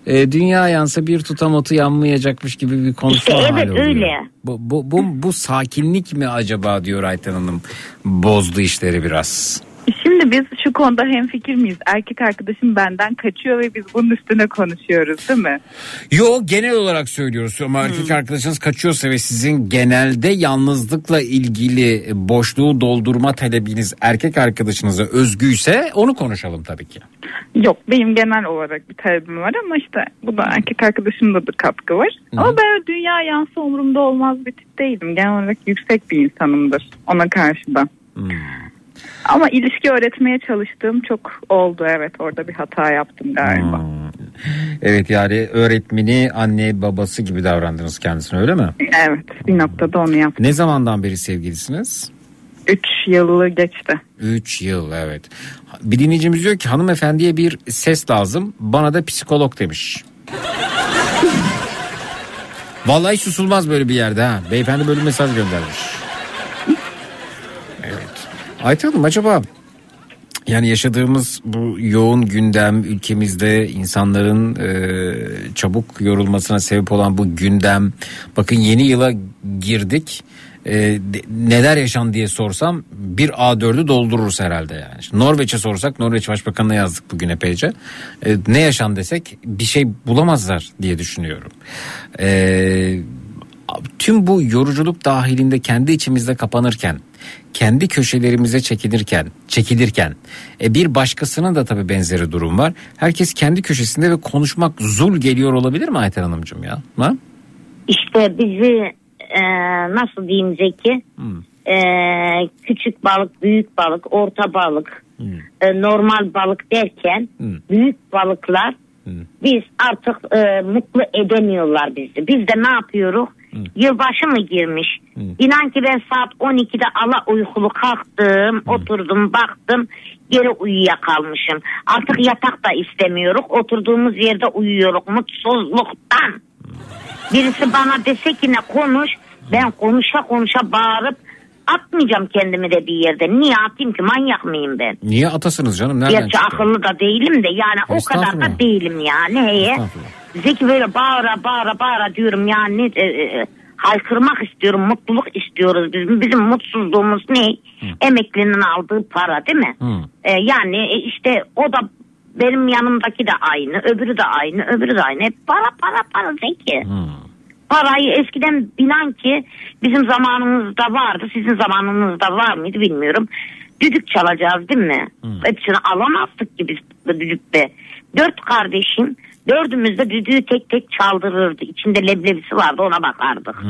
e, dünya yansa bir tutam otu yanmayacakmış gibi bir konuşma
İşte evet,
hali oluyor.
öyle.
Bu, bu, bu, bu sakinlik mi acaba diyor Ayten Hanım bozdu işleri biraz.
Şimdi biz şu konuda hemfikir miyiz? Erkek arkadaşım benden kaçıyor ve biz bunun üstüne konuşuyoruz değil mi?
Yo genel olarak söylüyoruz ama erkek arkadaşınız kaçıyorsa ve sizin genelde yalnızlıkla ilgili boşluğu doldurma talebiniz erkek arkadaşınıza özgüyse onu konuşalım tabii ki.
Yok benim genel olarak bir talebim var ama işte bu da erkek arkadaşımda da katkı var. Ama ben dünya yansı umurumda olmaz bir tip değilim. Genel olarak yüksek bir insanımdır ona karşı da. Ama ilişki öğretmeye çalıştığım çok oldu evet orada bir hata yaptım galiba.
Evet yani öğretmeni anne babası gibi davrandınız kendisine öyle mi?
Evet bir noktada onu yaptım.
Ne zamandan beri sevgilisiniz?
3 yılı geçti.
3 yıl evet. Bir dinleyicimiz diyor ki hanımefendiye bir ses lazım bana da psikolog demiş. Vallahi susulmaz böyle bir yerde ha. Beyefendi böyle mesaj göndermiş. Ayten Hanım acaba yani yaşadığımız bu yoğun gündem ülkemizde insanların e, çabuk yorulmasına sebep olan bu gündem. Bakın yeni yıla girdik. E, neler yaşan diye sorsam bir A4'ü doldururuz herhalde yani. Şimdi Norveç'e sorsak Norveç Başbakanı'na yazdık bugün epeyce. E, ne yaşan desek bir şey bulamazlar diye düşünüyorum. E, tüm bu yoruculuk dahilinde kendi içimizde kapanırken, kendi köşelerimize çekilirken, çekilirken e, bir başkasının da tabii benzeri durum var. Herkes kendi köşesinde ve konuşmak zul geliyor olabilir mi Ayten Hanımcığım ya? Ha?
İşte bizi e, nasıl diyeyim Zeki? E, küçük balık, büyük balık, orta balık, e, normal balık derken büyük balıklar biz artık e, mutlu edemiyorlar bizi. Biz de ne yapıyoruz? Yılbaşı mı girmiş? İnan ki ben saat 12'de ala uykulu kalktım, oturdum, baktım, geri uyuyakalmışım. Artık yatak da istemiyoruz, oturduğumuz yerde uyuyoruz mutsuzluktan. Birisi bana dese ki ne konuş, ben konuşa konuşa bağırıp atmayacağım kendimi de bir yerde. Niye atayım ki manyak mıyım ben?
Niye atasınız canım? Nereden
Gerçi akıllı da değilim de yani o kadar da değilim yani. Heye. Zeki böyle bağıra bağıra bağıra diyorum yani e, e, haykırmak istiyorum mutluluk istiyoruz bizim bizim mutsuzluğumuz ne? Emeklinin aldığı para değil mi? E, yani e, işte o da benim yanımdaki de aynı öbürü de aynı öbürü de aynı. Hep para para para Zeki. Parayı eskiden bilen ki bizim zamanımızda vardı sizin zamanınızda var mıydı bilmiyorum. Düdük çalacağız değil mi? Hepsini alamazdık ki biz düdükte. Dört kardeşim dördümüz de düdüğü tek tek çaldırırdı içinde leblebisi vardı ona bakardık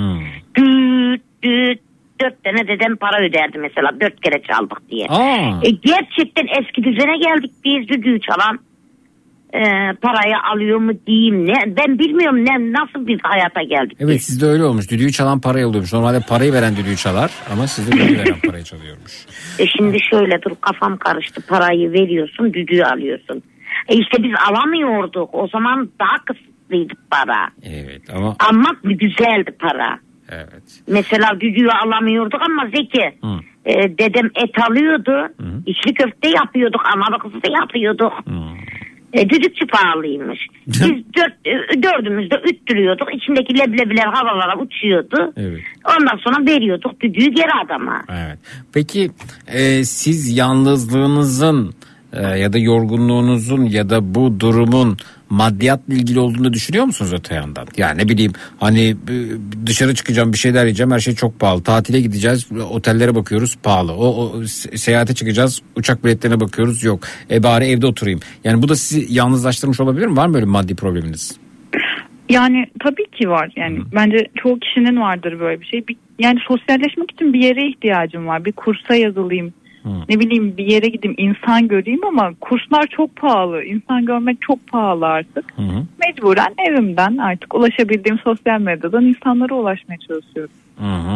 düt düt dört tane dedem para öderdi mesela dört kere çaldık diye.
Aa.
E, gerçekten eski düzene geldik biz düdüğü çalan e, parayı alıyor mu diyeyim ne ben bilmiyorum ne nasıl bir hayata geldik.
Evet sizde öyle olmuş. Düdüğü çalan parayı alıyormuş. Normalde parayı veren düdüğü çalar ama sizde düdüğü veren parayı çalıyormuş.
E şimdi şöyle dur kafam karıştı parayı veriyorsun düdüğü alıyorsun. E işte biz alamıyorduk o zaman daha kısıtlıydı para
Evet ama
ama güzeldi para.
Evet.
Mesela düdüğü alamıyorduk ama Zeki. e, dedem et alıyordu. İçli köfte yapıyorduk. Ana kızı yapıyorduk. E, düdükçü pahalıymış. Biz dört, e, dördümüz de üttürüyorduk. İçindeki leblebiler havalara uçuyordu.
Evet.
Ondan sonra veriyorduk düdüğü geri adama.
Evet. Peki e, siz yalnızlığınızın ya da yorgunluğunuzun ya da bu durumun maddiyatla ilgili olduğunu düşünüyor musunuz öte yandan? Yani ne bileyim hani e, dışarı çıkacağım bir şeyler yiyeceğim her şey çok pahalı. Tatile gideceğiz otellere bakıyoruz pahalı. O, o se- seyahate çıkacağız uçak biletlerine bakıyoruz yok. E bari evde oturayım. Yani bu da sizi yalnızlaştırmış olabilir mi? Var mı böyle maddi probleminiz?
Yani tabii ki var. Yani bence çoğu kişinin vardır böyle bir şey. Bir, yani sosyalleşmek için bir yere ihtiyacım var. Bir kursa yazılayım. Ne bileyim bir yere gideyim insan göreyim ama kurslar çok pahalı. İnsan görmek çok pahalı artık. Mecburen evimden artık ulaşabildiğim sosyal medyadan insanlara ulaşmaya çalışıyorum.
Hı hı.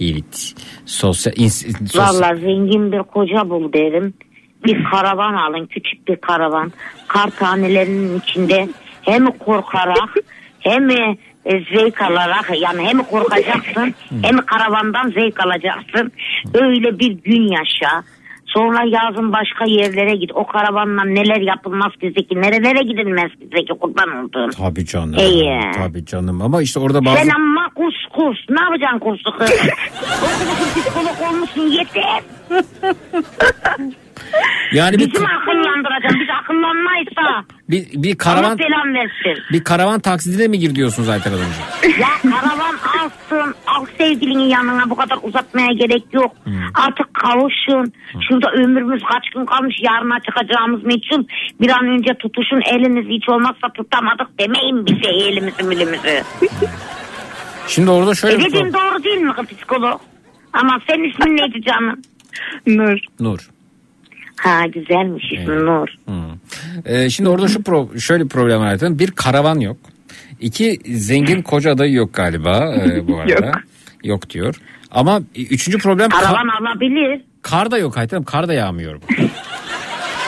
Evet. Sosyal, ins- sosyal
Valla zengin bir koca bul derim. Bir karavan alın küçük bir karavan. Kar tanelerinin içinde hem korkarak hem zevk alarak yani hem korkacaksın hem karavandan zevk alacaksın. Öyle bir gün yaşa. Sonra yazın başka yerlere git. O karavanla neler yapılmaz ki Zeki. Nerelere gidilmez ki Zeki kurban olduğum.
Tabii canım.
İyi.
Tabii canım ama işte orada bazı
Sen ama kurs kurs. Ne yapacaksın? Okumuşsun psikolog olmuşsun yeter.
yani bir,
Bizim akıl yandıracaksın. Biz akıllanmaysa.
bir, bir karavan
selam versin.
bir karavan taksidine mi gir diyorsunuz Ayten Hanımcığım?
Ya karavan alsın. Al sevgilinin yanına bu kadar uzatmaya gerek yok. Artık kavuşun. Şurada ömrümüz kaç gün kalmış yarına çıkacağımız meçhul. Bir an önce tutuşun elinizi hiç olmazsa tutamadık demeyin bize elimizi milimizi.
Şimdi orada şöyle
E
bir
dediğim
pro-
doğru değil mi psikolog? Ama senin ismin neydi canım?
Nur.
Nur.
Ha güzelmiş ismin Nur.
Ee, şimdi orada şu pro- şöyle bir problem var. Bir karavan yok. İki zengin koca adayı yok galiba e, bu arada.
Yok.
Yok diyor. Ama üçüncü problem kar,
Karavan alabilir.
kar da yok Ayten Hanım. Kar da yağmıyor.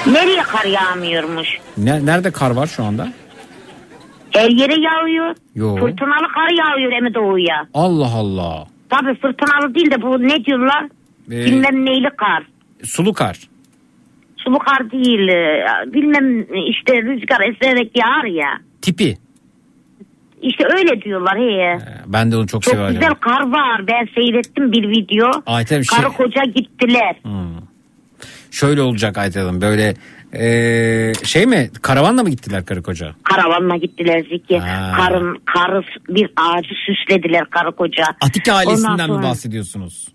Nereye kar yağmıyormuş?
Ne, nerede kar var şu anda?
Her yere yağıyor.
Yok.
Fırtınalı kar yağıyor hem doğuya.
Allah Allah.
Tabii fırtınalı değil de bu ne diyorlar?
Ee,
Bilmem neyli kar.
Sulu kar.
Sulu kar değil. e, Bilmem işte rüzgar eserek yağar ya.
Tipi.
İşte öyle diyorlar he.
Ben de onu çok,
Çok
severim.
güzel kar var. Ben seyrettim bir video.
Ayten şey,
Karı koca gittiler.
şöyle olacak Ayten Hanım. Böyle e, şey mi? Karavanla mı gittiler karı koca?
Karavanla gittiler Zeki.
Ha.
Karın, karı bir ağacı süslediler karı koca.
Atike ailesinden mi
sonra-
bahsediyorsunuz?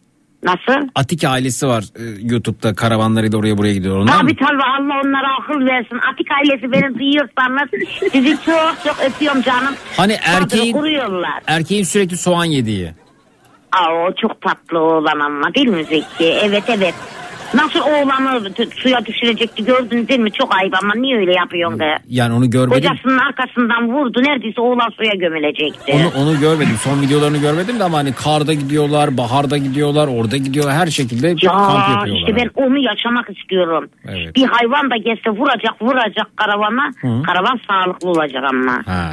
Nasıl?
Atike ailesi var e, YouTube'da karavanlarıyla oraya buraya gidiyor. Onlar mı?
Tabii tabii Allah onlara akıl versin. Atik ailesi beni duyuyorsanız sizi çok çok öpüyorum canım.
Hani erkeğin
kuruyorlar.
erkeğin sürekli soğan yediği.
Aa, o çok tatlı oğlan ama değil mi Zeki? Evet evet. Nasıl oğlanı suya düşürecekti gördün değil mi? Çok ayıp ama niye öyle yapıyorsun be?
Yani onu görmedim.
Kocasının arkasından vurdu. Neredeyse oğlan suya gömülecekti.
Onu, onu görmedim. Son videolarını görmedim de ama hani karda gidiyorlar, baharda gidiyorlar, orada gidiyorlar. Her şekilde kamp
Ya
yapıyorlar.
işte ben onu yaşamak istiyorum.
Evet.
Bir hayvan da gelse vuracak vuracak karavana.
Hı.
Karavan sağlıklı olacak ama.
Ha.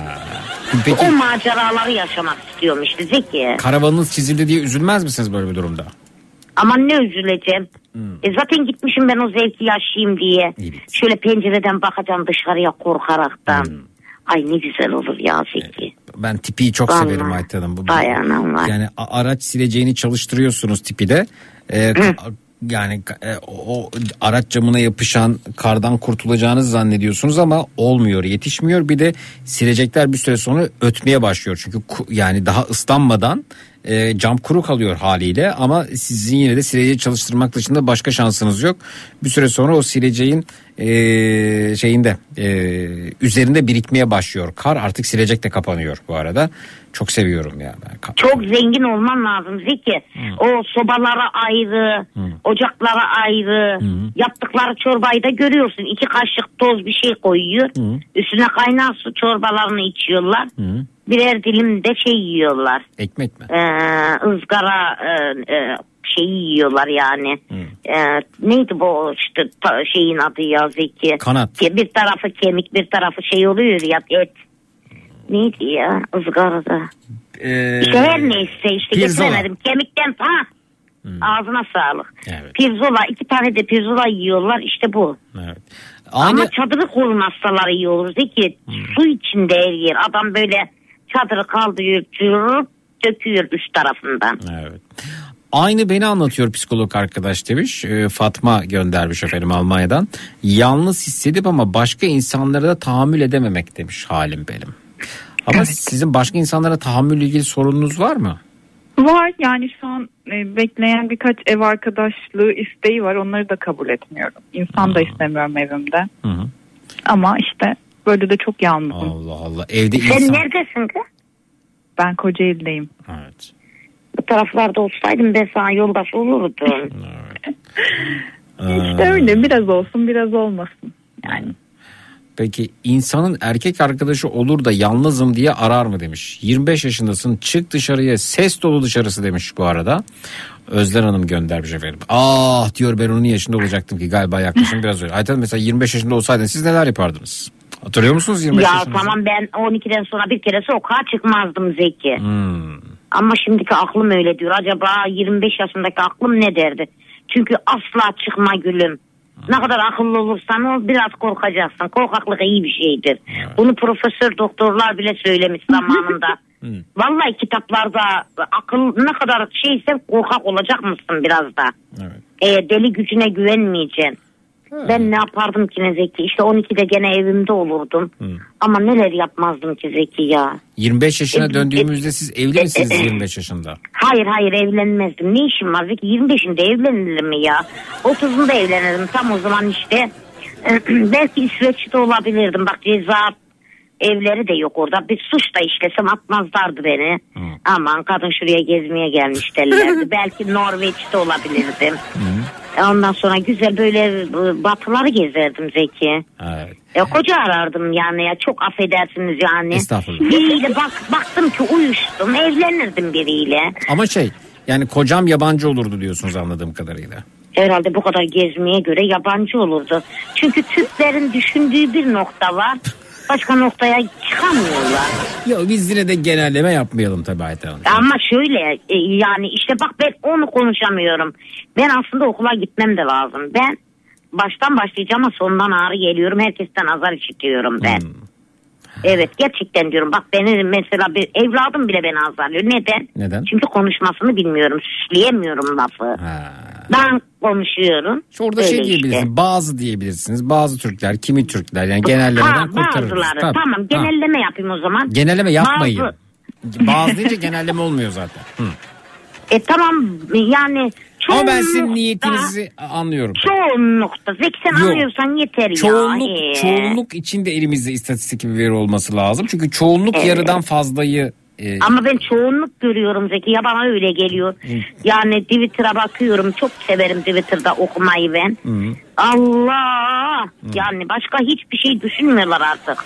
Peki
O maceraları yaşamak istiyorum işte Zeki.
karavanınız çizildi diye üzülmez misiniz böyle bir durumda?
Aman ne üzüleceğim. E zaten gitmişim ben o zevki yaşayayım diye. Şöyle pencereden bakacağım dışarıya korkaraktan. Ay ne güzel olur ya Zeki.
Ben tipiyi çok
Vallahi.
severim Ayten Hanım. Bu-
Dayanam var.
Yani araç sileceğini çalıştırıyorsunuz tipi de. Ka- yani e, o araç camına yapışan kardan kurtulacağınızı zannediyorsunuz ama olmuyor yetişmiyor. Bir de silecekler bir süre sonra ötmeye başlıyor. Çünkü yani daha ıslanmadan e, cam kuru kalıyor haliyle ama sizin yine de sileceği çalıştırmak dışında başka şansınız yok. Bir süre sonra o sileceğin e, şeyinde e, üzerinde birikmeye başlıyor. Kar artık silecek de kapanıyor bu arada çok seviyorum ya ben
Çok zengin olman lazım Zeki. O sobalara ayrı, ocaklara ayrı, yaptıkları çorbayı da görüyorsun. İki kaşık toz bir şey koyuyor. Üstüne kaynar su çorbalarını içiyorlar. Birer dilim de şey yiyorlar.
ekmek mi
Ee, ızgara e, e, şeyi yiyorlar yani. Ee, neydi bu işte ta- şeyin adı ya Zeki?
Kanat.
Bir tarafı kemik bir tarafı şey oluyor ya et. Neydi ya ızgarada?
e,
İşte her neyse işte
pirzola.
getiremedim. Kemikten ha. Ağzına sağlık. Pirzola iki tane de pirzola yiyorlar işte bu.
Evet.
Ama çadırı kurun hastaları iyi olur. Zeki su içinde her yer. Adam böyle çadırı kaldırıyor, cırıp döküyor üst tarafından.
Evet. Aynı beni anlatıyor psikolog arkadaş demiş. Ee, Fatma göndermiş efendim Almanya'dan. Yalnız hissedip ama başka insanlara da tahammül edememek demiş halim benim. Ama sizin başka insanlara tahammülle ilgili sorununuz var mı?
Var yani şu an e, bekleyen birkaç ev arkadaşlığı isteği var. Onları da kabul etmiyorum. İnsan da istemiyorum evimde.
Hı hı.
Ama işte böyle de çok yalnızım.
Allah Allah evde
Sen
insan.
neredesin kız?
Ben Kocaeli'deyim.
Evet.
Bu taraflarda olsaydım ben sana yoldaş olurdum.
İşte öyle biraz olsun biraz olmasın. Yani
Peki insanın erkek arkadaşı olur da yalnızım diye arar mı demiş. 25 yaşındasın çık dışarıya ses dolu dışarısı demiş bu arada. Özler Hanım göndermiş efendim. Ah diyor ben onun yaşında olacaktım ki galiba yaklaşım biraz öyle. Ayten mesela 25 yaşında olsaydın siz neler yapardınız? Hatırlıyor musunuz 25
ya
yaşınızı?
tamam ben 12'den sonra bir kere sokağa çıkmazdım Zeki.
Hmm.
Ama şimdiki aklım öyle diyor. Acaba 25 yaşındaki aklım ne derdi? Çünkü asla çıkma gülüm. Ne kadar akıllı olursan ol biraz korkacaksın. Korkaklık iyi bir şeydir. Bunu profesör doktorlar bile söylemiş zamanında. Vallahi kitaplarda akıl ne kadar şeyse korkak olacak mısın biraz da. Ee, deli gücüne güvenmeyeceksin. Ben ne yapardım ki ne Zeki? İşte 12'de gene evimde olurdum. Ama neler yapmazdım ki Zeki ya.
25 yaşına
E,
döndüğümüzde siz evli misiniz 25 yaşında?
Hayır hayır evlenmezdim. Ne işim var Zeki? 25'inde evlenilir mi ya? 30'unda evlenirdim. Tam o zaman işte belki İsveç'te olabilirdim. Bak ceza evleri de yok orada. Bir suç da işlesem atmazlardı beni. Aman kadın şuraya gezmeye gelmiş derlerdi. belki Norveç'te olabilirdim. Ondan sonra güzel böyle e, batıları gezerdim Zeki.
Evet.
Ya koca arardım yani ya çok affedersiniz yani.
Estağfurullah.
Biriyle bak baktım ki uyuştum evlenirdim biriyle.
Ama şey yani kocam yabancı olurdu diyorsunuz anladığım kadarıyla.
Herhalde bu kadar gezmeye göre yabancı olurdu. Çünkü Türklerin düşündüğü bir nokta var. Başka noktaya çıkamıyorlar.
Yok biz yine de genelleme yapmayalım tabii Ayten Hanım.
Ama şöyle e, yani işte bak ben onu konuşamıyorum. Ben aslında okula gitmem de lazım. Ben baştan başlayacağım ama sondan ağrı geliyorum. Herkesten azar işitiyorum ben. Evet gerçekten diyorum. Bak beni mesela bir evladım bile beni azarlıyor. Neden?
Neden?
Çünkü konuşmasını bilmiyorum. Süsleyemiyorum lafı. Ben konuşuyorum.
Orada
Öyle
şey
işte.
diyebilirsiniz. Bazı diyebilirsiniz. Bazı Türkler, kimi Türkler yani genellemeden
Ha,
kurtarırız.
bazıları.
Tabii.
Tamam
Ha.
genelleme yapayım o zaman.
Genelleme yapmayın.
Bazı-
Bazı deyince genelleme olmuyor zaten. Hı.
E tamam yani
Ama ben sizin niyetinizi anlıyorum.
Çoğunlukta. Zeki sen
Yok.
anlıyorsan yeter
Çoğunluk,
ya. Ee,
çoğunluk içinde elimizde istatistik bir veri olması lazım. Çünkü çoğunluk
Evet.
yarıdan fazlayı e,
Ama ben çoğunluk görüyorum Zeki. Ya bana öyle geliyor. Yani Twitter'a bakıyorum. Çok severim Twitter'da okumayı ben. Allah! Yani başka hiçbir şey düşünmüyorlar artık.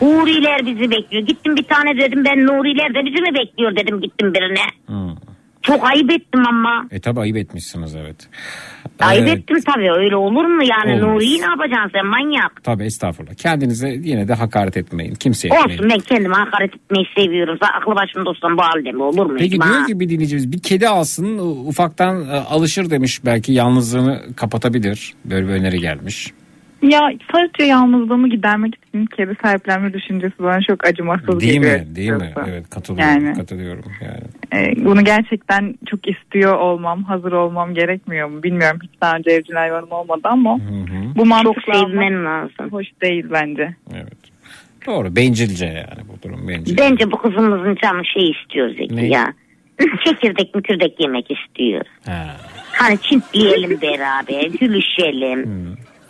Huriler bizi bekliyor. Gittim bir tane dedim ben Nuriler de bizi mi bekliyor dedim gittim birine. Çok ayıp ettim ama.
E tabi ayıp etmişsiniz evet.
Ayıp
Evet,
ettim tabii öyle olur mu yani
Olmaz.
Nuri'yi ne yapacaksın sen manyak.
Tabii estağfurullah. Kendinize yine de hakaret etmeyin. Kimseye etmeyin.
Olsun ben kendime hakaret etmeyi seviyorum. Zaten aklı başımda olsam bu halde mi olur mu?
Peki diyor ki bir dinleyicimiz bir kedi alsın ufaktan e, alışır demiş. Belki yalnızlığını kapatabilir. Böyle bir öneri gelmiş.
Ya sadece yalnızlığımı gidermek için kedi sahiplenme düşüncesi bana çok acımasız
Değil
geliyor.
mi? Değil mi? Evet katılıyorum.
Yani.
Katılıyorum yani.
Ee, bunu gerçekten çok istiyor olmam, hazır olmam gerekmiyor mu? Bilmiyorum hiç daha önce evcil hayvanım olmadı ama bu mantıkla
Çok
almak
sevmen lazım.
hoş değil bence.
Doğru. Bencilce yani bu durum bencil.
Bence bu kızımızın canı şey istiyor Zeki
Ne?
ya. Çekirdek mükürdek yemek istiyor. Hani çintleyelim beraber, gülüşelim.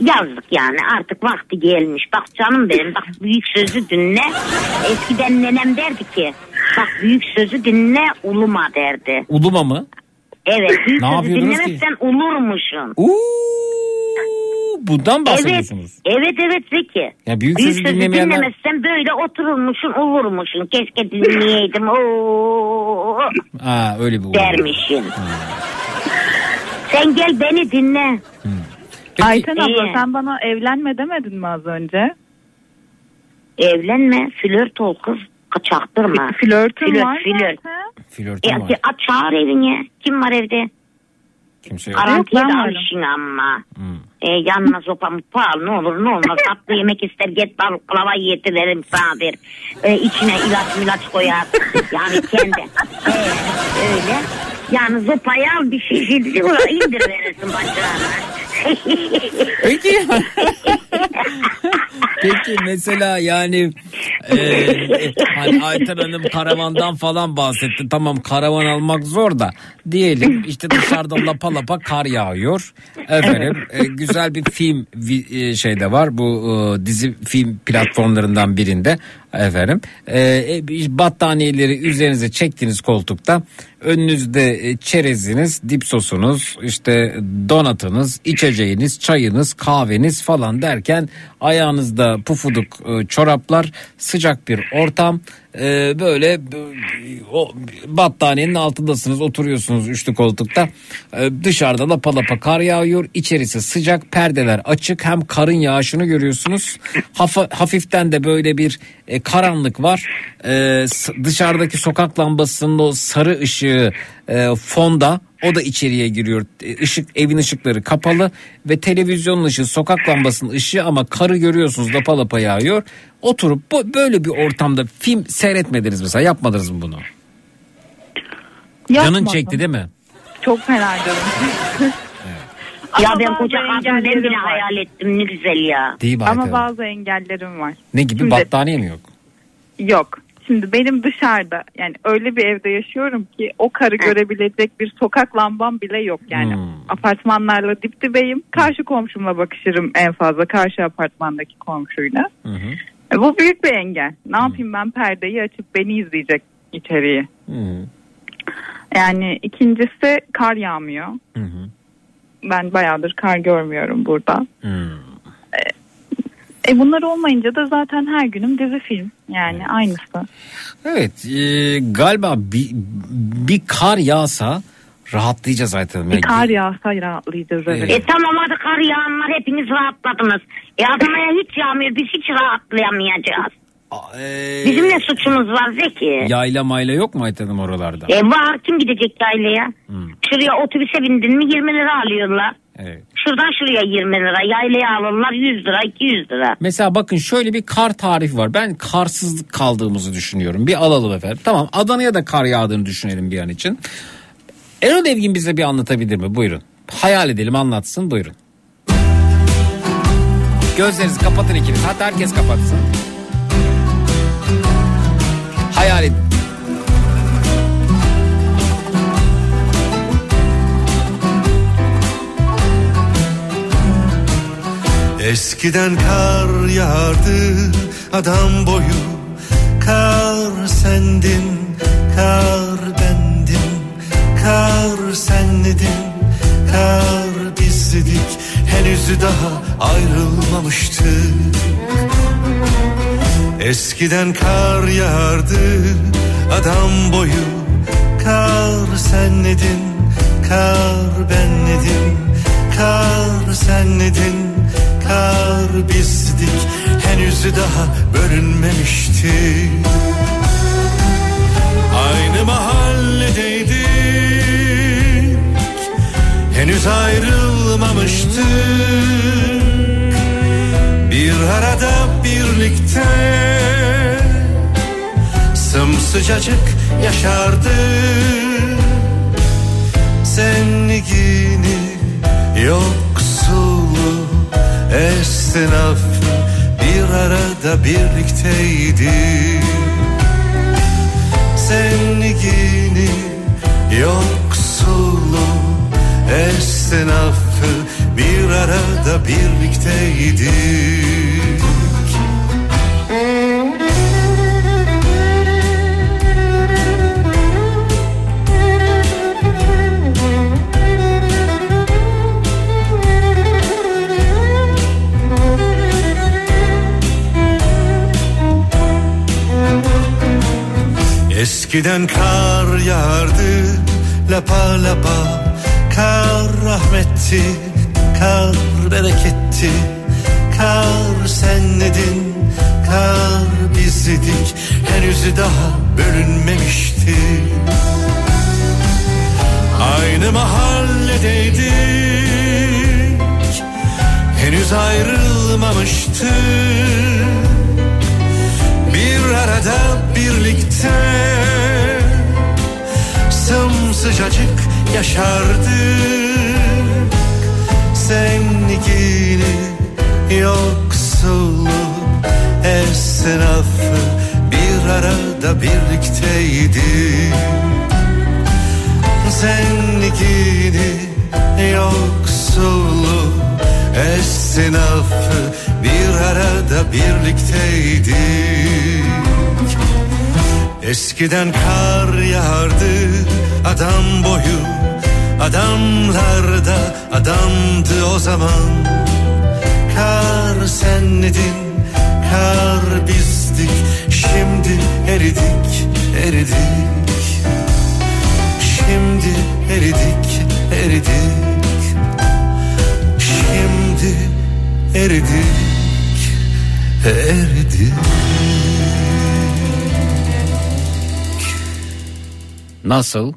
Yazdık yani artık vakti gelmiş. Bak canım benim bak büyük sözü dinle. Eskiden nenem derdi ki bak büyük sözü dinle uluma derdi.
Uluma mı?
Evet büyük
Ne
sözü
yapıyordunuz ki?
dinlemezsen ulurmuşsun.
Bundan
Evet,
bahsediyorsunuz.
evet evet Zeki.
Ya büyük
Büyük
sözü
sözü
dinlemeyenler-
dinlemezsen böyle otururmuşsun ulurmuşsun. Keşke dinleyeydim. Oo,
Ha öyle bir
dermişsin. Sen gel beni dinle.
Ayten abla
İyi.
sen bana evlenme demedin mi az önce?
Evlenme, flört ol kız. Çaktırma.
Flörtüm
Flört,
var
flört.
Flörtüm
E,
var.
aç çağır evine. Kim var evde?
Kimse yok.
Garantiye de
ben
al
varım.
işini ama. E, yanına sopa mutlu al ne olur ne olmaz. Tatlı yemek ister git bal klava yetiririm sana der. E, içine ilaç milaç koyar. Yani kendi. E, öyle. Yani zopayı al bir şey indir, indir verirsin bacağına.
Peki. Peki mesela yani e, hani Ayten Hanım karavandan falan bahsetti. Tamam karavan almak zor da diyelim işte dışarıda lapa lapa kar yağıyor. Efendim e, güzel bir film e, şeyde var bu e, dizi film platformlarından birinde efendim. E, e, battaniyeleri üzerinize çektiğiniz koltukta önünüzde e, çereziniz, dip sosunuz, işte donatınız, içeceğiniz, çayınız, kahveniz falan derken ayağınızda pufuduk e, çoraplar, sıcak bir ortam. E, böyle o battaniyenin altındasınız, oturuyorsunuz üçlü koltukta. E, dışarıda lapa lapa kar yağıyor, içerisi sıcak, perdeler açık. Hem karın yağışını görüyorsunuz. Hafa- hafiften de böyle bir e, karanlık var. E, dışarıdaki sokak lambasının o sarı ışığı e, fonda o da içeriye giriyor. E, Işık evin ışıkları kapalı ve televizyonun ışığı sokak lambasının ışığı ama karı görüyorsunuz lapa lapa yağıyor. Oturup bu, böyle bir ortamda film seyretmediniz mesela yapmadınız mı bunu? Canın
Yapmadım.
çekti değil mi?
Çok fena canım.
ya
Ama
ben koca ben bile
var.
hayal ettim ne güzel ya.
Değil
Ama bazı engellerim var.
Ne gibi
Şimdi-
battaniye mi yok?
Yok. Şimdi benim dışarıda yani öyle bir evde yaşıyorum ki o karı görebilecek bir sokak lambam bile yok yani.
Hmm.
Apartmanlarla dip dibeyim. Karşı komşumla bakışırım en fazla karşı apartmandaki komşuyla.
Hı hı.
E, bu büyük bir engel. Ne yapayım ben perdeyi açıp beni izleyecek içeriye.
Hı
Yani ikincisi kar yağmıyor.
hı. hı.
Ben bayağıdır kar görmüyorum burada.
Hı.
E bunlar olmayınca da zaten her günüm dizi film. Yani aynısı.
Evet e, galiba bir, bir kar yağsa rahatlayacağız zaten.
Bir kar yağsa rahatlayacağız evet.
E tamam hadi kar yağanlar hepiniz rahatladınız. E Adana'ya hiç yağmıyor biz hiç rahatlayamayacağız. Bizim ne suçumuz var Zeki?
Yayla mayla yok mu Ayten Hanım oralarda?
E var kim gidecek yaylaya? Şuraya otobüse bindin mi 20 lira alıyorlar.
Evet.
Şuradan şuraya 20 lira yaylaya alırlar 100 lira 200 lira.
Mesela bakın şöyle bir kar tarifi var. Ben karsızlık kaldığımızı düşünüyorum. Bir alalım efendim. Tamam Adana'ya da kar yağdığını düşünelim bir an için. Erol Evgin bize bir anlatabilir mi? Buyurun. Hayal edelim anlatsın buyurun. Gözlerinizi kapatın ikiniz. Hatta herkes kapatsın. Hayal edin.
Eskiden kar yağardı adam boyu. Kar sendin, kar bendim Kar senledin, kar bizdik Henüz daha ayrılmamıştık Eskiden kar yağardı adam boyu. Kar senledin, kar benledim Kar senledin, kar bizdik. Henüz daha bölünmemiştik. Aynı mahalledeydik. Henüz ayrılmamıştık. Bir arada birlikte Sımsıcacık yaşardık. Zengini yoksulu esnaf bir arada birlikteydi. Zengini yoksulu esnafı bir arada birlikteydik Eskiden kar yağardı lapa lapa. Kar rahmetti, kar bereketti. Kar senledin, kar bizdik henüz daha bölünmemişti. Aynı mahalledeydik henüz ayrılmamıştık Bir arada birlikte? Sımsıcacık yaşardık. Senlikini yoksulluğu esnafı bir arada birlikteydik. Senlikini yoksulluğu esnafı bir arada birlikteydik Eskiden kar yağardı adam boyu. Adamlar da adamdı o zaman. Kar senledin, kar bizdik. Şimdi eridik, eridik. Şimdi eridik, eridik. Şimdi eridik, eridik
Nasıl?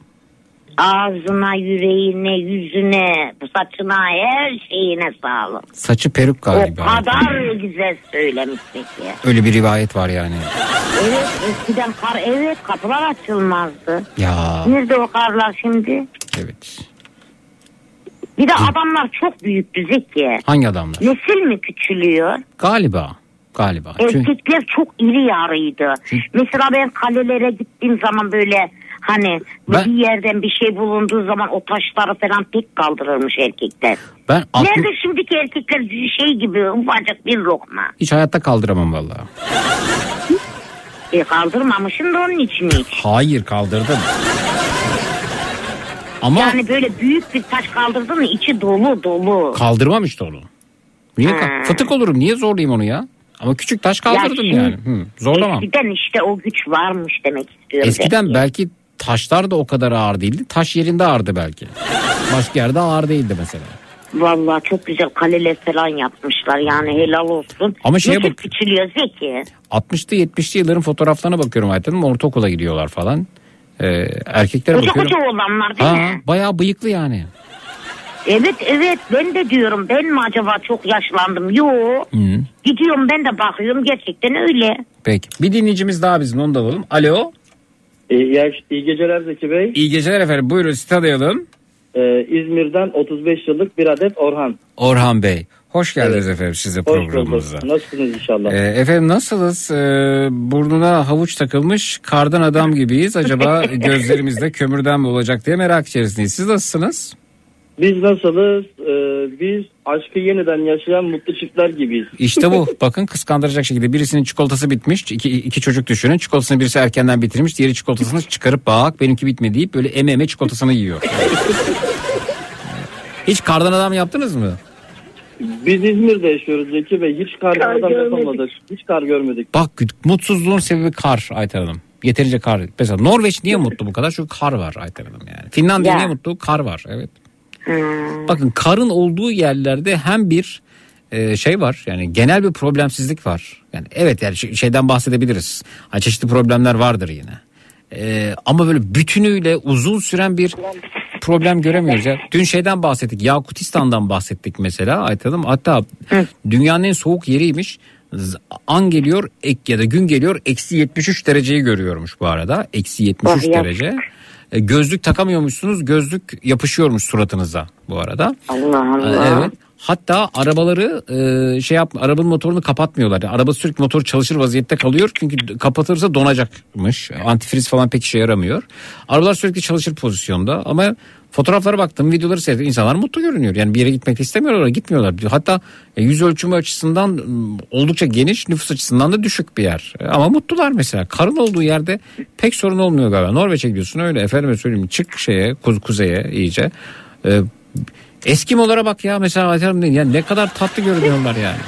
Ağzına, yüreğine, yüzüne, saçına, her şeyine sağlık.
Saçı peruk
O
galiba.
kadar güzel söylemişsin ki.
Öyle bir rivayet var yani.
Evet eskiden kar evet kapılar açılmazdı.
Ya
Nerede o karlar şimdi?
evet.
Bir de adamlar çok büyüktü Zeki.
Hangi adamlar?
Nesil mi küçülüyor?
Galiba. Galiba. Çünkü
Erkekler çok iri yarıydı. Mesela ben kalelere gittiğim zaman böyle hani
Ben-
bir yerden bir şey bulunduğu zaman o taşları falan tek kaldırırmış erkekler.
ben aklı-
Nerede şimdiki erkekler şey gibi ufacık bir lokma.
hiç hayatta kaldıramam vallahi.
E kaldırmamışsın da onun için hiç.
Hayır kaldırdım. Ama
Yani böyle büyük bir taş kaldırdın mı içi dolu dolu.
kaldırmam işte onu. Niye
Ha.
fıtık olurum niye zorlayayım onu ya? Ama küçük taş kaldırdım
şimdi
yani. Hı, zorlamam.
Eskiden işte o güç varmış demek istiyorum.
Eskiden
Zeki.
belki taşlar da o kadar ağır değildi. Taş yerinde ağırdı belki. Başka yerde ağır değildi mesela.
Vallahi çok güzel kaleler falan yapmışlar yani helal olsun.
Ama şeye
Nesil
bak-
küçülüyor Zeki.
60'lı 70'li yılların fotoğraflarına bakıyorum hayatım. Ortaokula gidiyorlar falan. Ee, erkeklere
Koca
bakıyorum.
koca olanlar değil
Ha,
mi?
bayağı bıyıklı yani.
Evet evet ben de diyorum ben mi acaba çok yaşlandım? Yo
Hı.
gidiyorum ben de bakıyorum gerçekten öyle.
Peki. Bir dinleyicimiz daha bizim onu da alalım. Alo.
İyi, iyi geceler Zeki Bey.
İyi geceler efendim. Buyurun sizi tanıyalım.
Ee, İzmir'den 35 yıllık bir adet Orhan.
Orhan Bey. Hoş geldiniz efendim size
Hoş
programımıza.
bulduk. Nasılsınız inşallah?
Ee, efendim nasılız? Ee, burnuna havuç takılmış kardan adam gibiyiz. Acaba gözlerimizde kömürden mi olacak diye merak içerisindeyiz. Siz nasılsınız?
Biz nasılız? Ee, biz aşkı yeniden yaşayan mutlu çiftler gibiyiz.
İşte bu. Bakın kıskandıracak şekilde birisinin çikolatası bitmiş. İki, iki çocuk düşünün. Çikolatasını birisi erkenden bitirmiş. Diğeri çikolatasını çıkarıp bak benimki bitmedi deyip böyle eme eme çikolatasını yiyor. Hiç kardan adam yaptınız mı?
Biz İzmir'de yaşıyoruz Zeki Bey. Hiç kar,
Kar
adam yapamadık. Hiç kar görmedik.
Bak mutsuzluğun sebebi kar Ayten Hanım. Yeterince kar. Mesela Norveç niye mutlu bu kadar? Çünkü kar var Ayten Hanım yani. Finlandiya
Ya.
niye mutlu? Kar var evet.
Hmm.
Bakın karın olduğu yerlerde hem bir e, şey var yani genel bir problemsizlik var. Yani evet yani şey- şeyden bahsedebiliriz. Hani çeşitli problemler vardır yine. E, ama böyle bütünüyle uzun süren bir problem göremiyoruz ya. Dün şeyden bahsettik. Yakutistan'dan bahsettik mesela Ayten Hanım. Hatta dünyanın en soğuk yeriymiş. An geliyor ek ya da gün geliyor eksi 73 dereceyi görüyormuş bu arada. Eksi 73
Oh, yazık.
derece. E, gözlük takamıyormuşsunuz. Gözlük yapışıyormuş suratınıza bu arada.
Allah
E,
Allah.
Evet. Hatta arabaları e, şey yap arabanın motorunu kapatmıyorlar. Yani araba sürekli motor çalışır vaziyette kalıyor. Çünkü kapatırsa donacakmış. Antifriz falan pek işe yaramıyor. Arabalar sürekli çalışır pozisyonda ama fotoğraflara baktım, videoları seyrettim. İnsanlar mutlu görünüyor. Yani bir yere gitmek istemiyorlar, gitmiyorlar. Hatta e, yüz ölçümü açısından oldukça geniş, nüfus açısından da düşük bir yer. E, Ama mutlular mesela. Karın olduğu yerde pek sorun olmuyor galiba. Norveç'e gidiyorsun öyle efendime söyleyeyim çık şeye kuze- kuzeye iyice. E, Eskimolara bak ya mesela deyin. ya ne kadar tatlı görünüyorlar yani.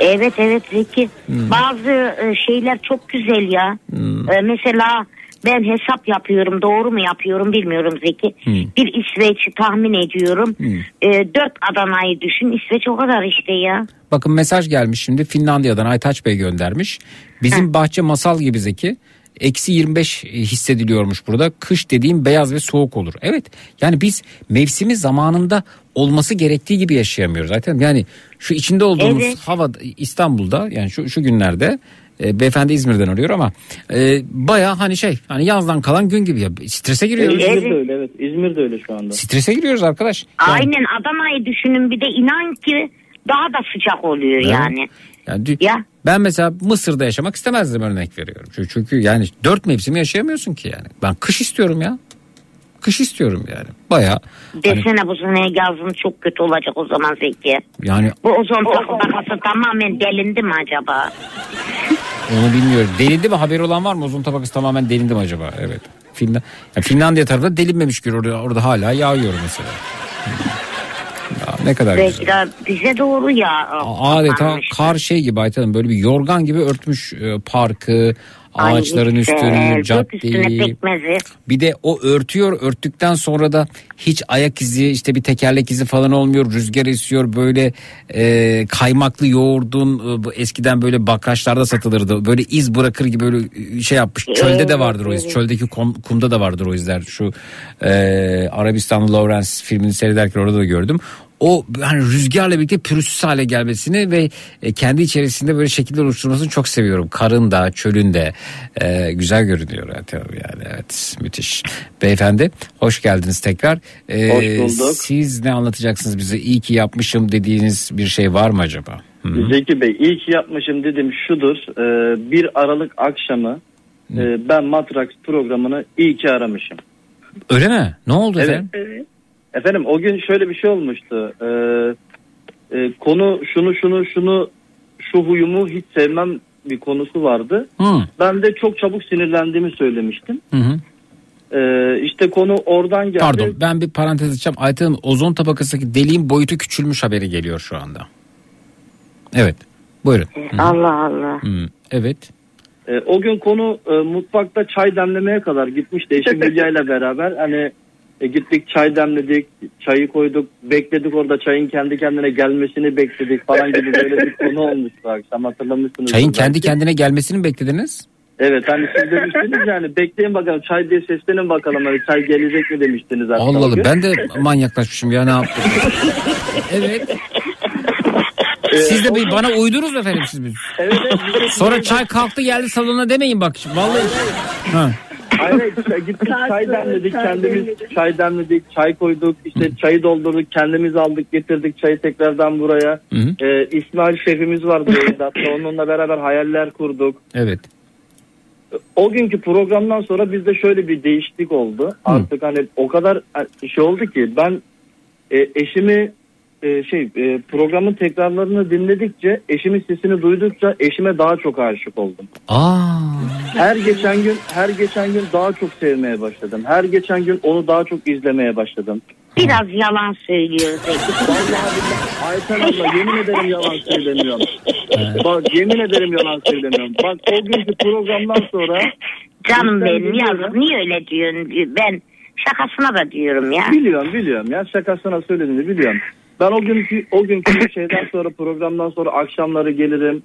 Evet evet Zeki.
Hmm.
Bazı e, şeyler çok güzel ya.
Hmm.
E, mesela ben hesap yapıyorum doğru mu yapıyorum bilmiyorum Zeki. Bir İsveç'i tahmin ediyorum. Ee, dört Adana'yı düşün İsveç o kadar işte ya.
Bakın mesaj gelmiş şimdi Finlandiya'dan Aytaç Bey göndermiş. Bizim bahçe masal gibi Zeki. Eksi 25 hissediliyormuş burada. Kış dediğim beyaz ve soğuk olur. Evet yani biz mevsimi zamanında olması gerektiği gibi yaşayamıyoruz zaten. Yani şu içinde olduğumuz
Evet.
hava İstanbul'da yani şu, şu günlerde e, beyefendi İzmir'den arıyor ama e, baya hani şey hani yazdan kalan gün gibi ya strese giriyoruz.
İzmir'de öyle evet. İzmir'de öyle şu anda.
Strese giriyoruz arkadaş. Yani-
Aynen Adana'yı düşünün bir de inan ki daha da sıcak oluyor
Evet.
yani.
Yani dü- Ben mesela Mısır'da yaşamak istemezdim örnek veriyorum. Çünkü, çünkü yani dört mevsimi yaşayamıyorsun ki yani. Ben kış istiyorum ya. Kış istiyorum yani. Baya hani,
Desene bu sene yazın çok kötü olacak o zaman Zeki.
yani
Bu ozon tabakası tamamen delindi mi acaba?
onu bilmiyorum. Delindi mi haberi olan var mı? Ozon tabakası tamamen delindi mi acaba? Evet. Finland, ya Finlandiya tarafında delinmemiş ki orada, orada hala yağıyor mesela. Ya ne kadar güzel.
Belki de bize doğru ya.
Adeta kar şey gibi Ayten böyle bir yorgan gibi örtmüş e, parkı,
Ay
ağaçların
işte,
üstünü, caddeyi. Bir de o örtüyor örttükten sonra da hiç ayak izi işte bir tekerlek izi falan olmuyor rüzgar esiyor böyle e, kaymaklı yoğurdun e, bu eskiden böyle bakraçlarda satılırdı böyle iz bırakır gibi böyle e, şey yapmış. Çölde de vardır o iz çöldeki kum- kumda da vardır o izler. Şu e, Arabistanlı Lawrence filmini seyrederken orada da gördüm o hani rüzgarla birlikte pürüzsüz hale gelmesini ve e, kendi içerisinde böyle şekiller oluşturmasını çok seviyorum. Karın da çölün de e, güzel görünüyor yani, tabii yani evet müthiş. Beyefendi hoş geldiniz tekrar. E,
Hoş bulduk.
Siz ne anlatacaksınız bize iyi ki yapmışım dediğiniz bir şey var mı acaba? Hı.
Zeki Bey iyi ki yapmışım dedim şudur. Ee, bir Aralık akşamı e, ben Matrax programını iyi ki aramışım.
Öyle mi? Ne oldu
Evet.
efendim?
Efendim o gün şöyle bir şey olmuştu. Ee, e, konu şunu şunu şunu şu huyumu hiç sevmem bir konusu vardı.
Hı.
Ben de çok çabuk sinirlendiğimi söylemiştim.
Hı hı.
Ee, işte konu oradan geldi.
Pardon ben bir parantez açacağım. Ayten Hanım ozon tabakasındaki deliğin boyutu küçülmüş haberi geliyor şu anda. Evet buyurun. Hı.
Allah Allah.
Hı. Evet.
Ee, o gün konu e, mutfakta çay demlemeye kadar gitmişti eşim Hülya ile beraber. Hani e, gittik çay demledik, çayı koyduk, bekledik orada çayın kendi kendine gelmesini bekledik falan gibi böyle bir konu olmuştu akşam hatırlamışsınız.
Çayın kendi kendine gelmesini mi beklediniz?
Evet hani siz demiştiniz yani bekleyin bakalım çay diye seslenin bakalım hani çay gelecek mi demiştiniz
Allah Allah
gün.
ben de manyaklaşmışım ya ne yaptım? evet. Siz de bir bana uydunuz mu efendim siz bir?
Evet, evet.
Sonra çay kalktı geldi salona demeyin bak. Vallahi. Ha.
Hayır gittik çay demledik kendimiz çay demledik çay koyduk işte çayı doldurduk kendimiz aldık getirdik çayı tekrardan buraya.
Hı hı.
Ee, İsmail şefimiz vardı yayında hatta onunla beraber hayaller kurduk.
Evet.
O günkü programdan sonra bizde şöyle bir değişiklik oldu. Artık hani o kadar şey oldu ki ben e, eşimi e, şey e, programın tekrarlarını dinledikçe eşimin sesini duydukça eşime daha çok aşık oldum.
Aa.
Her geçen gün her geçen gün daha çok sevmeye başladım. Her geçen gün onu daha çok izlemeye başladım.
Biraz yalan söylüyor Zeki.
Ayten abla yemin ederim yalan söylemiyorum. Bak yemin ederim yalan söylemiyorum. Bak o günkü programdan sonra
Canım
Ben
benim yazık niye öyle diyorsun? Ben şakasına da diyorum ya.
Biliyorum biliyorum ya şakasına söylediğini biliyorum. Ben o günkü o günkü şeyden sonra programdan sonra akşamları gelirim.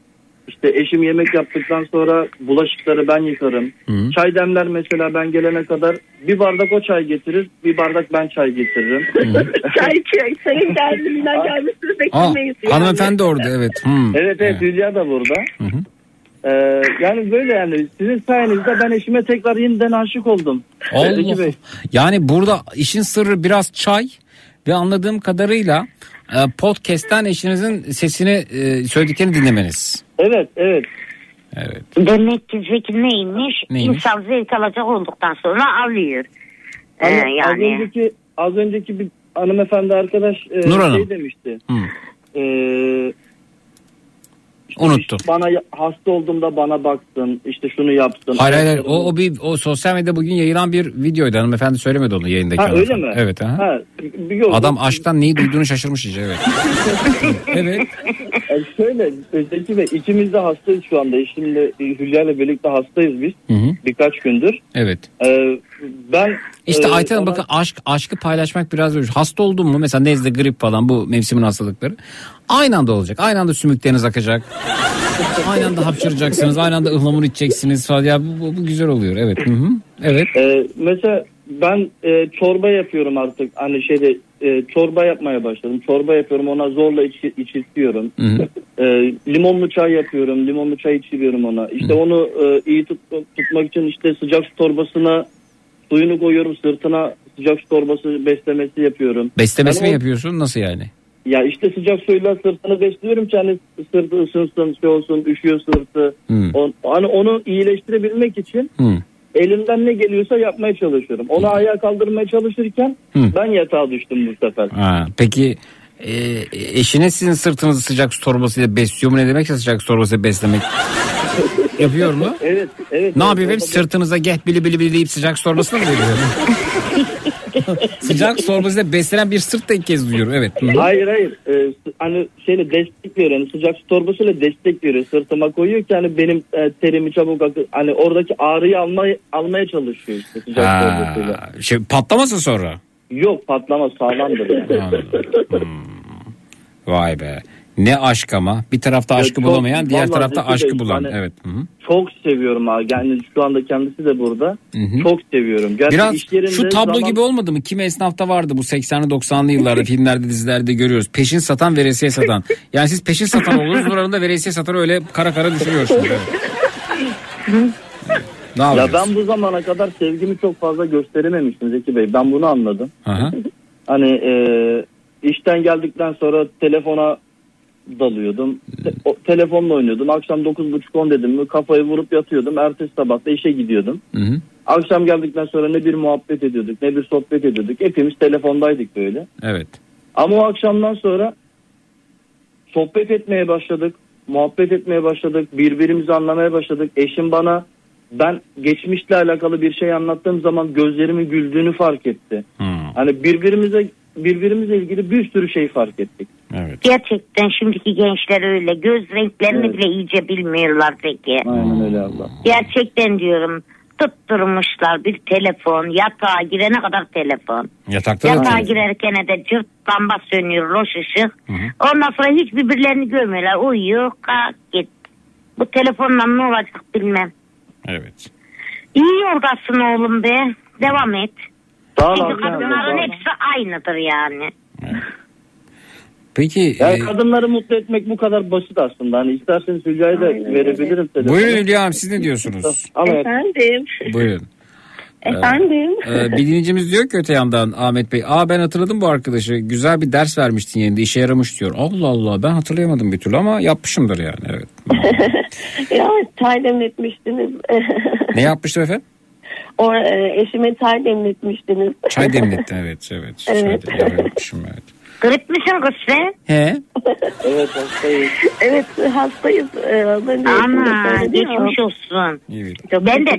İşte eşim yemek yaptıktan sonra bulaşıkları ben yıkarım. Çay demler mesela ben gelene kadar bir bardak o çay getirir, bir bardak ben çay getiririm.
Çay çay sayın derdiminden gelmesini
Aa,
beklemeyiz.
hanımefendi orada evet. Hmm.
Evet evet Hülya da burada. Ee, yani böyle yani sizin sayenizde ben eşime tekrar yeniden aşık oldum.
Allah.
Bey.
Yani burada işin sırrı biraz çay ve anladığım kadarıyla podcast'ten eşinizin sesini e, söylediklerini dinlemeniz.
Evet evet.
Evet.
Demek ki Zeki neymiş?
Neymiş?
İnsan zevk alacak olduktan sonra alıyor. Ee,
Az
yani
önceki az önceki bir hanımefendi arkadaş e,
Nur Hanım.
şey demişti.
Hı.
Ee,
Unuttum.
bana ya- hasta olduğumda bana baksın işte şunu yapsın.
Hayır hayır hayır. o, o bir o sosyal medyada bugün yayılan bir videoydu hanımefendi söylemedi onu yayındaki
Ha, öyle mi?
Evet. Aha.
Ha, bir- yok,
Adam aşktan neyi duyduğunu şaşırmış iyice evet. evet.
E, Yani şöyle Zeki Bey ikimiz de hastayız şu anda. Eşimle e, Hülya ile birlikte hastayız biz.
Hı hı.
Birkaç gündür.
Evet.
Ee, ben
İşte
e,
Ayten Hanım
ona-
bakın aşk aşkı paylaşmak biraz zor. Hasta oldun mu mesela nezle grip falan bu mevsimin hastalıkları. Aynı anda olacak. Aynı anda sümükleriniz akacak. aynı anda hapşıracaksınız. Aynı anda ıhlamur içeceksiniz falan. Ya bu, bu, bu güzel oluyor. Evet. Hı hı. Evet.
Ee, mesela ben e, çorba yapıyorum artık. Hani şeyde e, çorba yapmaya başladım. Çorba yapıyorum ona zorla iç, içirtiyorum.
Hı hı.
E, limonlu çay yapıyorum. Limonlu çay içiriyorum ona. İşte onu e, iyi tut, tutmak için işte sıcak su torbasına suyunu koyuyorum. Sırtına sıcak su torbası beslemesi yapıyorum.
Beslemesi
Yani
mi
o-
yapıyorsun? Nasıl yani?
Ya işte sıcak suyla sırtını besliyorum ki hani sırtı ısınsın, şey olsun, üşüyor sırtı.
Hmm.
Hani onu iyileştirebilmek için
Hı.
elimden ne geliyorsa yapmaya çalışıyorum. Onu ayağa kaldırmaya çalışırken
Hı.
ben yatağa düştüm bu sefer.
Ha, peki e, eşiniz sizin sırtınızı sıcak su torbasıyla besliyor mu? Ne demekse sıcak su torbasıyla beslemek? Yapıyor mu?
Evet, evet.
Ne
evet,
yapıyor
orada-
sırtınıza geh bili bili bili deyip sıcak su torbasına mı veriyor? sıcak su torbasıyla beslenen bir sırt da ilk kez duyuyorum. Evet.
Hayır hayır. Ee, hani şeyle destek veriyor. Yani sıcak su torbasıyla destek veriyor. Sırtıma koyuyor ki hani benim e, terimi çabuk akı hani oradaki ağrıyı almaya almaya çalışıyor işte sıcak
Ha,
torbasıyla.
şey, patlamasın sonra.
Yok patlama sağlamdır yani.
Hmm. Vay be. Ne aşk ama. Bir tarafta aşkı
çok-
bulamayan, diğer tarafta
Zeki
aşkı
Bey,
bulan.
hani-
Evet. Hı hı.
Çok seviyorum abi. Yani şu anda kendisi de burada.
Hı hı.
Çok seviyorum. Gerçi
Biraz şu tablo
zaman-
gibi olmadı mı? Kimi esnafta vardı bu 80'li 90'lı yıllarda filmlerde dizilerde görüyoruz. Peşin satan veresiye satan. Yani siz peşin satan olursunuz oranında veresiye satan öyle kara kara düşürüyorsunuz. Evet. Ne
Ya ben bu zamana kadar sevgimi çok fazla gösterememiştim Zeki Bey. Ben bunu anladım.
Aha.
Hani e, işten geldikten sonra telefona dalıyordum. Te- o, telefonla oynuyordum. Akşam 9.30-10 dedim mi kafayı vurup yatıyordum. Ertesi sabah da işe gidiyordum.
Hı hı.
Akşam geldikten sonra ne bir muhabbet ediyorduk ne bir sohbet ediyorduk. Hepimiz telefondaydık böyle.
Evet.
Ama o akşamdan sonra sohbet etmeye başladık. Muhabbet etmeye başladık. Birbirimizi anlamaya başladık. Eşim bana ben geçmişle alakalı bir şey anlattığım zaman gözlerimin güldüğünü fark etti. Hani birbirimize birbirimizle ilgili bir sürü şey fark ettik.
Evet.
Gerçekten şimdiki gençler öyle. Göz renklerini
Evet.
bile iyice bilmiyorlar peki.
Aynen öyle abla.
Gerçekten diyorum tutturmuşlar bir telefon yatağa girene kadar telefon.
Yatakta
Yatağa girerken de cırt lamba sönüyor loş ışık. Ondan sonra hiç birbirlerini görmüyorlar. Uyuyor kalk git. Bu telefonla ne olacak bilmem.
Evet.
İyi yoldasın oğlum be. Devam et. Çünkü kadınların hepsi aynıdır yani.
Peki
Yani
e,
kadınları mutlu etmek bu kadar basit aslında. Hani isterseniz Hülya'yı da verebilirim. telefonu.
buyurun Hülya Hanım siz ne diyorsunuz?
Efendim.
Buyurun.
Efendim.
Ee, bir dinleyicimiz diyor ki öte yandan Ahmet Bey. Aa ben hatırladım bu arkadaşı. Güzel bir ders vermiştin yerinde işe yaramış diyor. Allah Allah ben hatırlayamadım bir türlü ama yapmışımdır yani. Evet.
ya çay demletmiştiniz.
Ne yapmıştım efendim?
o e, eşime çay demletmiştiniz.
Çay demlettin evet evet. Çay
Evet.
demlettim, yapmışım evet.
Grip misin kız sen?
He?
evet hastayız.
evet hastayız. Ee,
Ama geçmiş olsun.
Evet.
Ben de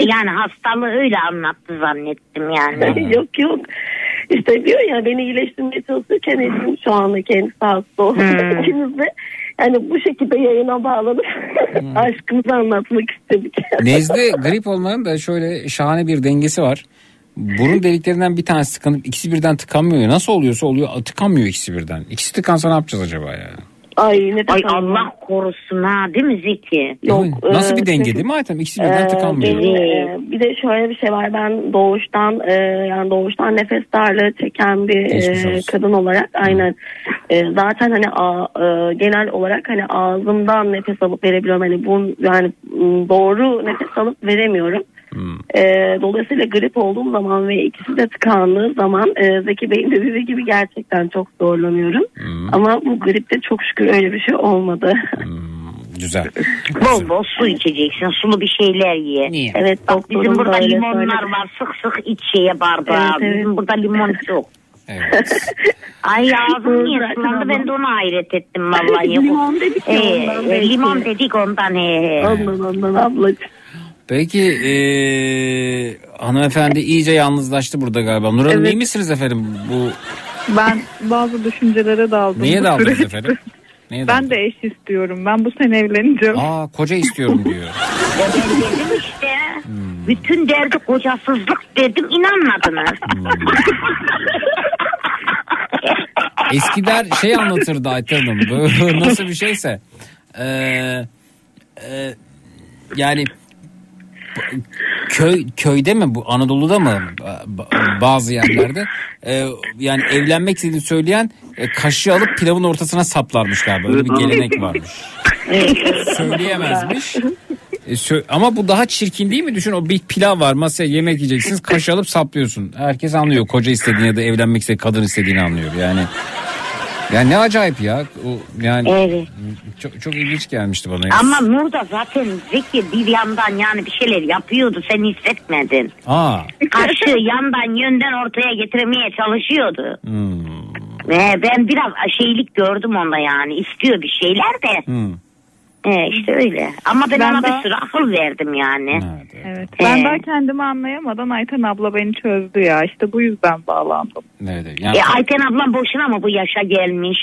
yani hastalığı öyle anlattı zannettim yani.
yok yok. İşte diyor ya beni iyileştirmeye çalışırken eşim şu anda kendisi hasta oldu.
Hmm.
İkimiz de yani bu şekilde yayına bağlanıp aşkımızı anlatmak istedik.
Nezle grip olmanın da şöyle şahane bir dengesi var. Burun deliklerinden bir tanesi tıkanıp ikisi birden tıkanmıyor. Nasıl oluyorsa oluyor tıkanmıyor ikisi birden. İkisi tıkansa ne yapacağız acaba ya?
Ay ne
Ay Allah korusun ha değil mi Zeki?
Yok,
Nasıl
e,
bir denge
şey-
değil mi Aytem? İkisi birden
Ee,
tıkanmıyor.
e, bir de şöyle bir şey var ben doğuştan e, yani doğuştan nefes darlığı çeken bir e, kadın olarak aynen E, zaten hani a- e, genel olarak hani ağzımdan nefes alıp verebiliyorum hani bu yani doğru nefes alıp veremiyorum.
Hmm.
E, dolayısıyla grip olduğum zaman ve ikisi de tıkandığı zaman e, Zeki Bey'in de dediği gibi gerçekten çok zorlanıyorum.
Hmm.
Ama bu gripte çok şükür öyle bir şey olmadı.
Güzel.
Bol bol su içeceksin. Sulu bir şeyler ye.
Niye?
Evet
Bak bizim burada limonlar
söyledi.
var. Sık sık iç şeye bardağı.
Evet, evet.
Bizim burada limon çok. Ay ağzım niye sulandı ben de ona hayret ettim vallahi.
Limon dedik
Ee,
ondan
e, limon dedik ondan he.
Ondan ondan ablacığım.
Peki eee hanımefendi iyice yalnızlaştı burada galiba. Nur Hanım
Evet.
iyi misiniz efendim? Bu
Ben bazı düşüncelere daldım.
Niye daldınız
süreçte.
efendim? Neye
Ben de eş istiyorum. Ben bu sene evleneceğim.
Aa koca istiyorum diyor.
Dedim işte. Bütün derdi kocasızlık dedim inanmadınız.
Eskiler şey anlatırdı Ayten Hanım. Bu Nasıl bir şeyse. Ee, e, yani köy köyde mi bu? Anadolu'da mı? Ba- bazı yerlerde. Ee, yani evlenmek istediğini söyleyen e, kaşığı alıp pilavın ortasına saplarmış galiba. Öyle bir gelenek varmış. Söyleyemezmiş. E, sö- ama bu daha çirkin değil mi? Düşün o bir pilav var masaya yemek yiyeceksiniz kaşığı alıp saplıyorsun. Herkes anlıyor koca istediğini ya da evlenmek istediği kadın istediğini anlıyor. Yani. Yani ne acayip ya. O, yani
Evet.
çok, çok ilginç gelmişti bana.
Ama Nur da zaten Zeki bir yandan yani bir şeyler yapıyordu sen hissetmedin.
Aa.
Kaşığı yandan yönden ortaya getirmeye çalışıyordu.
Hmm.
Ee, ben biraz şeylik gördüm onda yani istiyor bir şeyler de.
Hmm.
Ee, işte öyle. Ama ben,
Ben
ona
daha-
bir sürü akıl verdim yani.
Evet. Ben
Ee,
daha kendimi anlayamadan Ayten abla beni çözdü ya. İşte bu yüzden bağlandım.
Evet,
E, Ayten ablam boşuna mı bu yaşa gelmiş?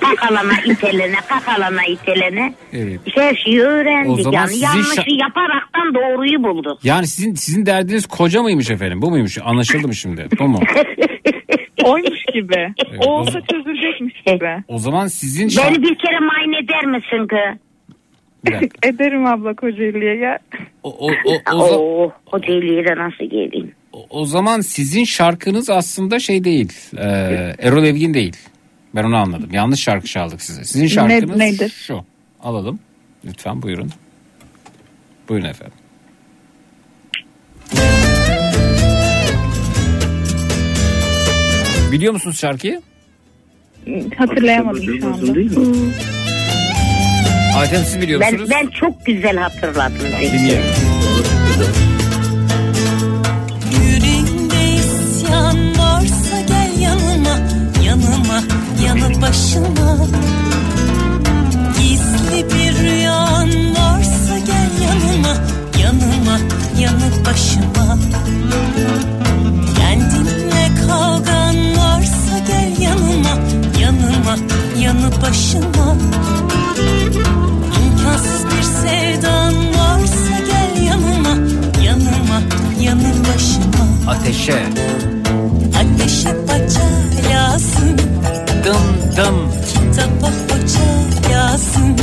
Kakalana itelene, kakalana itelene.
Evet.
İşte her şeyi
O
öğrendik
zaman
yani. Yanlışı
şa-
yaparaktan doğruyu bulduk.
Yani sizin sizin derdiniz koca mıymış efendim? Bu muymuş? Anlaşıldı mı şimdi? Bu mu?
Oymuş gibi. o olsa çözülecekmiş gibi.
O zaman sizin şa-
Beni bir kere muayene eder misin kız?
Ederim abla Kocaeli'ye gel.
o, o, o, o,
Oo, Kocaeli'ye de nasıl geleyim?
o zaman sizin şarkınız aslında şey değil. E, Erol Evgin değil. Ben onu anladım. Yanlış şarkı çaldık size. Sizin şarkınız
Ne- nedir?
şu. Alalım. Lütfen buyurun. Buyurun efendim. Biliyor musunuz şarkıyı?
Hatırlayamadım şu anda.
Ayten siz biliyor
Ben,
musunuz?
ben çok güzel hatırladım.
Dinleyelim.
Yüreğinde isyan varsa gel yanıma Yanıma yanı başıma Gizli bir rüyan varsa gel yanıma Yanıma yanı başıma Kendinle kavgan varsa gel yanıma Yanıma yanı başıma İmkansız bir sevdan varsa gel yanıma Yanıma yanı başıma
Ateşe.
Ateşe paça yazsın
Dım dım.
Kitaba hoca yazsın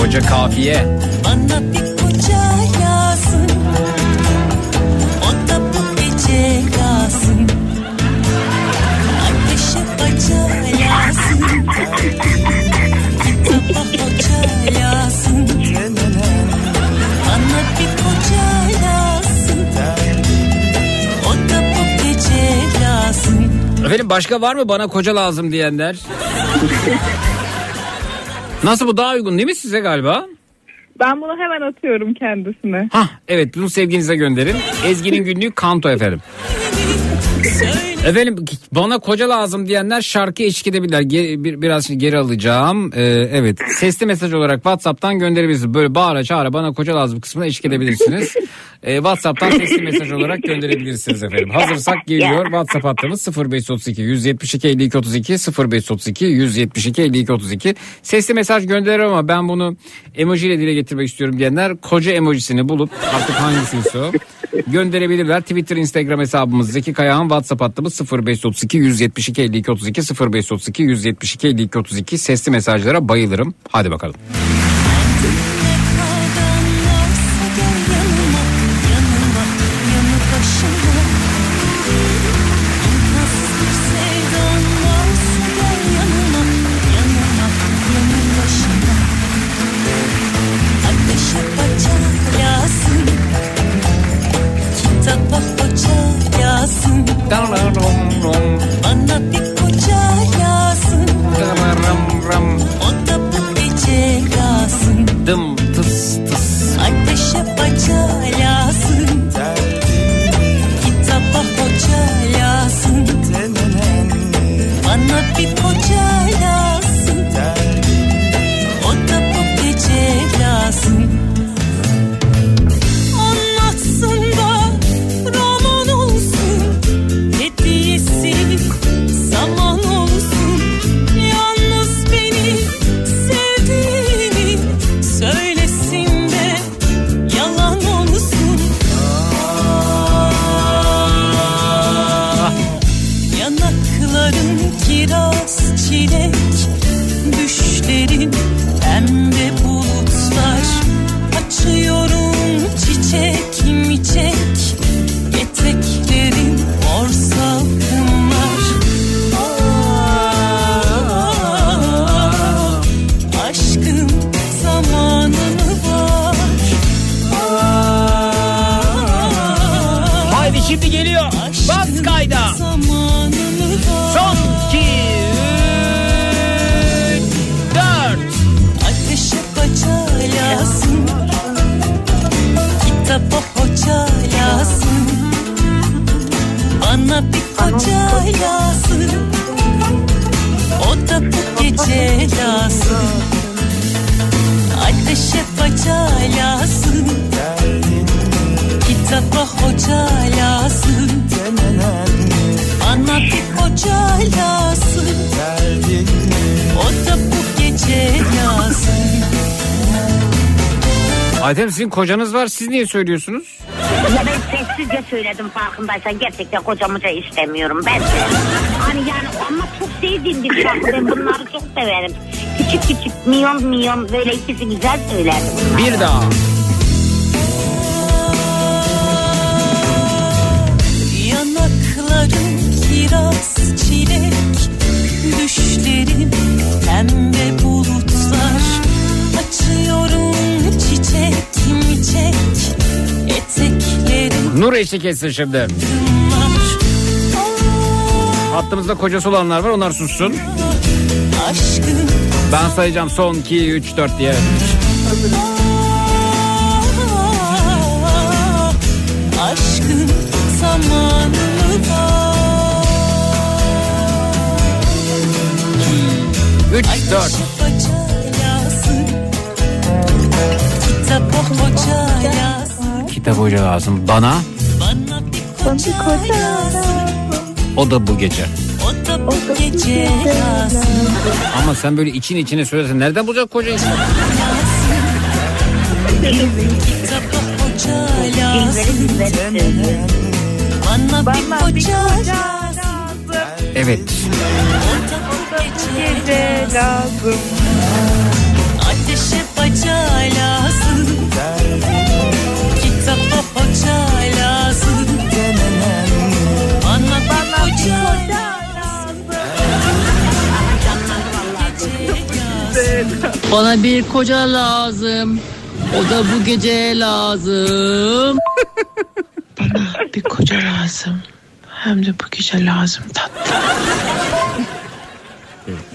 Koca kafiye.
Bana bir koca yazsın O da bu gece yazsın Ateşe paça yazsın
Efendim başka var mı bana koca lazım diyenler? Nasıl bu daha uygun değil mi size galiba?
Ben bunu hemen atıyorum kendisine.
Hah evet bunu sevginize gönderin. Ezgi'nin günlüğü kanto efendim. Efendim bana koca lazım diyenler şarkı eşlik edebilirler. Ge- bir, biraz şimdi geri alacağım. Ee, evet sesli mesaj olarak WhatsApp'tan gönderebilirsiniz. Böyle bağıra çağıra bana koca lazım kısmına eşlik edebilirsiniz. Ee, WhatsApp'tan sesli mesaj olarak gönderebilirsiniz efendim. Hazırsak geliyor. WhatsApp hattımız 0532 172 52 32 0532 172 52 32. Sesli mesaj gönderirim ama ben bunu emoji ile dile getirmek istiyorum diyenler koca emojisini bulup artık hangisiyse o gönderebilirler. Twitter, Instagram hesabımız Zeki Kayağan, WhatsApp hattımız 0532 172 52 32 0532 172 52 32 sesli mesajlara bayılırım. Hadi bakalım. Var siz niye söylüyorsunuz?
Ya ben sessizce söyledim farkındaysan gerçekten kocamıca istemiyorum ben. Hani yani ama çok sevdiğim bir şarkı ben bunları çok severim. Küçük küçük milyon milyon böyle ikisi güzel bunlar.
Bir daha.
Yanakların kiraz çilek Düşlerim pembe
Nur eşlik etsin şimdi. Hattımızda kocası olanlar var onlar sussun. Ben sayacağım son 2, 3, 4 diye.
Aşkım zamanı var
3, 4.
Kitap hoca lazım
Kitap hoca lazım. Bana
lazım
o da bu gece.
O da bu gece
Ama sen böyle için içine söylersen nereden bulacak
koca lazım
Evet.
Ateşe baca lazım Bana bir koca
lazım. O da bu gece lazım.
Bana bir koca lazım. Hem de bu gece lazım tatlı.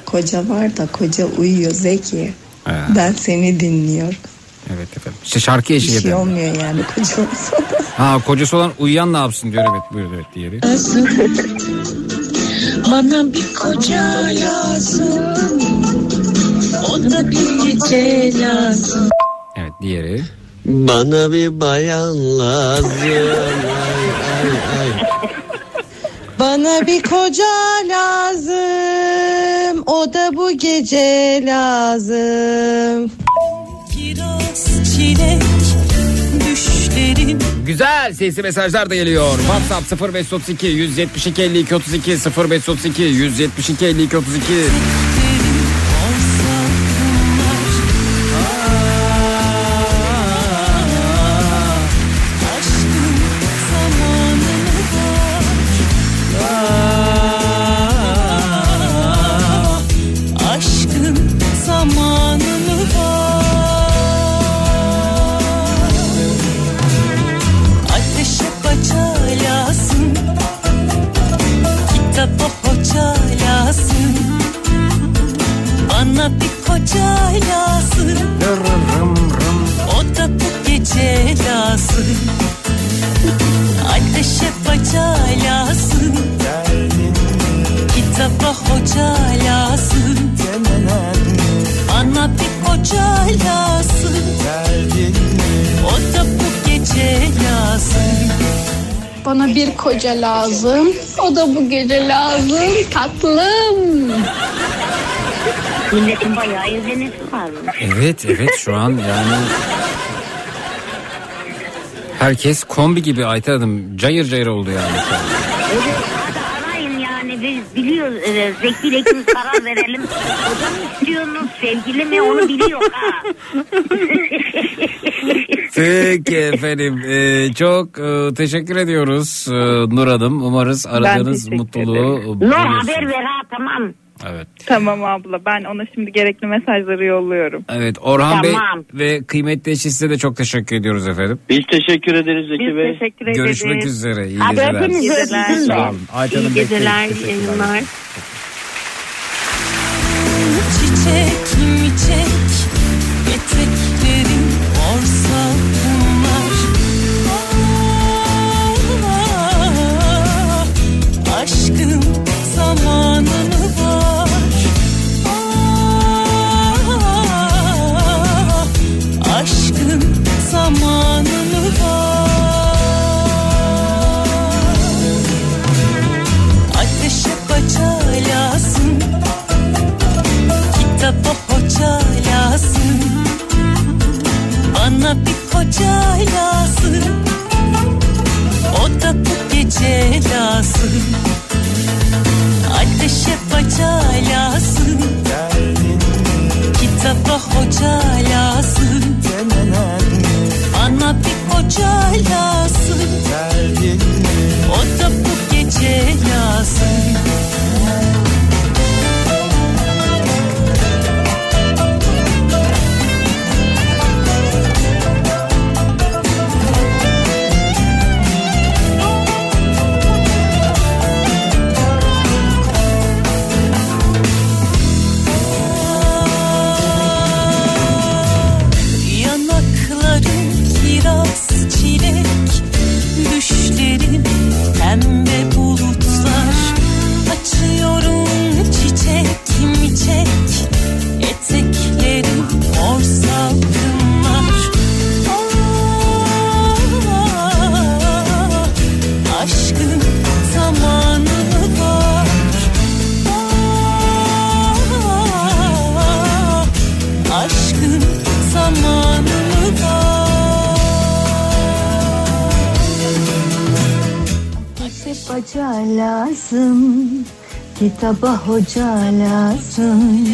Koca var da koca uyuyor Zeki. Ben seni dinliyorum.
Evet efendim. İşte şarkı
Bir
eşlik
şey olmuyor yani koca olsa da.
Ha kocası olan uyuyan ne yapsın diyor evet buyur evet diğeri.
Bana bir koca lazım. O da bir gece lazım.
Evet diğeri.
Bana bir bayan lazım. Ay, ay, ay.
Bana bir koca lazım. O da bu gece lazım.
Kiraz çilek
Güzel sesli mesajlar da geliyor. WhatsApp 0532 172 52 32 0532 172 52 32.
Da bu gece lazım.
Tatlım.
Milletin bayağı varmış.
Evet evet şu an yani herkes kombi gibi Ayten Hanım cayır cayır oldu yani. şu an.
Evet biliyoruz e, Zeki ikimiz karar verelim. Hocam istiyorsunuz sevgili mi onu biliyor ha.
Peki efendim Ee, çok e, teşekkür ediyoruz e, Nur Hanım. Umarız aradığınız mutluluğu buluyorsunuz.
haber ver ha tamam.
Evet.
Tamam abla ben ona şimdi gerekli mesajları yolluyorum.
Evet Orhan
Tamam.
Bey ve kıymetli eşi size de çok teşekkür ediyoruz efendim.
Biz teşekkür ederiz Zeki
Biz
Bey.
teşekkür ederiz.
Görüşmek üzere. İyi geceler.
hepinizi öptüm
Sağ olun. Ayten Hanım
İyi geceler,
bekleriz. Teşekkürler.
yayınlar.
Çiçek mi Hoca lazım Bana bir koca lazım O da bu gece lazım. Ateşe baca lazım Kitaba hoca lazım Bana bir koca lazım O da bu gece lazım Düşlerin pembe bulutlar. Açıyorum çiçek mi çek
hoca lazım, kitaba hoca lazım.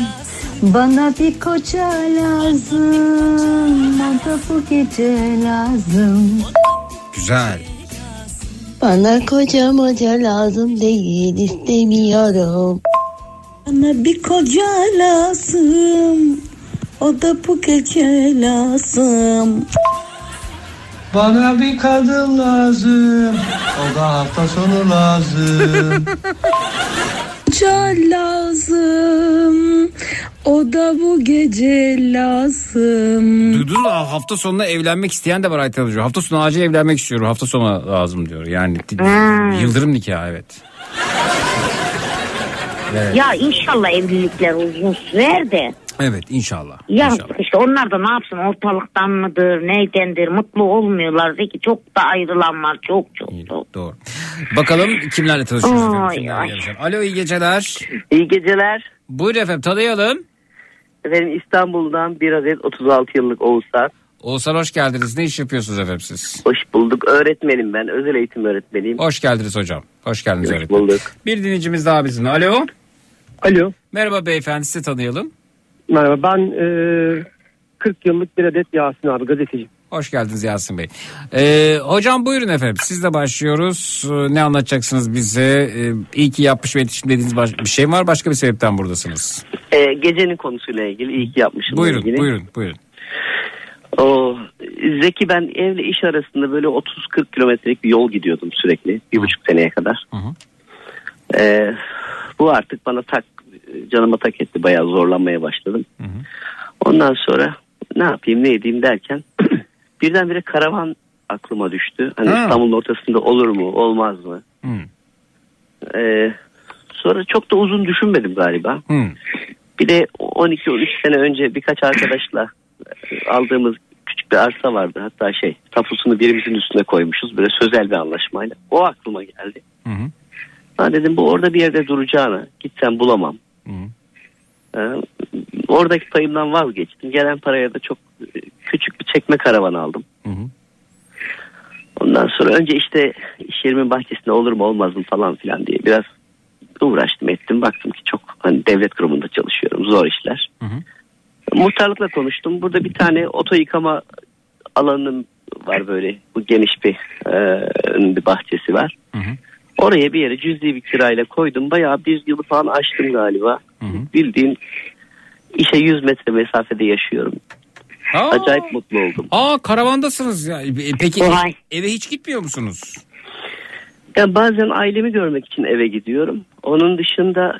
Bana bir koca lazım, o da bu gece lazım.
Güzel.
Bana koca moca lazım değil istemiyorum. Bana bir koca lazım, o da bu gece lazım.
Bana bir kadın lazım. O da hafta sonu lazım.
Koca lazım, o da bu gece lazım.
Duydunuz mu? Hafta sonuna evlenmek isteyen de var Ayten Hoca. Hafta sonu acil evlenmek istiyorum. Hafta sonu lazım diyor. Yani
Hmm.
yıldırım nikahı evet. Evet.
Ya inşallah evlilikler uzun sürer de.
Evet inşallah.
Ya işte onlar da ne yapsın ortalıktan mıdır neydendir mutlu olmuyorlar Zeki çok da ayrılan var çok çok çok.
Doğru. Bakalım kimlerle tanışıyoruz.
Ay,
kimlerle. Alo iyi geceler.
İyi geceler.
Buyurun efendim tanıyalım.
Efendim İstanbul'dan bir adet 36 yıllık Oğuzhan.
Oğuzhan hoş geldiniz. Ne iş yapıyorsunuz efendim siz?
Hoş bulduk. Öğretmenim ben. Özel eğitim öğretmeniyim.
Hoş geldiniz hocam. Hoş geldiniz
Hoş
öğretmenim.
bulduk.
Bir dinleyicimiz daha bizimle. Alo.
Alo.
Merhaba beyefendi sizi tanıyalım.
Merhaba ben e, 40 yıllık bir adet Yasin abi gazeteci.
Hoş geldiniz Yasin Bey. Ee, hocam buyurun efendim. Sizle başlıyoruz. Ee, Ne anlatacaksınız bize? Ee, iyi ki yapmış ve yetişim dediğiniz baş- bir şey mi var? Başka bir sebepten buradasınız.
Ee, gecenin konusuyla ilgili iyi ki yapmışım.
Buyurun
ilgili.
buyurun buyurun.
O, Zeki ben evle iş arasında böyle 30-40 kilometrelik bir yol gidiyordum sürekli. Bir buçuk seneye kadar. Ee, bu artık bana tak canıma tak etti. Bayağı zorlanmaya başladım. Ondan sonra ne yapayım ne edeyim derken birdenbire karavan aklıma düştü. Hani
Ha.
İstanbul'un ortasında olur mu olmaz mı? Ee, sonra çok da uzun düşünmedim galiba. Bir de 12-13 sene önce birkaç arkadaşla e, aldığımız küçük bir arsa vardı. Hatta şey tapusunu birimizin üstüne koymuşuz. Böyle sözel bir anlaşmayla. O aklıma geldi. Ben dedim bu orada bir yerde duracağına gitsem bulamam. Ee, oradaki payımdan vazgeçtim. Gelen paraya da çok e, küçük bir çekme karavan aldım. Ondan sonra önce işte iş yerimin bahçesinde olur mu olmaz mı falan filan diye biraz uğraştım ettim. Baktım ki çok hani devlet kurumunda çalışıyorum. Zor işler. Muhtarlıkla konuştum. Burada bir tane oto yıkama alanım var böyle. Bu geniş bir, e, bir bahçesi var. Oraya bir yere cüzi bir kirayla koydum. Bayağı bir yılı falan açtım galiba. Bildiğin işe 100 metre mesafede yaşıyorum.
Aa.
Acayip mutlu oldum.
Aa karavandasınız ya. E, Peki
Vay.
eve hiç gitmiyor musunuz?
Ya bazen ailemi görmek için eve gidiyorum. Onun dışında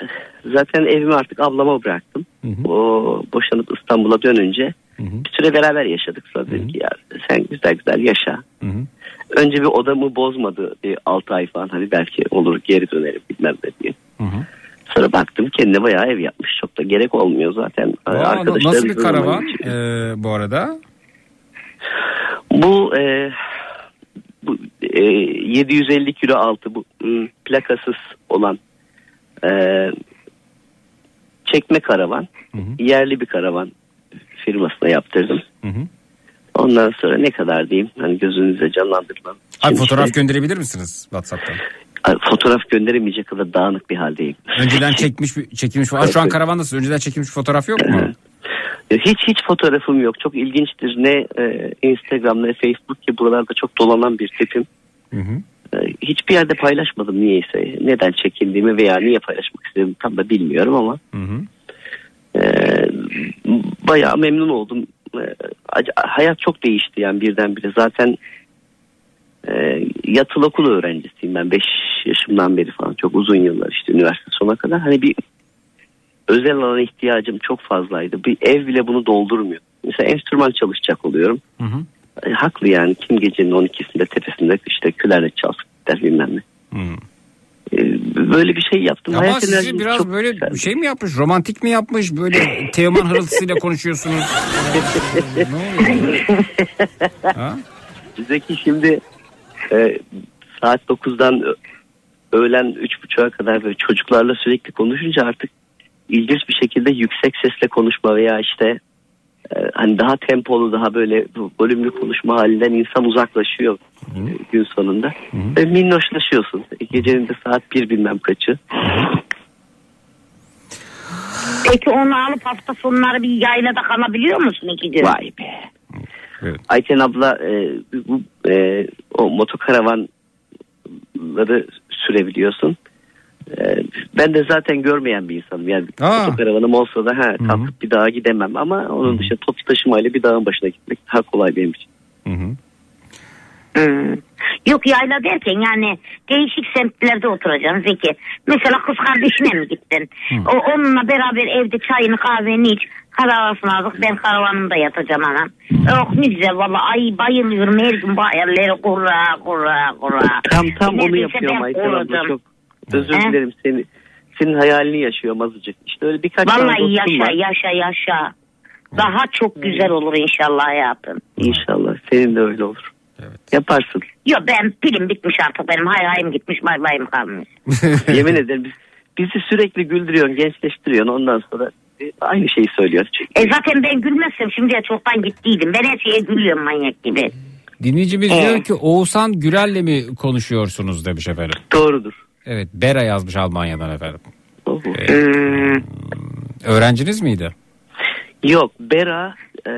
zaten evimi artık ablama bıraktım. O boşanıp İstanbul'a dönünce bir süre beraber yaşadık. Sonra dedim ki ya sen güzel güzel yaşa. Önce bir odamı bozmadı bir 6 ay falan hani belki olur geri dönerim bilmem ne diye. Sonra baktım kendine bayağı ev yapmış. Çok da gerek olmuyor zaten.
Aa, nasıl bir karavan e, bu arada?
Bu, e, bu e, 750 kilo altı bu m, plakasız olan e, çekme karavan. Yerli bir karavan firmasına yaptırdım. Ondan sonra ne kadar diyeyim hani gözünüze canlandırmam.
Abi fotoğraf gönderebilir misiniz WhatsApp'tan?
Fotoğraf gönderemeyecek kadar dağınık bir haldeyim.
Önceden çekmiş çekilmiş. Aa, şu an karavandasınız. Önceden çekilmiş fotoğraf yok mu?
Hiç hiç fotoğrafım yok. Çok ilginçtir. Ne e, Instagram ne Facebook ki buralarda çok dolanan bir tipim. E, hiçbir yerde paylaşmadım niyeyse. Neden çekindiğimi veya niye paylaşmak istediğimi tam da bilmiyorum ama e, bayağı memnun oldum. E, hayat çok değişti yani birdenbire. Zaten e, yatılı okul öğrencisiyim ben 5 yaşımdan beri falan çok uzun yıllar işte üniversite sona kadar. Hani bir özel alana ihtiyacım çok fazlaydı. Bir ev bile bunu doldurmuyor. Mesela enstrüman çalışacak oluyorum. E, haklı yani kim gecenin 12'sinde tepesinde işte klarnet çalsın der bilmem ne. E, böyle bir şey yaptım.
Ama
Hayat
sizi biraz
çok
böyle
yükseldi.
şey mi yapmış? Romantik mi yapmış? Böyle Teoman hırıltısıyla konuşuyorsunuz. Ha?
Zeki şimdi e, saat 9'dan ö- öğlen 3.30'a kadar böyle çocuklarla sürekli konuşunca artık ilginç bir şekilde yüksek sesle konuşma veya işte hani daha tempolu daha böyle bu volümlü konuşma halinden insan uzaklaşıyor e, gün sonunda. Ve minnoşlaşıyorsun. E, Gecenin de saat bir bilmem kaçı.
Peki onu alıp hafta sonları bir yaylada kalabiliyor musun iki gün?
Vay be. Ayten abla e, bu e, o motokaravanları sürebiliyorsun. E, ben de zaten görmeyen bir insanım. Yani motokaravanım olsa da ha, kalkıp bir dağa gidemem ama onun dışında toplu taşımayla bir dağın başına gitmek daha kolay benim için.
Hmm. Yok yayla derken yani değişik semtlerde oturacaksın Zeki. Mesela kız kardeşine mi gittin? O, onunla beraber evde çayını kahveni iç. Karavasını aldık ben karavanımda yatacağım anam. Oh ne güzel valla ay bayılıyorum her gün bu hayalleri kura kura kura.
Tam tam onu
Neredeyse
yapıyorum
ben
Ayten abla çok özür
He?
dilerim seni. Senin hayalini yaşıyorum azıcık. İşte öyle birkaç
Vallahi yaşa
var.
yaşa yaşa. Daha çok güzel olur inşallah hayatım.
İnşallah senin de öyle olur. Yaparsın.
Yok ben pilim bitmiş artık benim hay hayım gitmiş bay bayım kalmış.
Yemin ederim biz, bizi sürekli güldürüyorsun, gençleştiriyorsun. Ondan sonra e, aynı şeyi söylüyoruz.
E zaten ben gülmezsem şimdiye çoktan gittiydim. Ben her şeye gülüyorum manyak gibi.
Dinleyicimiz
Evet.
diyor ki Oğuzhan Gürel'le mi konuşuyorsunuz demiş efendim.
Doğrudur.
Evet Bera yazmış Almanya'dan efendim. Ee,
Hmm.
öğrenciniz miydi?
Yok Bera e,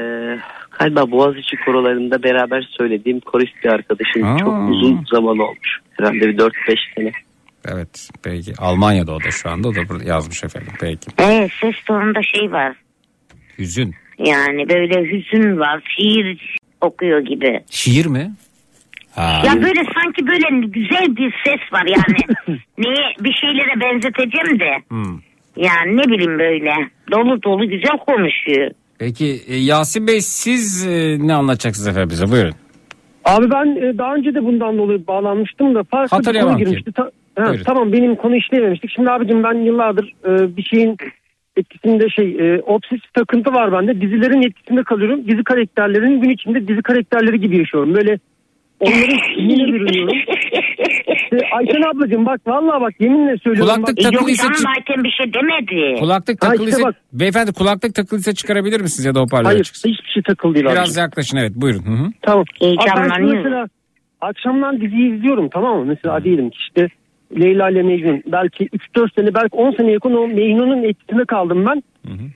galiba Boğaziçi korolarında beraber söylediğim korist bir arkadaşım.
Aa.
Çok uzun zaman olmuş. Herhalde bir 4-5 sene.
Evet peki Almanya'da o da şu anda o da yazmış efendim peki.
Evet ses tonunda şey var.
Hüzün.
Yani böyle hüzün var. Şiir okuyor gibi.
Şiir mi? Ha.
Ya böyle sanki böyle güzel bir ses var yani. Neye bir şeylere benzeteceğim de.
Hmm.
Yani ne bileyim böyle. Dolu dolu güzel konuşuyor.
Peki e, Yasin Bey siz e, ne anlatacaksınız efendim bize buyurun.
Abi ben e, daha önce de bundan dolayı bağlanmıştım da farklı bir konu girmişti. Ta- ha,
Buyurun.
tamam benim konu işleyememiştik. Şimdi abicim ben yıllardır e, bir şeyin etkisinde şey e, obsesif takıntı var bende. Dizilerin etkisinde kalıyorum. Dizi karakterlerinin gün içinde dizi karakterleri gibi yaşıyorum. Böyle onların yine bürünüyorum. İşte Ayşen ablacığım bak vallahi bak yeminle söylüyorum.
Kulaklık
bak,
E, Yok
takılıysa çık-
Ayten bir şey demedi.
Kulaklık
Ha, işte
takılıysa
bak.
beyefendi kulaklık takılıysa çıkarabilir misiniz ya da hoparlöre
Hayır
çıksın?
hiçbir şey takılı değil
Biraz
abicim.
yaklaşın evet buyurun. Hı hı.
Tamam.
Heyecanlanıyorum.
Abi ben şimdi mesela akşamdan diziyi izliyorum tamam mı? Mesela diyelim ki işte Leyla ile Mecnun belki 3-4 sene belki 10 sene yakın o Mecnun'un etkisinde kaldım ben.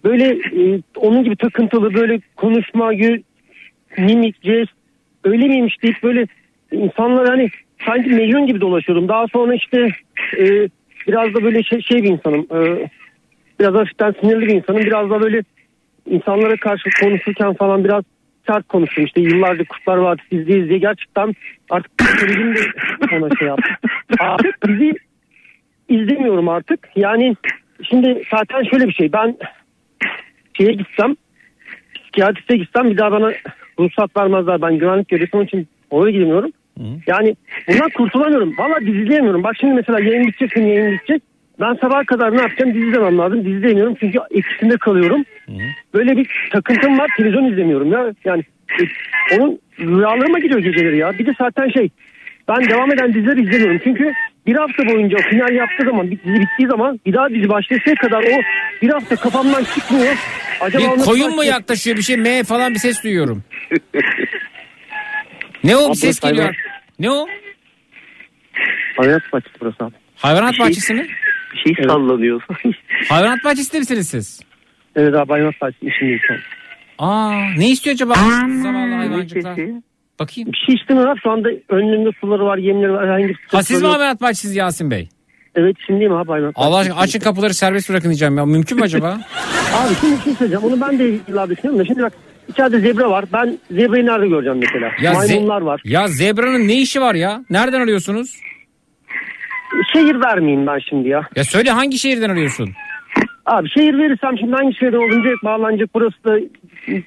Böyle e, onun gibi takıntılı böyle konuşma, gö- mimik, jest öyle miymiş deyip böyle insanlar hani sanki Mecnun gibi dolaşıyorum. Daha sonra işte e, biraz da böyle şey, şey bir insanım. E, biraz hafiften sinirli bir insanım. Biraz da böyle insanlara karşı konuşurken falan biraz sert konuştum. İşte yıllarca Kurtlar Vadisi izleye izleye gerçekten artık psikolojim de ona şey yaptı. Artık dizi izlemiyorum artık. Yani şimdi zaten şöyle bir şey. Ben şeye gitsem psikiyatriste gitsem bir daha bana ruhsat vermezler. Ben güvenlik görevlisi onun için oraya gidemiyorum. Yani bundan kurtulamıyorum. Valla dizi izleyemiyorum. Bak şimdi mesela yayın bitecek senin yayın bitecek. Ben sabaha kadar ne yapacağım dizi izlemem lazım. Dizi izleyemiyorum çünkü etkisinde kalıyorum. Böyle bir takıntım var televizyon izlemiyorum ya. Yani e, onun rüyalarıma gidiyor geceleri ya. Bir de zaten şey ben devam eden dizileri izlemiyorum. Çünkü bir hafta boyunca o final yaptığı zaman bir dizi bittiği zaman bir daha dizi başlayasıya kadar o bir hafta kafamdan çıkmıyor. Acaba
Bir koyun mu yaklaşıyor bir şey M falan bir ses duyuyorum. ne o bir ses
hayvan-
geliyor. Ne o?
Hayat bahçesi burası abi.
Hayvanat
Bir şey-
bahçesi mi?
Bir şey sallanıyor.
Hayvanat bahçesinde misiniz siz?
Evet abi hayvanat bahçesi an.
Aa ne istiyor acaba? Zavallı hayvancıklar. Bakayım.
Bir şey istemiyorlar şu anda önlerinde suları var yemleri var herhangi bir
Ha siz mi
yok.
hayvanat bahçesi Yasin Bey?
Evet şimdiyim abi hayvanat
Allah aşkına açın kapıları serbest bırakın diyeceğim ya. Mümkün mü acaba?
Abi şimdi bir şey söyleyeceğim onu ben de yıllardır düşünüyorum da şimdi bak içeride zebra var ben zebrayı nerede göreceğim mesela
Ya ze-
maymunlar var
Ya zebranın ne işi var ya? Nereden arıyorsunuz?
şehir vermeyeyim ben şimdi ya.
Ya söyle hangi şehirden arıyorsun?
Abi şehir verirsem şimdi hangi şehirde olduğunu direkt bağlanacak burası da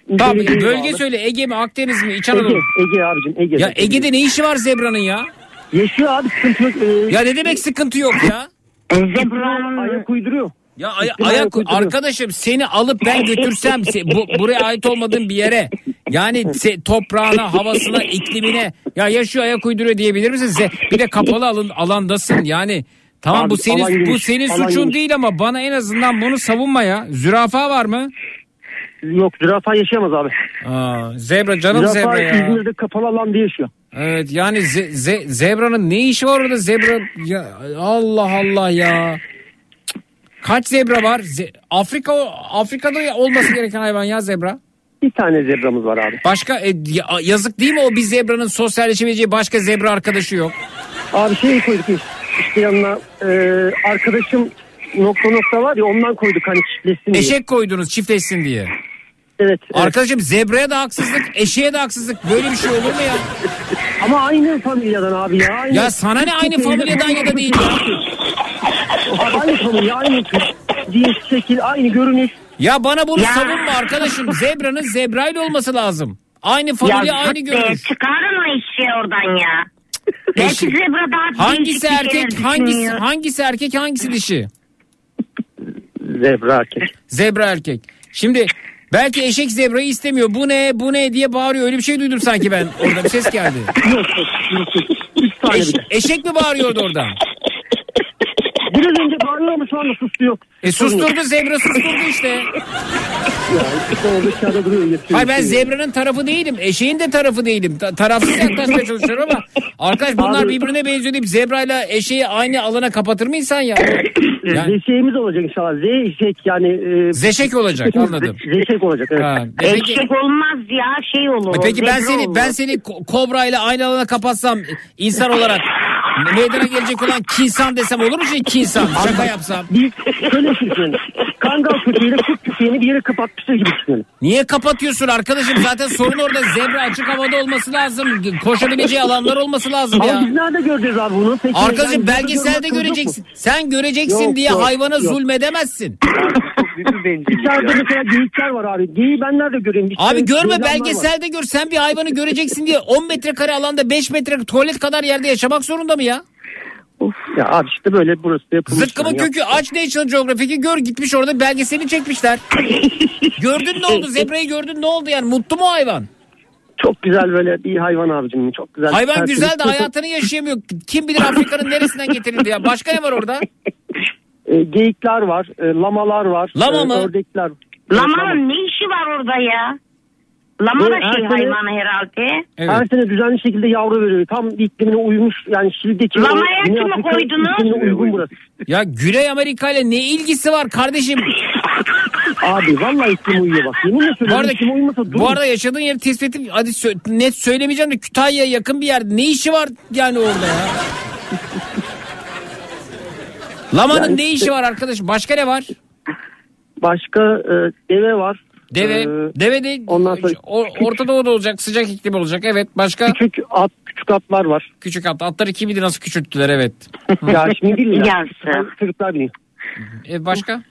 Belediyeye
bölge
bağlı.
söyle Ege mi Akdeniz mi İç
Ege,
Anadolu?
Ege abicim Ege.
Ya Ege'de ne işi var zebranın ya?
Yaşıyor abi sıkıntı yok. Ee,
Ya ne demek sıkıntı yok ya?
Zebra ayak uyduruyor.
Ya ay- ayak arkadaşım seni alıp ben götürsem se- bu, buraya ait olmadığın bir yere yani se- toprağına, havasına, iklimine ya yaşıyor ayak uyduruyor diyebilir misin? Se- bir de kapalı alın, alandasın yani. Tamam
Abi,
bu senin bu senin suçun değil ama bana en azından bunu savunma ya. Zürafa var mı?
Yok zürafa yaşayamaz abi.
Aa, zebra canım
zürafa
zebra ya.
İzmir'de kapalı alanda yaşıyor.
Evet yani ze- ze- zebranın ne işi var orada zebra ya Allah Allah ya. Kaç zebra var? Ze- Afrika Afrika'da olması gereken hayvan ya zebra.
Bir tane zebramız var abi.
Başka e, ya- yazık değil mi o bir zebranın sosyalleşebileceği başka zebra arkadaşı yok.
Abi şey koyduk işte, işte yanına e, arkadaşım nokta nokta var ya ondan koyduk hani çiftleşsin diye.
Eşek koydunuz çiftleşsin diye.
Evet, evet.
Arkadaşım zebraya da haksızlık, eşeğe de haksızlık. Böyle bir şey olur mu ya?
Ama aynı familyadan abi ya. Aynı,
Ya sana ne aynı familyadan ya da değil ya?
Aynı familya aynı tür. Cins, şekil, aynı görünüş.
Ya bana bunu
Ya.
savunma arkadaşım. Zebranın zebrayla olması lazım. Aynı familya
Ya
aynı görünüş.
Çıkarın o eşeği oradan ya. Belki zebra daha
Hangisi erkek, hangisi hangisi erkek, hangisi dişi?
Zebra erkek.
Zebra erkek. Şimdi belki eşek zebrayı istemiyor. Bu ne, bu ne diye bağırıyor. Öyle bir şey duydum sanki ben. Orada bir ses geldi.
Yok yok yok.
Eş- eşek mi bağırıyordu orada?
Biraz önce bağırıyor ama şu anda sustu yok.
E susturdu zebra susturdu işte.
Ya işte orada kağıda duruyor. Yatıyor,
Hayır ben zebranın tarafı değilim. Eşeğin de tarafı değilim. Ta- tarafsız yaklaşmaya çalışıyorum ama arkadaş bunlar
Abi-
birbirine benziyor deyip zebrayla eşeği aynı alana kapatır mı insan ya? Yani-
Zeşeğimiz olacak inşallah. Zeşek yani. E,
Zeşek olacak anladım.
Zeşek olacak evet.
Ha, e peki,
Eşek olmaz ya şey olur.
e peki ben
zebra
seni
olur.
ben seni ko- kobrayla aynı alana kapatsam insan olarak meydana gelecek olan kinsan desem olur mu şey kinsan? Şaka yapsam.
Biz şöyle düşünelim. Kangal köpeğiyle köpeğini bir yere kapatmışlar gibi düşünelim.
Niye kapatıyorsun arkadaşım? Zaten sorun orada zebra açık havada olması lazım. Koşabileceği alanlar olması lazım
Ama
ya.
biz nerede göreceğiz abi bunu? Peki,
Arkadaşım
yani
belgeselde göreceksin. Sen göreceksin
Yok,
diye
yok,
hayvana
yok.
zulmedemezsin.
İçeride mesela geyikler var abi. Geyiği ben nerede göreyim? İşte
Abi görme
ceylanlar var.
belgeselde gör. Sen bir hayvanı göreceksin diye 10 metrekare alanda 5 metre tuvalet kadar yerde yaşamak zorunda mı ya?
Ya abi işte böyle burası da yapılmış.
Zıkkımın kökü aç National Geographic'i gör gitmiş orada belgeselini çekmişler. gördün ne oldu zebrayı gördün ne oldu yani mutlu mu hayvan?
Çok güzel böyle bir hayvan abicim. Çok güzel.
Hayvan güzel de hayatını yaşayamıyor. Kim bilir Afrika'nın neresinden getirildi ya. Başka ne var orada?
E, geyikler var. e, lamalar var.
Lama
e,
mı?
Ördekler.
Lamanın ne işi var orada ya? Lama da
Böyle
şey
sene-
hayvanı herhalde.
Her sene düzenli şekilde yavru veriyor. Tam iklimine uymuş. Yani Şili'deki...
Lamaya kimi
Afrika
koydunuz?
uygun burası.
Ya Güney Amerika ile ne ilgisi var kardeşim?
Abi vallahi ismim uyuyor bak. Yeminle
Bu
söylüyorum
arada,
ismim uyumasa durun.
bu arada yaşadığın yeri tespit ettim. Hadi sö- net söylemeyeceğim de Kütahya'ya yakın bir yerde. Ne işi var yani orada ya? Lamanın
Yani
ne işi var arkadaş? Başka ne var?
Başka e, deve var.
Deve,
Ee,
deve de
ondan sonra
o- Orta Doğu'da olacak, sıcak iklim olacak. Evet, başka?
Küçük at, küçük atlar var.
Küçük at. Atları kim bilir nasıl küçülttüler evet.
ya şimdi değil ya.
Yarısı.
Çocuklar biliyor.
E, başka?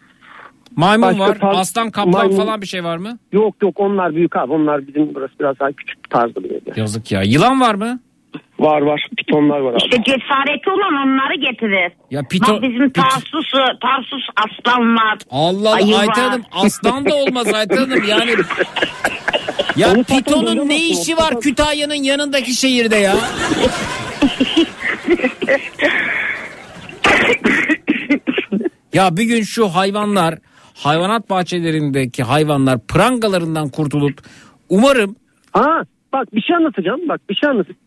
Maymun
Başka
var,
tarz-
aslan, kaplan
maymun-
falan bir şey var mı?
Yok yok onlar büyük abi. Onlar bizim burası biraz daha küçük tarzda bir yer.
Yazık ya. Yılan var mı?
Var var. Pitonlar var abi.
İşte cesareti olan onları getirir.
Ya pito,
Bak bizim Tarsus, Tarsus aslan var.
Allah
ayı.
Ayten Hanım aslan da olmaz Ayten Hanım yani. Ya
Onu
Piton'un ne işi var
Piton-
Kütahya'nın yanındaki şehirde ya? ya bir gün şu hayvanlar hayvanat bahçelerindeki hayvanlar prangalarından kurtulup umarım
Ha bak bir şey anlatacağım. Bak bir şey anlatacağım.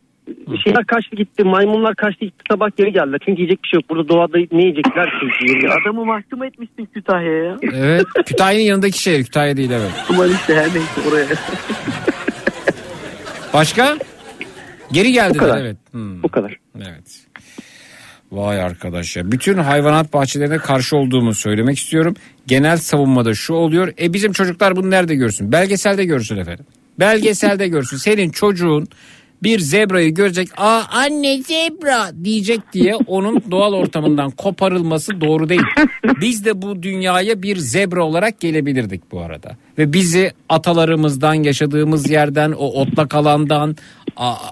Şeyler kaçtı gitti. Maymunlar kaçtı gitti. Sabah geri geldiler. Çünkü yiyecek bir şey yok. Burada doğada ne yiyecekler ki?
Adamı mahkum etmişsin Kütahya'ya.
evet Kütahya'nın yanındaki şehir Kütahya değil evet.
Aman işte her neyse oraya.
Başka? Geri geldiler
kadar.
evet. Hmm.
Bu kadar.
Evet. Vay arkadaş ya. Bütün hayvanat bahçelerine karşı olduğumu söylemek istiyorum. Genel savunmada şu oluyor. E bizim çocuklar bunu nerede görsün? Belgeselde görsün efendim. Belgeselde görsün. Senin çocuğun bir zebrayı görecek. Aa anne zebra diyecek diye onun doğal ortamından koparılması doğru değil. Biz de bu dünyaya bir zebra olarak gelebilirdik bu arada. Ve bizi atalarımızdan yaşadığımız yerden o otlak alandan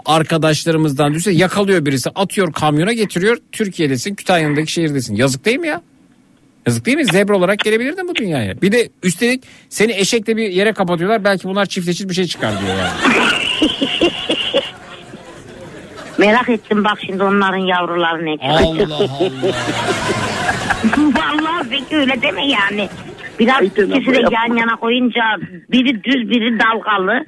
arkadaşlarımızdan düşse yakalıyor birisi atıyor kamyona getiriyor Türkiye'desin Kütahya'daki şehirdesin yazık değil mi ya? Yazık değil mi? Zebra olarak gelebilirdin bu dünyaya. Bir de üstelik seni eşekle bir yere kapatıyorlar. Belki bunlar çiftleşir bir şey çıkar diyor yani.
Merak ettim bak şimdi onların yavruları ne çıkacak.
Allah Allah.
Vallahi Zeki öyle deme yani. Biraz ikisi de yan yana koyunca biri düz biri dalgalı.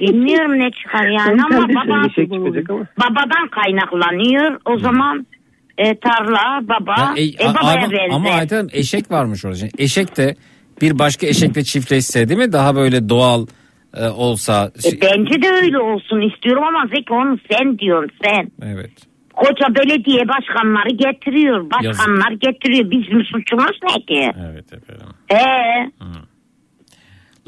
Bilmiyorum ne çıkar yani ama baba,
şey çıkacak ama.
babadan kaynaklanıyor. O zaman e, tarla baba
Ya,
e,
e, a-
babaya
ama,
benzer.
ama Ayten eşek varmış orada. Şimdi eşek de bir başka eşekle çiftleşse değil mi? Daha böyle doğal e, olsa.
E, bence de öyle olsun istiyorum ama Zeki onu sen diyorsun sen.
Evet.
Koca belediye başkanları getiriyor. Başkanlar getiriyor. Bizim suçumuz ne ki?
Evet efendim.
Ee,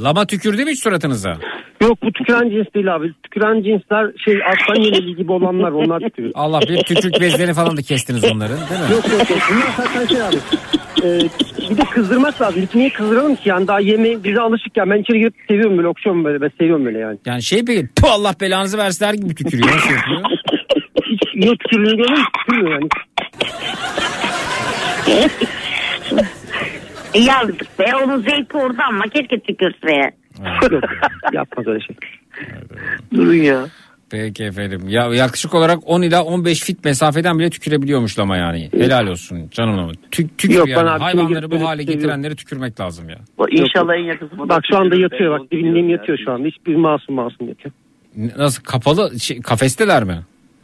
Lama tükürdü mü hiç suratınıza?
Yok bu tüküren cins değil abi. Tüküren cinsler şey aslan yenili gibi olanlar onlar tükürüyor.
Allah bir tükürük bezlerini falan da kestiniz onların değil mi?
Yok yok yok. Bunlar zaten şey abi. Ee, bir de kızdırmak lazım. Biz niye kızdıralım ki? Yani daha yemeği bize alışık ya. Ben içeri girip seviyorum böyle okşuyorum böyle. Ben seviyorum böyle yani.
Yani şey peki "Puh, Allah belanızı versin der gibi tükürüyor. Nasıl yapıyor?
Hiç yok tükürüğünü görüyor musun? Tükürmüyor yani.
yazdık be. Onun zevki orada ama keşke tükürse.
Yok yapmaz öyle şey.
Durun ya.
Peki efendim. Ya yaklaşık olarak 10 ila 15 fit mesafeden bile tükürebiliyormuş lama yani. Helal olsun canım ama. Tü, tükür
Yok,
yani. Hayvanları bu hale getirenleri tükürmek lazım ya.
İnşallah en yakın.
Bak şu anda yatıyor bak dibindeyim yatıyor şu anda. Hiçbir masum masum yatıyor.
Nasıl kapalı şey, kafesteler mi?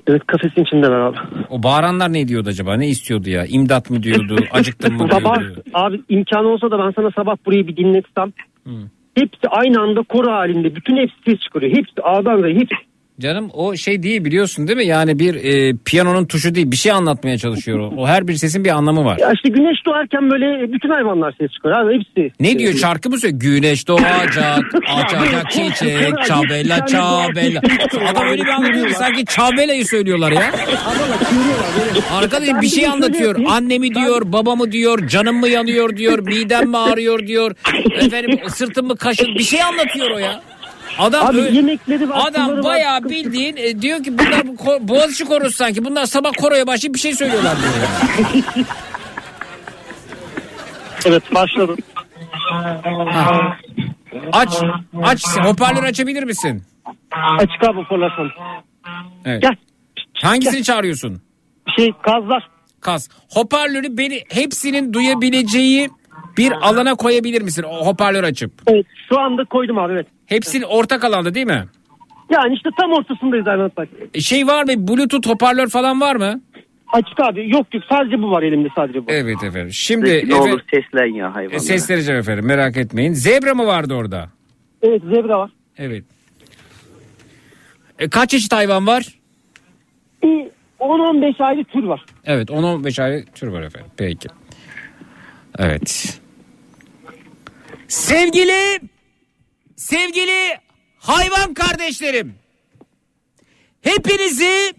Evet kafesin içindeler abi.
O bağıranlar ne diyordu acaba? Ne istiyordu ya? İmdat mı diyordu? Acıktın mı
Sabah
diyordu?
abi imkanı olsa da ben sana sabah burayı bir dinletsem. Hepsi aynı anda koro halinde. Bütün hepsi ses çıkarıyor. Hepsi A'dan Z'ye hepsi.
Canım o şey değil biliyorsun değil mi? Yani bir e, piyanonun tuşu değil bir şey anlatmaya çalışıyor. O, o her bir sesin bir anlamı var.
Ya işte güneş doğarken böyle bütün hayvanlar ses çıkarıyor abi hepsi.
Ne diyor şarkı mı söylüyor? Güneş doğacak, açacak çiçek, çabella çabella. Adam öyle bir anlatıyor ki sanki çabellayı söylüyorlar ya. Arkadaşım bir şey anlatıyor. Annemi diyor, babamı diyor, canım mı yanıyor diyor, midem mi ağrıyor diyor. Efendim sırtım mı kaşın bir şey anlatıyor o ya. Adam
Abi
öyle-
yemekleri var.
Adam
var,
bayağı
sıkıntı-
bildiğin e, diyor ki bunlar bu ko- Boğaziçi korosu sanki. Bunlar sabah koroya başlayıp bir şey söylüyorlar diyor.
Evet başladım.
Ha. Aç, aç hoparlör açabilir misin?
Açık abi hoparlörsen.
Evet.
Gel.
Hangisini çağırıyorsun?
Şey kazlar.
Kaz. Hoparlörü beni hepsinin duyabileceği bir alana koyabilir misin? O hoparlör açıp.
Evet şu anda koydum abi evet.
Hepsinin ortak alanda değil mi?
Yani işte tam ortasındayız hayvanat bak.
E, Şey var mı? Bluetooth hoparlör falan var mı?
Açık abi yok yok sadece bu var elimde sadece bu.
Evet efendim. Şimdi
Zeki, ne
efendim,
olur seslen ya hayvanlara.
e, sesleneceğim efendim merak etmeyin. Zebra mı vardı orada?
Evet zebra var.
Evet. E, kaç çeşit hayvan var?
Bir 10-15 ayrı tür var.
Evet 10-15 ay tür var efendim. Peki. Evet. Sevgili sevgili hayvan kardeşlerim. Hepinizi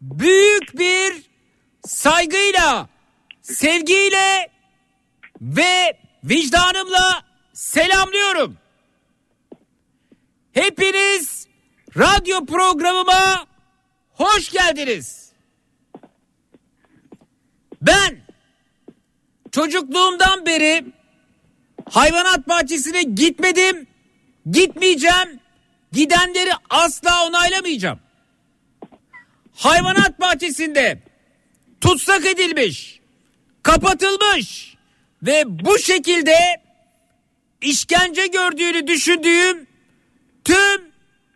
büyük bir saygıyla, sevgiyle ve vicdanımla selamlıyorum. Hepiniz radyo programıma hoş geldiniz. Ben çocukluğumdan beri hayvanat bahçesine gitmedim, gitmeyeceğim, gidenleri asla onaylamayacağım. Hayvanat bahçesinde tutsak edilmiş, kapatılmış ve bu şekilde işkence gördüğünü düşündüğüm tüm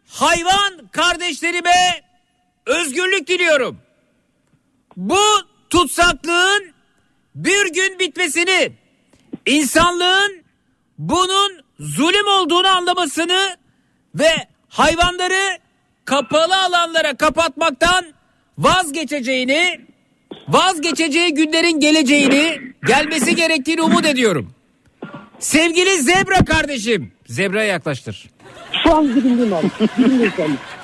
hayvan kardeşlerime özgürlük diliyorum. Bu tutsaklığın bir gün bitmesini, insanlığın bunun zulüm olduğunu anlamasını ve hayvanları kapalı alanlara kapatmaktan vazgeçeceğini, vazgeçeceği günlerin geleceğini, gelmesi gerektiğini umut ediyorum. Sevgili zebra kardeşim, zebraya yaklaştır.
Şu an dibindeyim abi.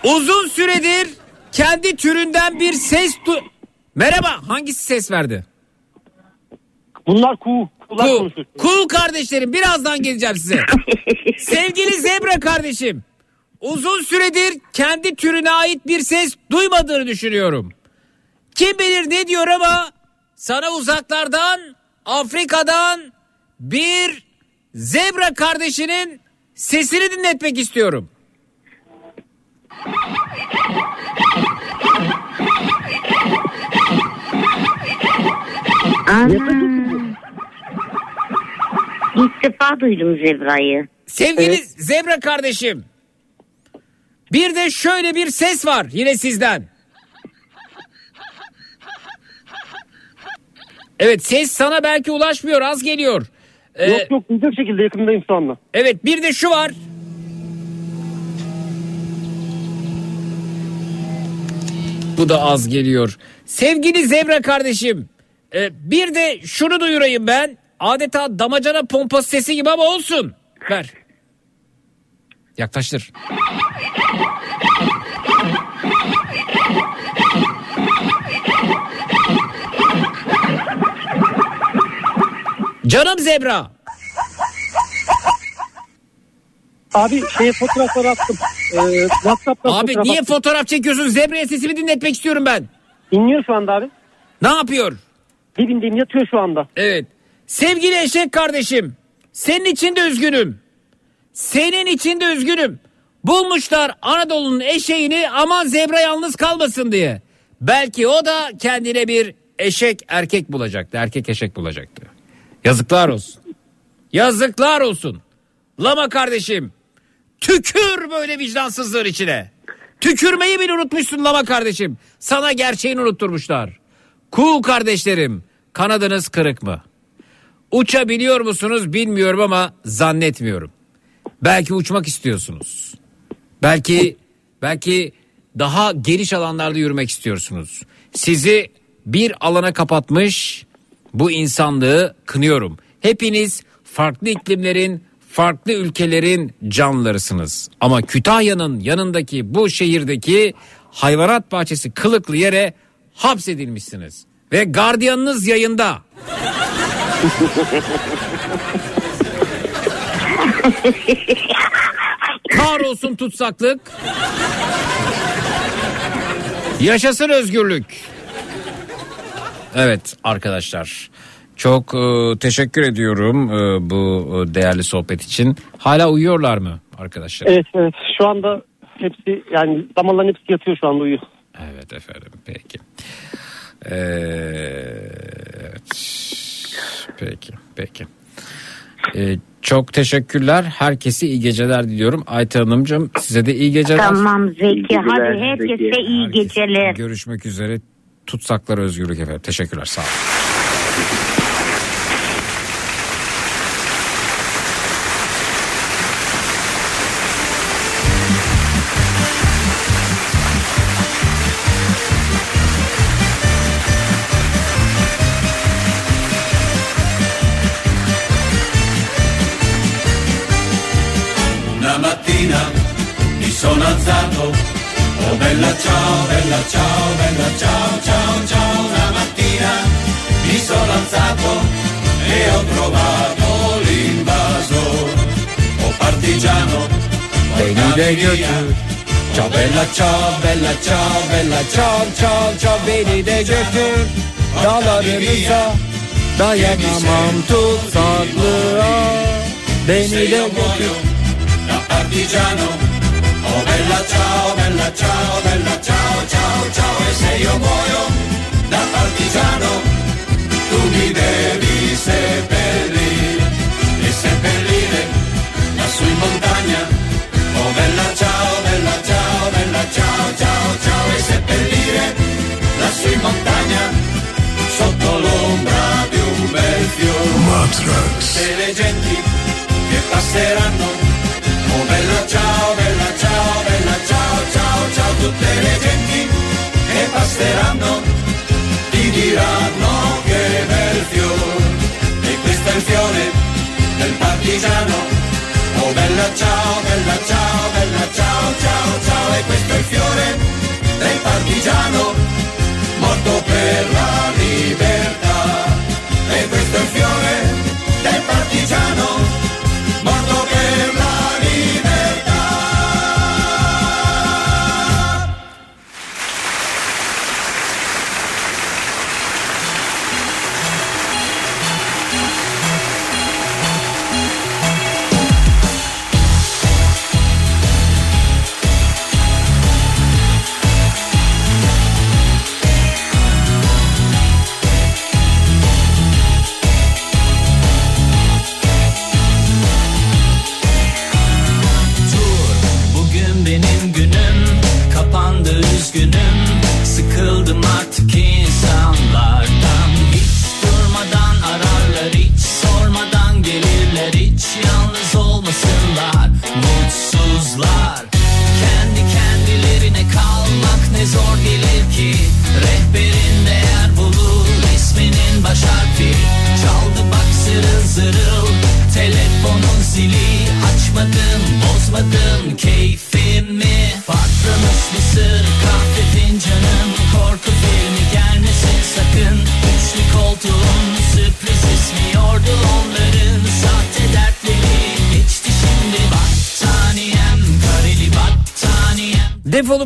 Uzun süredir kendi türünden bir ses du... Merhaba, hangisi ses verdi?
Bunlar kuğu.
Kuğu.
konuşuyor.
Kuğu kardeşlerim birazdan geleceğim size. Sevgili zebra kardeşim. Uzun süredir kendi türüne ait bir ses duymadığını düşünüyorum. Kim bilir ne diyor ama sana uzaklardan Afrika'dan bir zebra kardeşinin sesini dinletmek istiyorum.
İlk defa duydum zebrayı.
Sevgili zebra kardeşim. Bir de şöyle bir ses var yine sizden. Evet ses sana belki ulaşmıyor az geliyor. Ee,
Yok yok duyacak şekilde yakındayım şu anda.
Evet bir de şu var. Bu da az geliyor. Sevgili Zebra kardeşim. e, bir de şunu duyurayım ben. Adeta damacana pompası sesi gibi ama olsun. Ver. Yaklaştır. Canım Zebra.
Abi şeye fotoğraflar attım. Ee, WhatsApp'tan
Abi
fotoğraf
niye
attım.
fotoğraf çekiyorsun? Zebra'ya sesimi dinletmek istiyorum ben.
İnliyor şu anda abi.
Ne yapıyor?
Dibindeyim yatıyor şu anda.
Evet. Sevgili eşek kardeşim. Senin için de üzgünüm. Senin için de üzgünüm. Bulmuşlar Anadolu'nun eşeğini aman zebra yalnız kalmasın diye. Belki o da kendine bir eşek erkek bulacaktı. Erkek eşek bulacaktı. Yazıklar olsun. Yazıklar olsun. Lama kardeşim. Tükür böyle vicdansızlığın içine. Tükürmeyi bile unutmuşsun Lama kardeşim. Sana gerçeğini unutturmuşlar. Kuğu kardeşlerim kanadınız kırık mı? Uçabiliyor musunuz bilmiyorum ama zannetmiyorum. Belki uçmak istiyorsunuz. Belki belki daha geniş alanlarda yürümek istiyorsunuz. Sizi bir alana kapatmış bu insanlığı kınıyorum. Hepiniz farklı iklimlerin, farklı ülkelerin canlılarısınız. Ama Kütahya'nın yanındaki bu şehirdeki hayvanat bahçesi kılıklı yere hapsedilmişsiniz. Ve gardiyanınız yayında. Kahrolsun tutsaklık. Yaşasın özgürlük. Evet arkadaşlar. Çok e, teşekkür ediyorum e, bu e, değerli sohbet için. Hala uyuyorlar mı arkadaşlar?
Evet evet şu anda hepsi yani damarların hepsi yatıyor şu anda uyuyor.
Evet efendim peki. Ee, evet. Peki peki. Ee, çok teşekkürler. Herkese iyi geceler diliyorum. Ayta Hanımcığım size de iyi geceler.
Tamam Zeki
geceler,
hadi herkese
Zeki.
iyi
Herkese
geceler.
Görüşmek üzere. tutsaklar özgürlük efendim. Teşekkürler sağ olun.
Portami via.
Ciao bella ciao bella ciao bella ciao ciao ciao beni de götür dağlarımıza dayanamam tutsaklığa beni de
muoio da partigiano, oh bella ciao, bella ciao, bella ciao, ciao, ciao. E se io muoio da partigiano, tu mi devi seppellire e seppellire lassù in montagna. Lassù in montagna sotto l'ombra di un bel fiore.
Matrax.
Le genti che passeranno, oh bella ciao, bella ciao, bella ciao, ciao, ciao, tutte le genti che passeranno ti diranno che bel fiore, e questo è il fiore del partigiano, oh bella ciao, bella ciao, bella ciao, ciao, ciao, e questo è il fiore del partigiano, por la
libertad.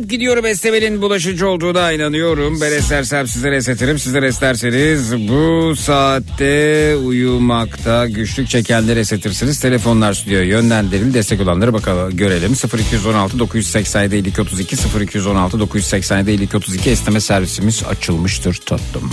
Defolup gidiyorum esnemenin bulaşıcı olduğuna inanıyorum. Ben esnersem sizlere esnetirim. Sizler esnerseniz bu saatte uyumakta güçlük çekenleri esnetirsiniz. Telefonlar stüdyoya yönlendirildi. Destek olanları bakalım görelim. 0216 987 52 32 0216 987 52 32 esneme servisimiz açılmıştır tatlım.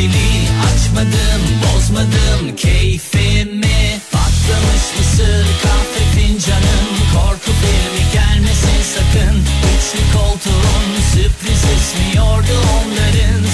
Zili Açmadım bozmadım. Keyfimi Patlamış mısır kahve fincanım. Korku filmi gelmesin sakın. Üçlü koltuğun sürpriz esmiyordu onların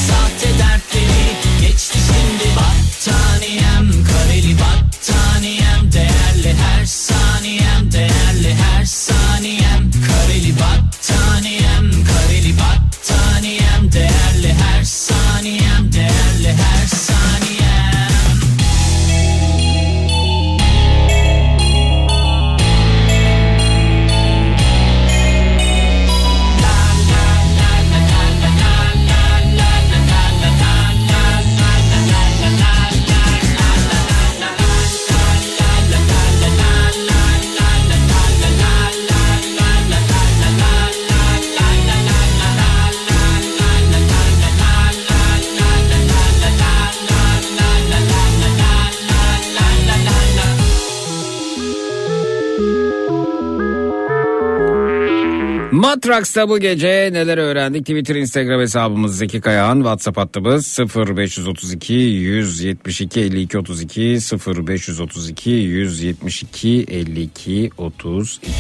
Matraks'ta bu gece neler öğrendik? Twitter, Instagram hesabımız Zeki Kayağan. WhatsApp hattımız 0532 172 52 32 0532 172 52 32.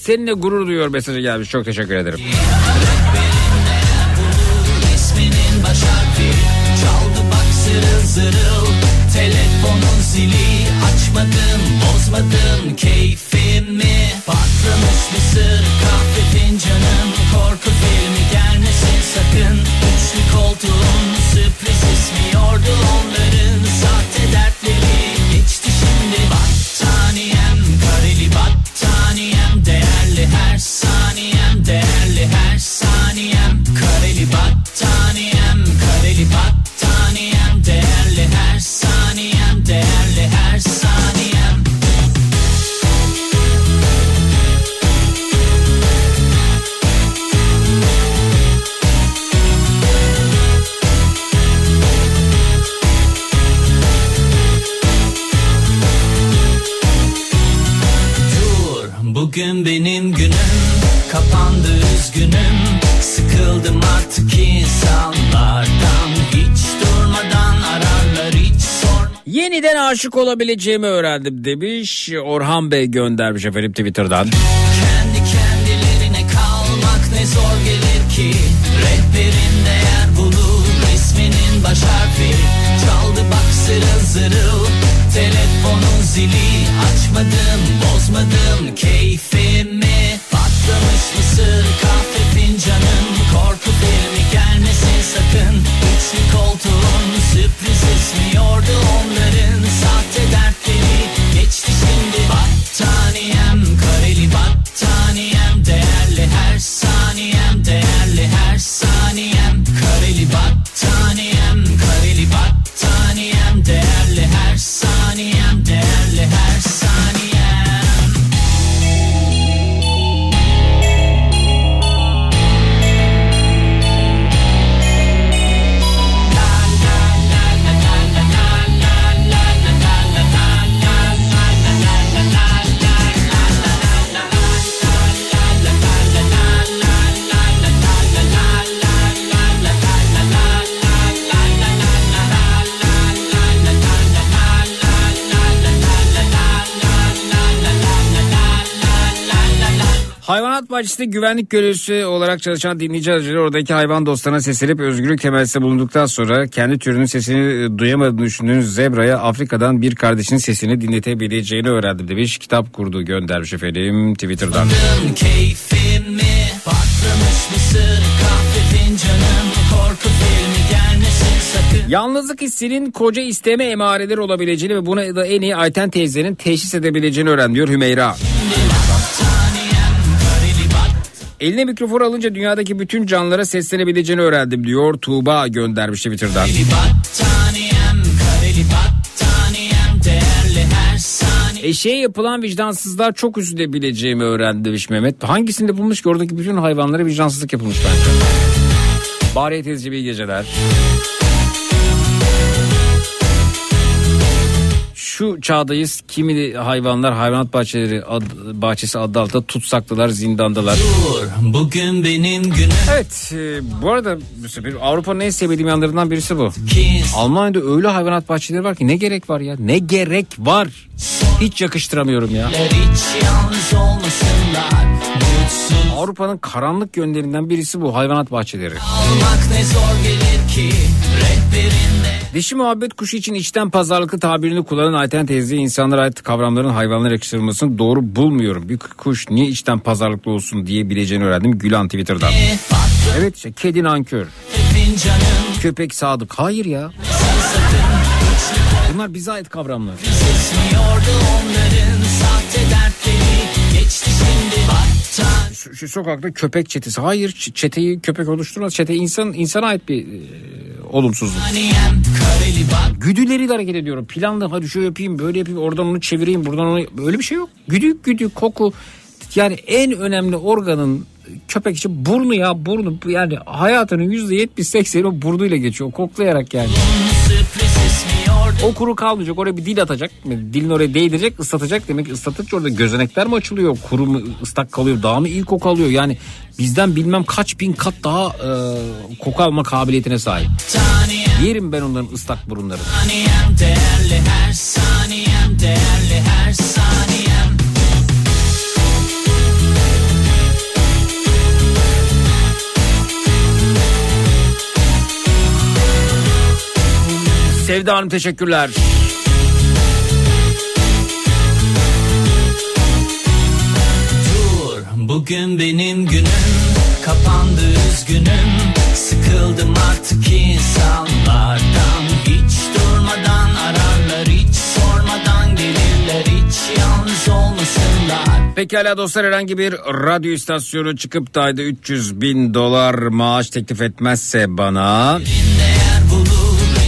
Seninle gurur duyuyor mesajı gelmiş. Çok teşekkür ederim.
telefonun zili açmadım bozmadım keyfimi patlamış mısır kahve fincanım korku filmi gelmesin sakın üçlü koltuğun sürpriz ismiyordu onların sahte bugün benim günüm. Kapandı üzgünüm. Sıkıldım artık insanlardan. Hiç durmadan ararlar hiç sor
Yeniden aşık olabileceğimi öğrendim demiş. Orhan Bey göndermiş efendim Twitter'dan.
kendi kendilerine kalmak ne zor gelir ki. Rehberin değer bulur isminin baş harfi. Çaldı bak zırıl zırıl zili açmadım bozmadım keyfimi. Patlamış mısır kahve fincanım. Korku filmi gelmesin sakın. Üçlü koltuğun sürpriz ismiyordu onların. Sahte
Hayvanat bahçesinde güvenlik görevlisi olarak çalışan dinleyici aracılığıyla oradaki hayvan dostlarına seslenip özgürlük temellisinde bulunduktan sonra kendi türünün sesini e, duyamadığını düşündüğünüz zebraya Afrika'dan bir kardeşinin sesini dinletebileceğini öğrendim demiş. Kitap kurdu göndermiş efendim Twitter'dan.
keyfimi patlamış mısır kahve fincanım korku filmi gelmesin sakın
Yalnızlık hissinin koca isteme emareleri olabileceğini ve buna da en iyi Ayten teyzenin teşhis edebileceğini öğren diyor Hümeyra. Eline mikrofon alınca dünyadaki bütün canlılara seslenebileceğini öğrendim diyor Tuğba göndermiş Twitter'dan.
battaniyem kareli battaniyem değerli her saniye
Eşeğe yapılan vicdansızlar çok üzülebileceğimi öğrendi demiş Mehmet. Hangisinde bulmuş ki oradaki bütün hayvanlara vicdansızlık yapılmış bence. Bari teyzeci iyi geceler. Şu çağdayız kimi hayvanlar hayvanat bahçeleri ad, bahçesi adı altında tutsaklılar zindandalar.
Dur bugün benim günüm
Evet e, bu arada Avrupa'nın en sevdiğim yanlarından birisi bu. Almanya'da öyle hayvanat bahçeleri var ki ne gerek var ya ne gerek var. Hiç yakıştıramıyorum ya.
hiç yalnız olmasınlar mutsuz
Avrupa'nın karanlık yönlerinden birisi bu hayvanat bahçeleri.
olmak ne zor gelir ki
Dişi muhabbet kuşu için içten pazarlıklı tabirini kullanan Ayten teyze insanlara ait kavramların hayvanlara yakıştırılmasını doğru bulmuyorum. Bir kuş niye içten pazarlıklı olsun diyebileceğini öğrendim Gülan Twitter'dan. Evet işte kedi nankör. Köpek sadık. Hayır ya. Bunlar bize ait kavramlar.
Battan
şu sokakta köpek çetesi. Hayır çeteyi köpek oluşturmaz. Çete insan insana ait bir e, olumsuzluk. Güdüleriyle hareket ediyorum. Planlı hadi şöyle yapayım böyle yapayım oradan onu çevireyim buradan onu böyle bir şey yok. Güdü güdü koku yani en önemli organın köpek için burnu ya burnu yani hayatının yüzde yetmiş sekseni o burnuyla geçiyor koklayarak yani. O kuru kalmayacak oraya bir dil atacak. Dilini oraya değdirecek ıslatacak. Demek ki ıslatınca orada gözenekler mi açılıyor? Kuru mu ıslak kalıyor daha mı iyi koku alıyor? Yani bizden bilmem kaç bin kat daha e, koku alma kabiliyetine sahip. Yerim ben onların ıslak burunlarını.
Saniyem değerli her saniyem değerli her saniyem
Sevda Hanım teşekkürler.
Dur bugün benim günüm. Kapandı üzgünüm. Sıkıldım artık insanlardan. Hiç durmadan ararlar hiç sormadan gelirler. Hiç yalnız olmasınlar.
Pekala dostlar herhangi bir radyo istasyonu çıkıp da ayda 300 bin dolar maaş teklif etmezse bana...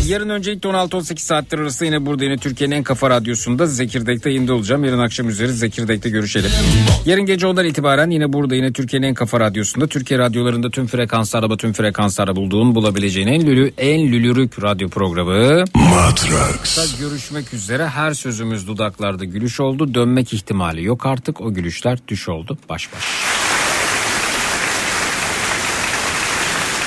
Yarın öncelikle 16-18 saatler arası yine burada yine Türkiye'nin en kafa radyosunda Zekirdek'te yayında olacağım. Yarın akşam üzeri Zekirdek'te görüşelim. Yarın gece ondan itibaren yine burada yine Türkiye'nin en kafa radyosunda Türkiye radyolarında tüm frekanslarda tüm frekanslarda bulduğun bulabileceğin en lülü en lülürük radyo programı. Matrax. Görüşmek üzere her sözümüz dudaklarda gülüş oldu. Dönmek ihtimali yok artık o gülüşler düş oldu baş baş.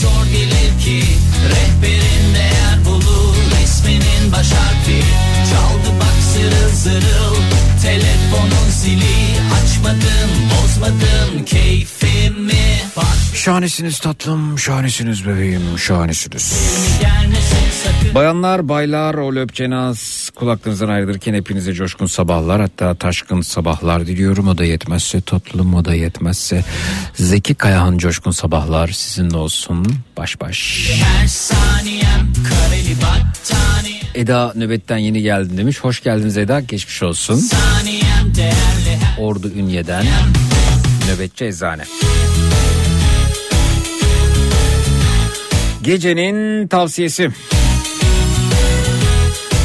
Zor gelir ki Rehberin değer bulur. Resminin baş harfi Çaldı bak zırıl zırıl. Telefonun zili Açmadım bozmadım keyfimi Bak
Şahanesiniz tatlım, şahanesiniz bebeğim, şahanesiniz. Bayanlar, baylar, o löpçenaz kulaklarınızdan ayrılırken hepinize coşkun sabahlar hatta taşkın sabahlar diliyorum. O da yetmezse tatlım, o da yetmezse Zeki Kayahan coşkun sabahlar sizinle olsun. Baş baş.
Saniyem
Eda nöbetten yeni geldin demiş. Hoş geldiniz Eda, geçmiş olsun.
Saniyem
Ordu Ünye'den nöbetçi eczane. Gecenin tavsiyesi.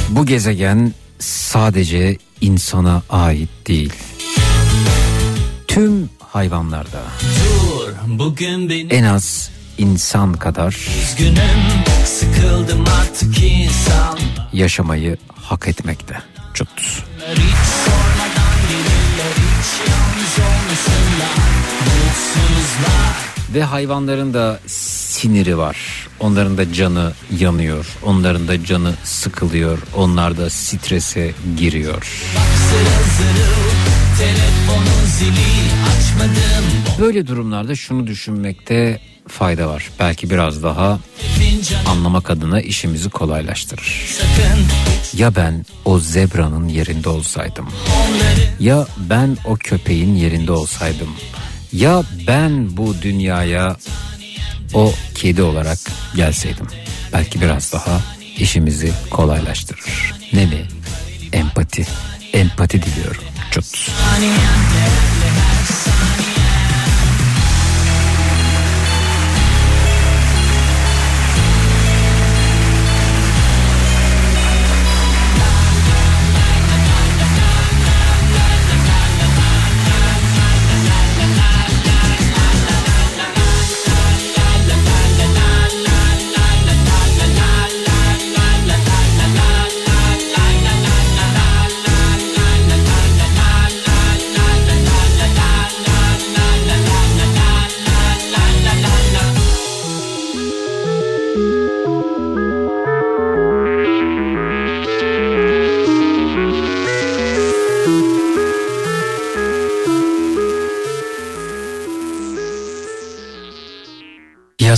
Bu gezegen sadece insana ait değil. Tüm hayvanlarda
dur Bugün benim
en az insan kadar
üzgünüm Sıkıldım artık insan
yaşamayı hak etmekte. Çut.
Hiç
Ve hayvanların da siniri var. Onların da canı yanıyor. Onların da canı sıkılıyor. Onlar da strese giriyor. Böyle durumlarda şunu düşünmekte fayda var. Belki biraz daha anlamak adına işimizi kolaylaştırır. Ya ben o zebranın yerinde olsaydım? Ya ben o köpeğin yerinde olsaydım? Ya ben bu dünyaya o kedi olarak gelseydim? Belki biraz daha işimizi kolaylaştırır. Ne mi? Empati. Empati diliyorum. Çut.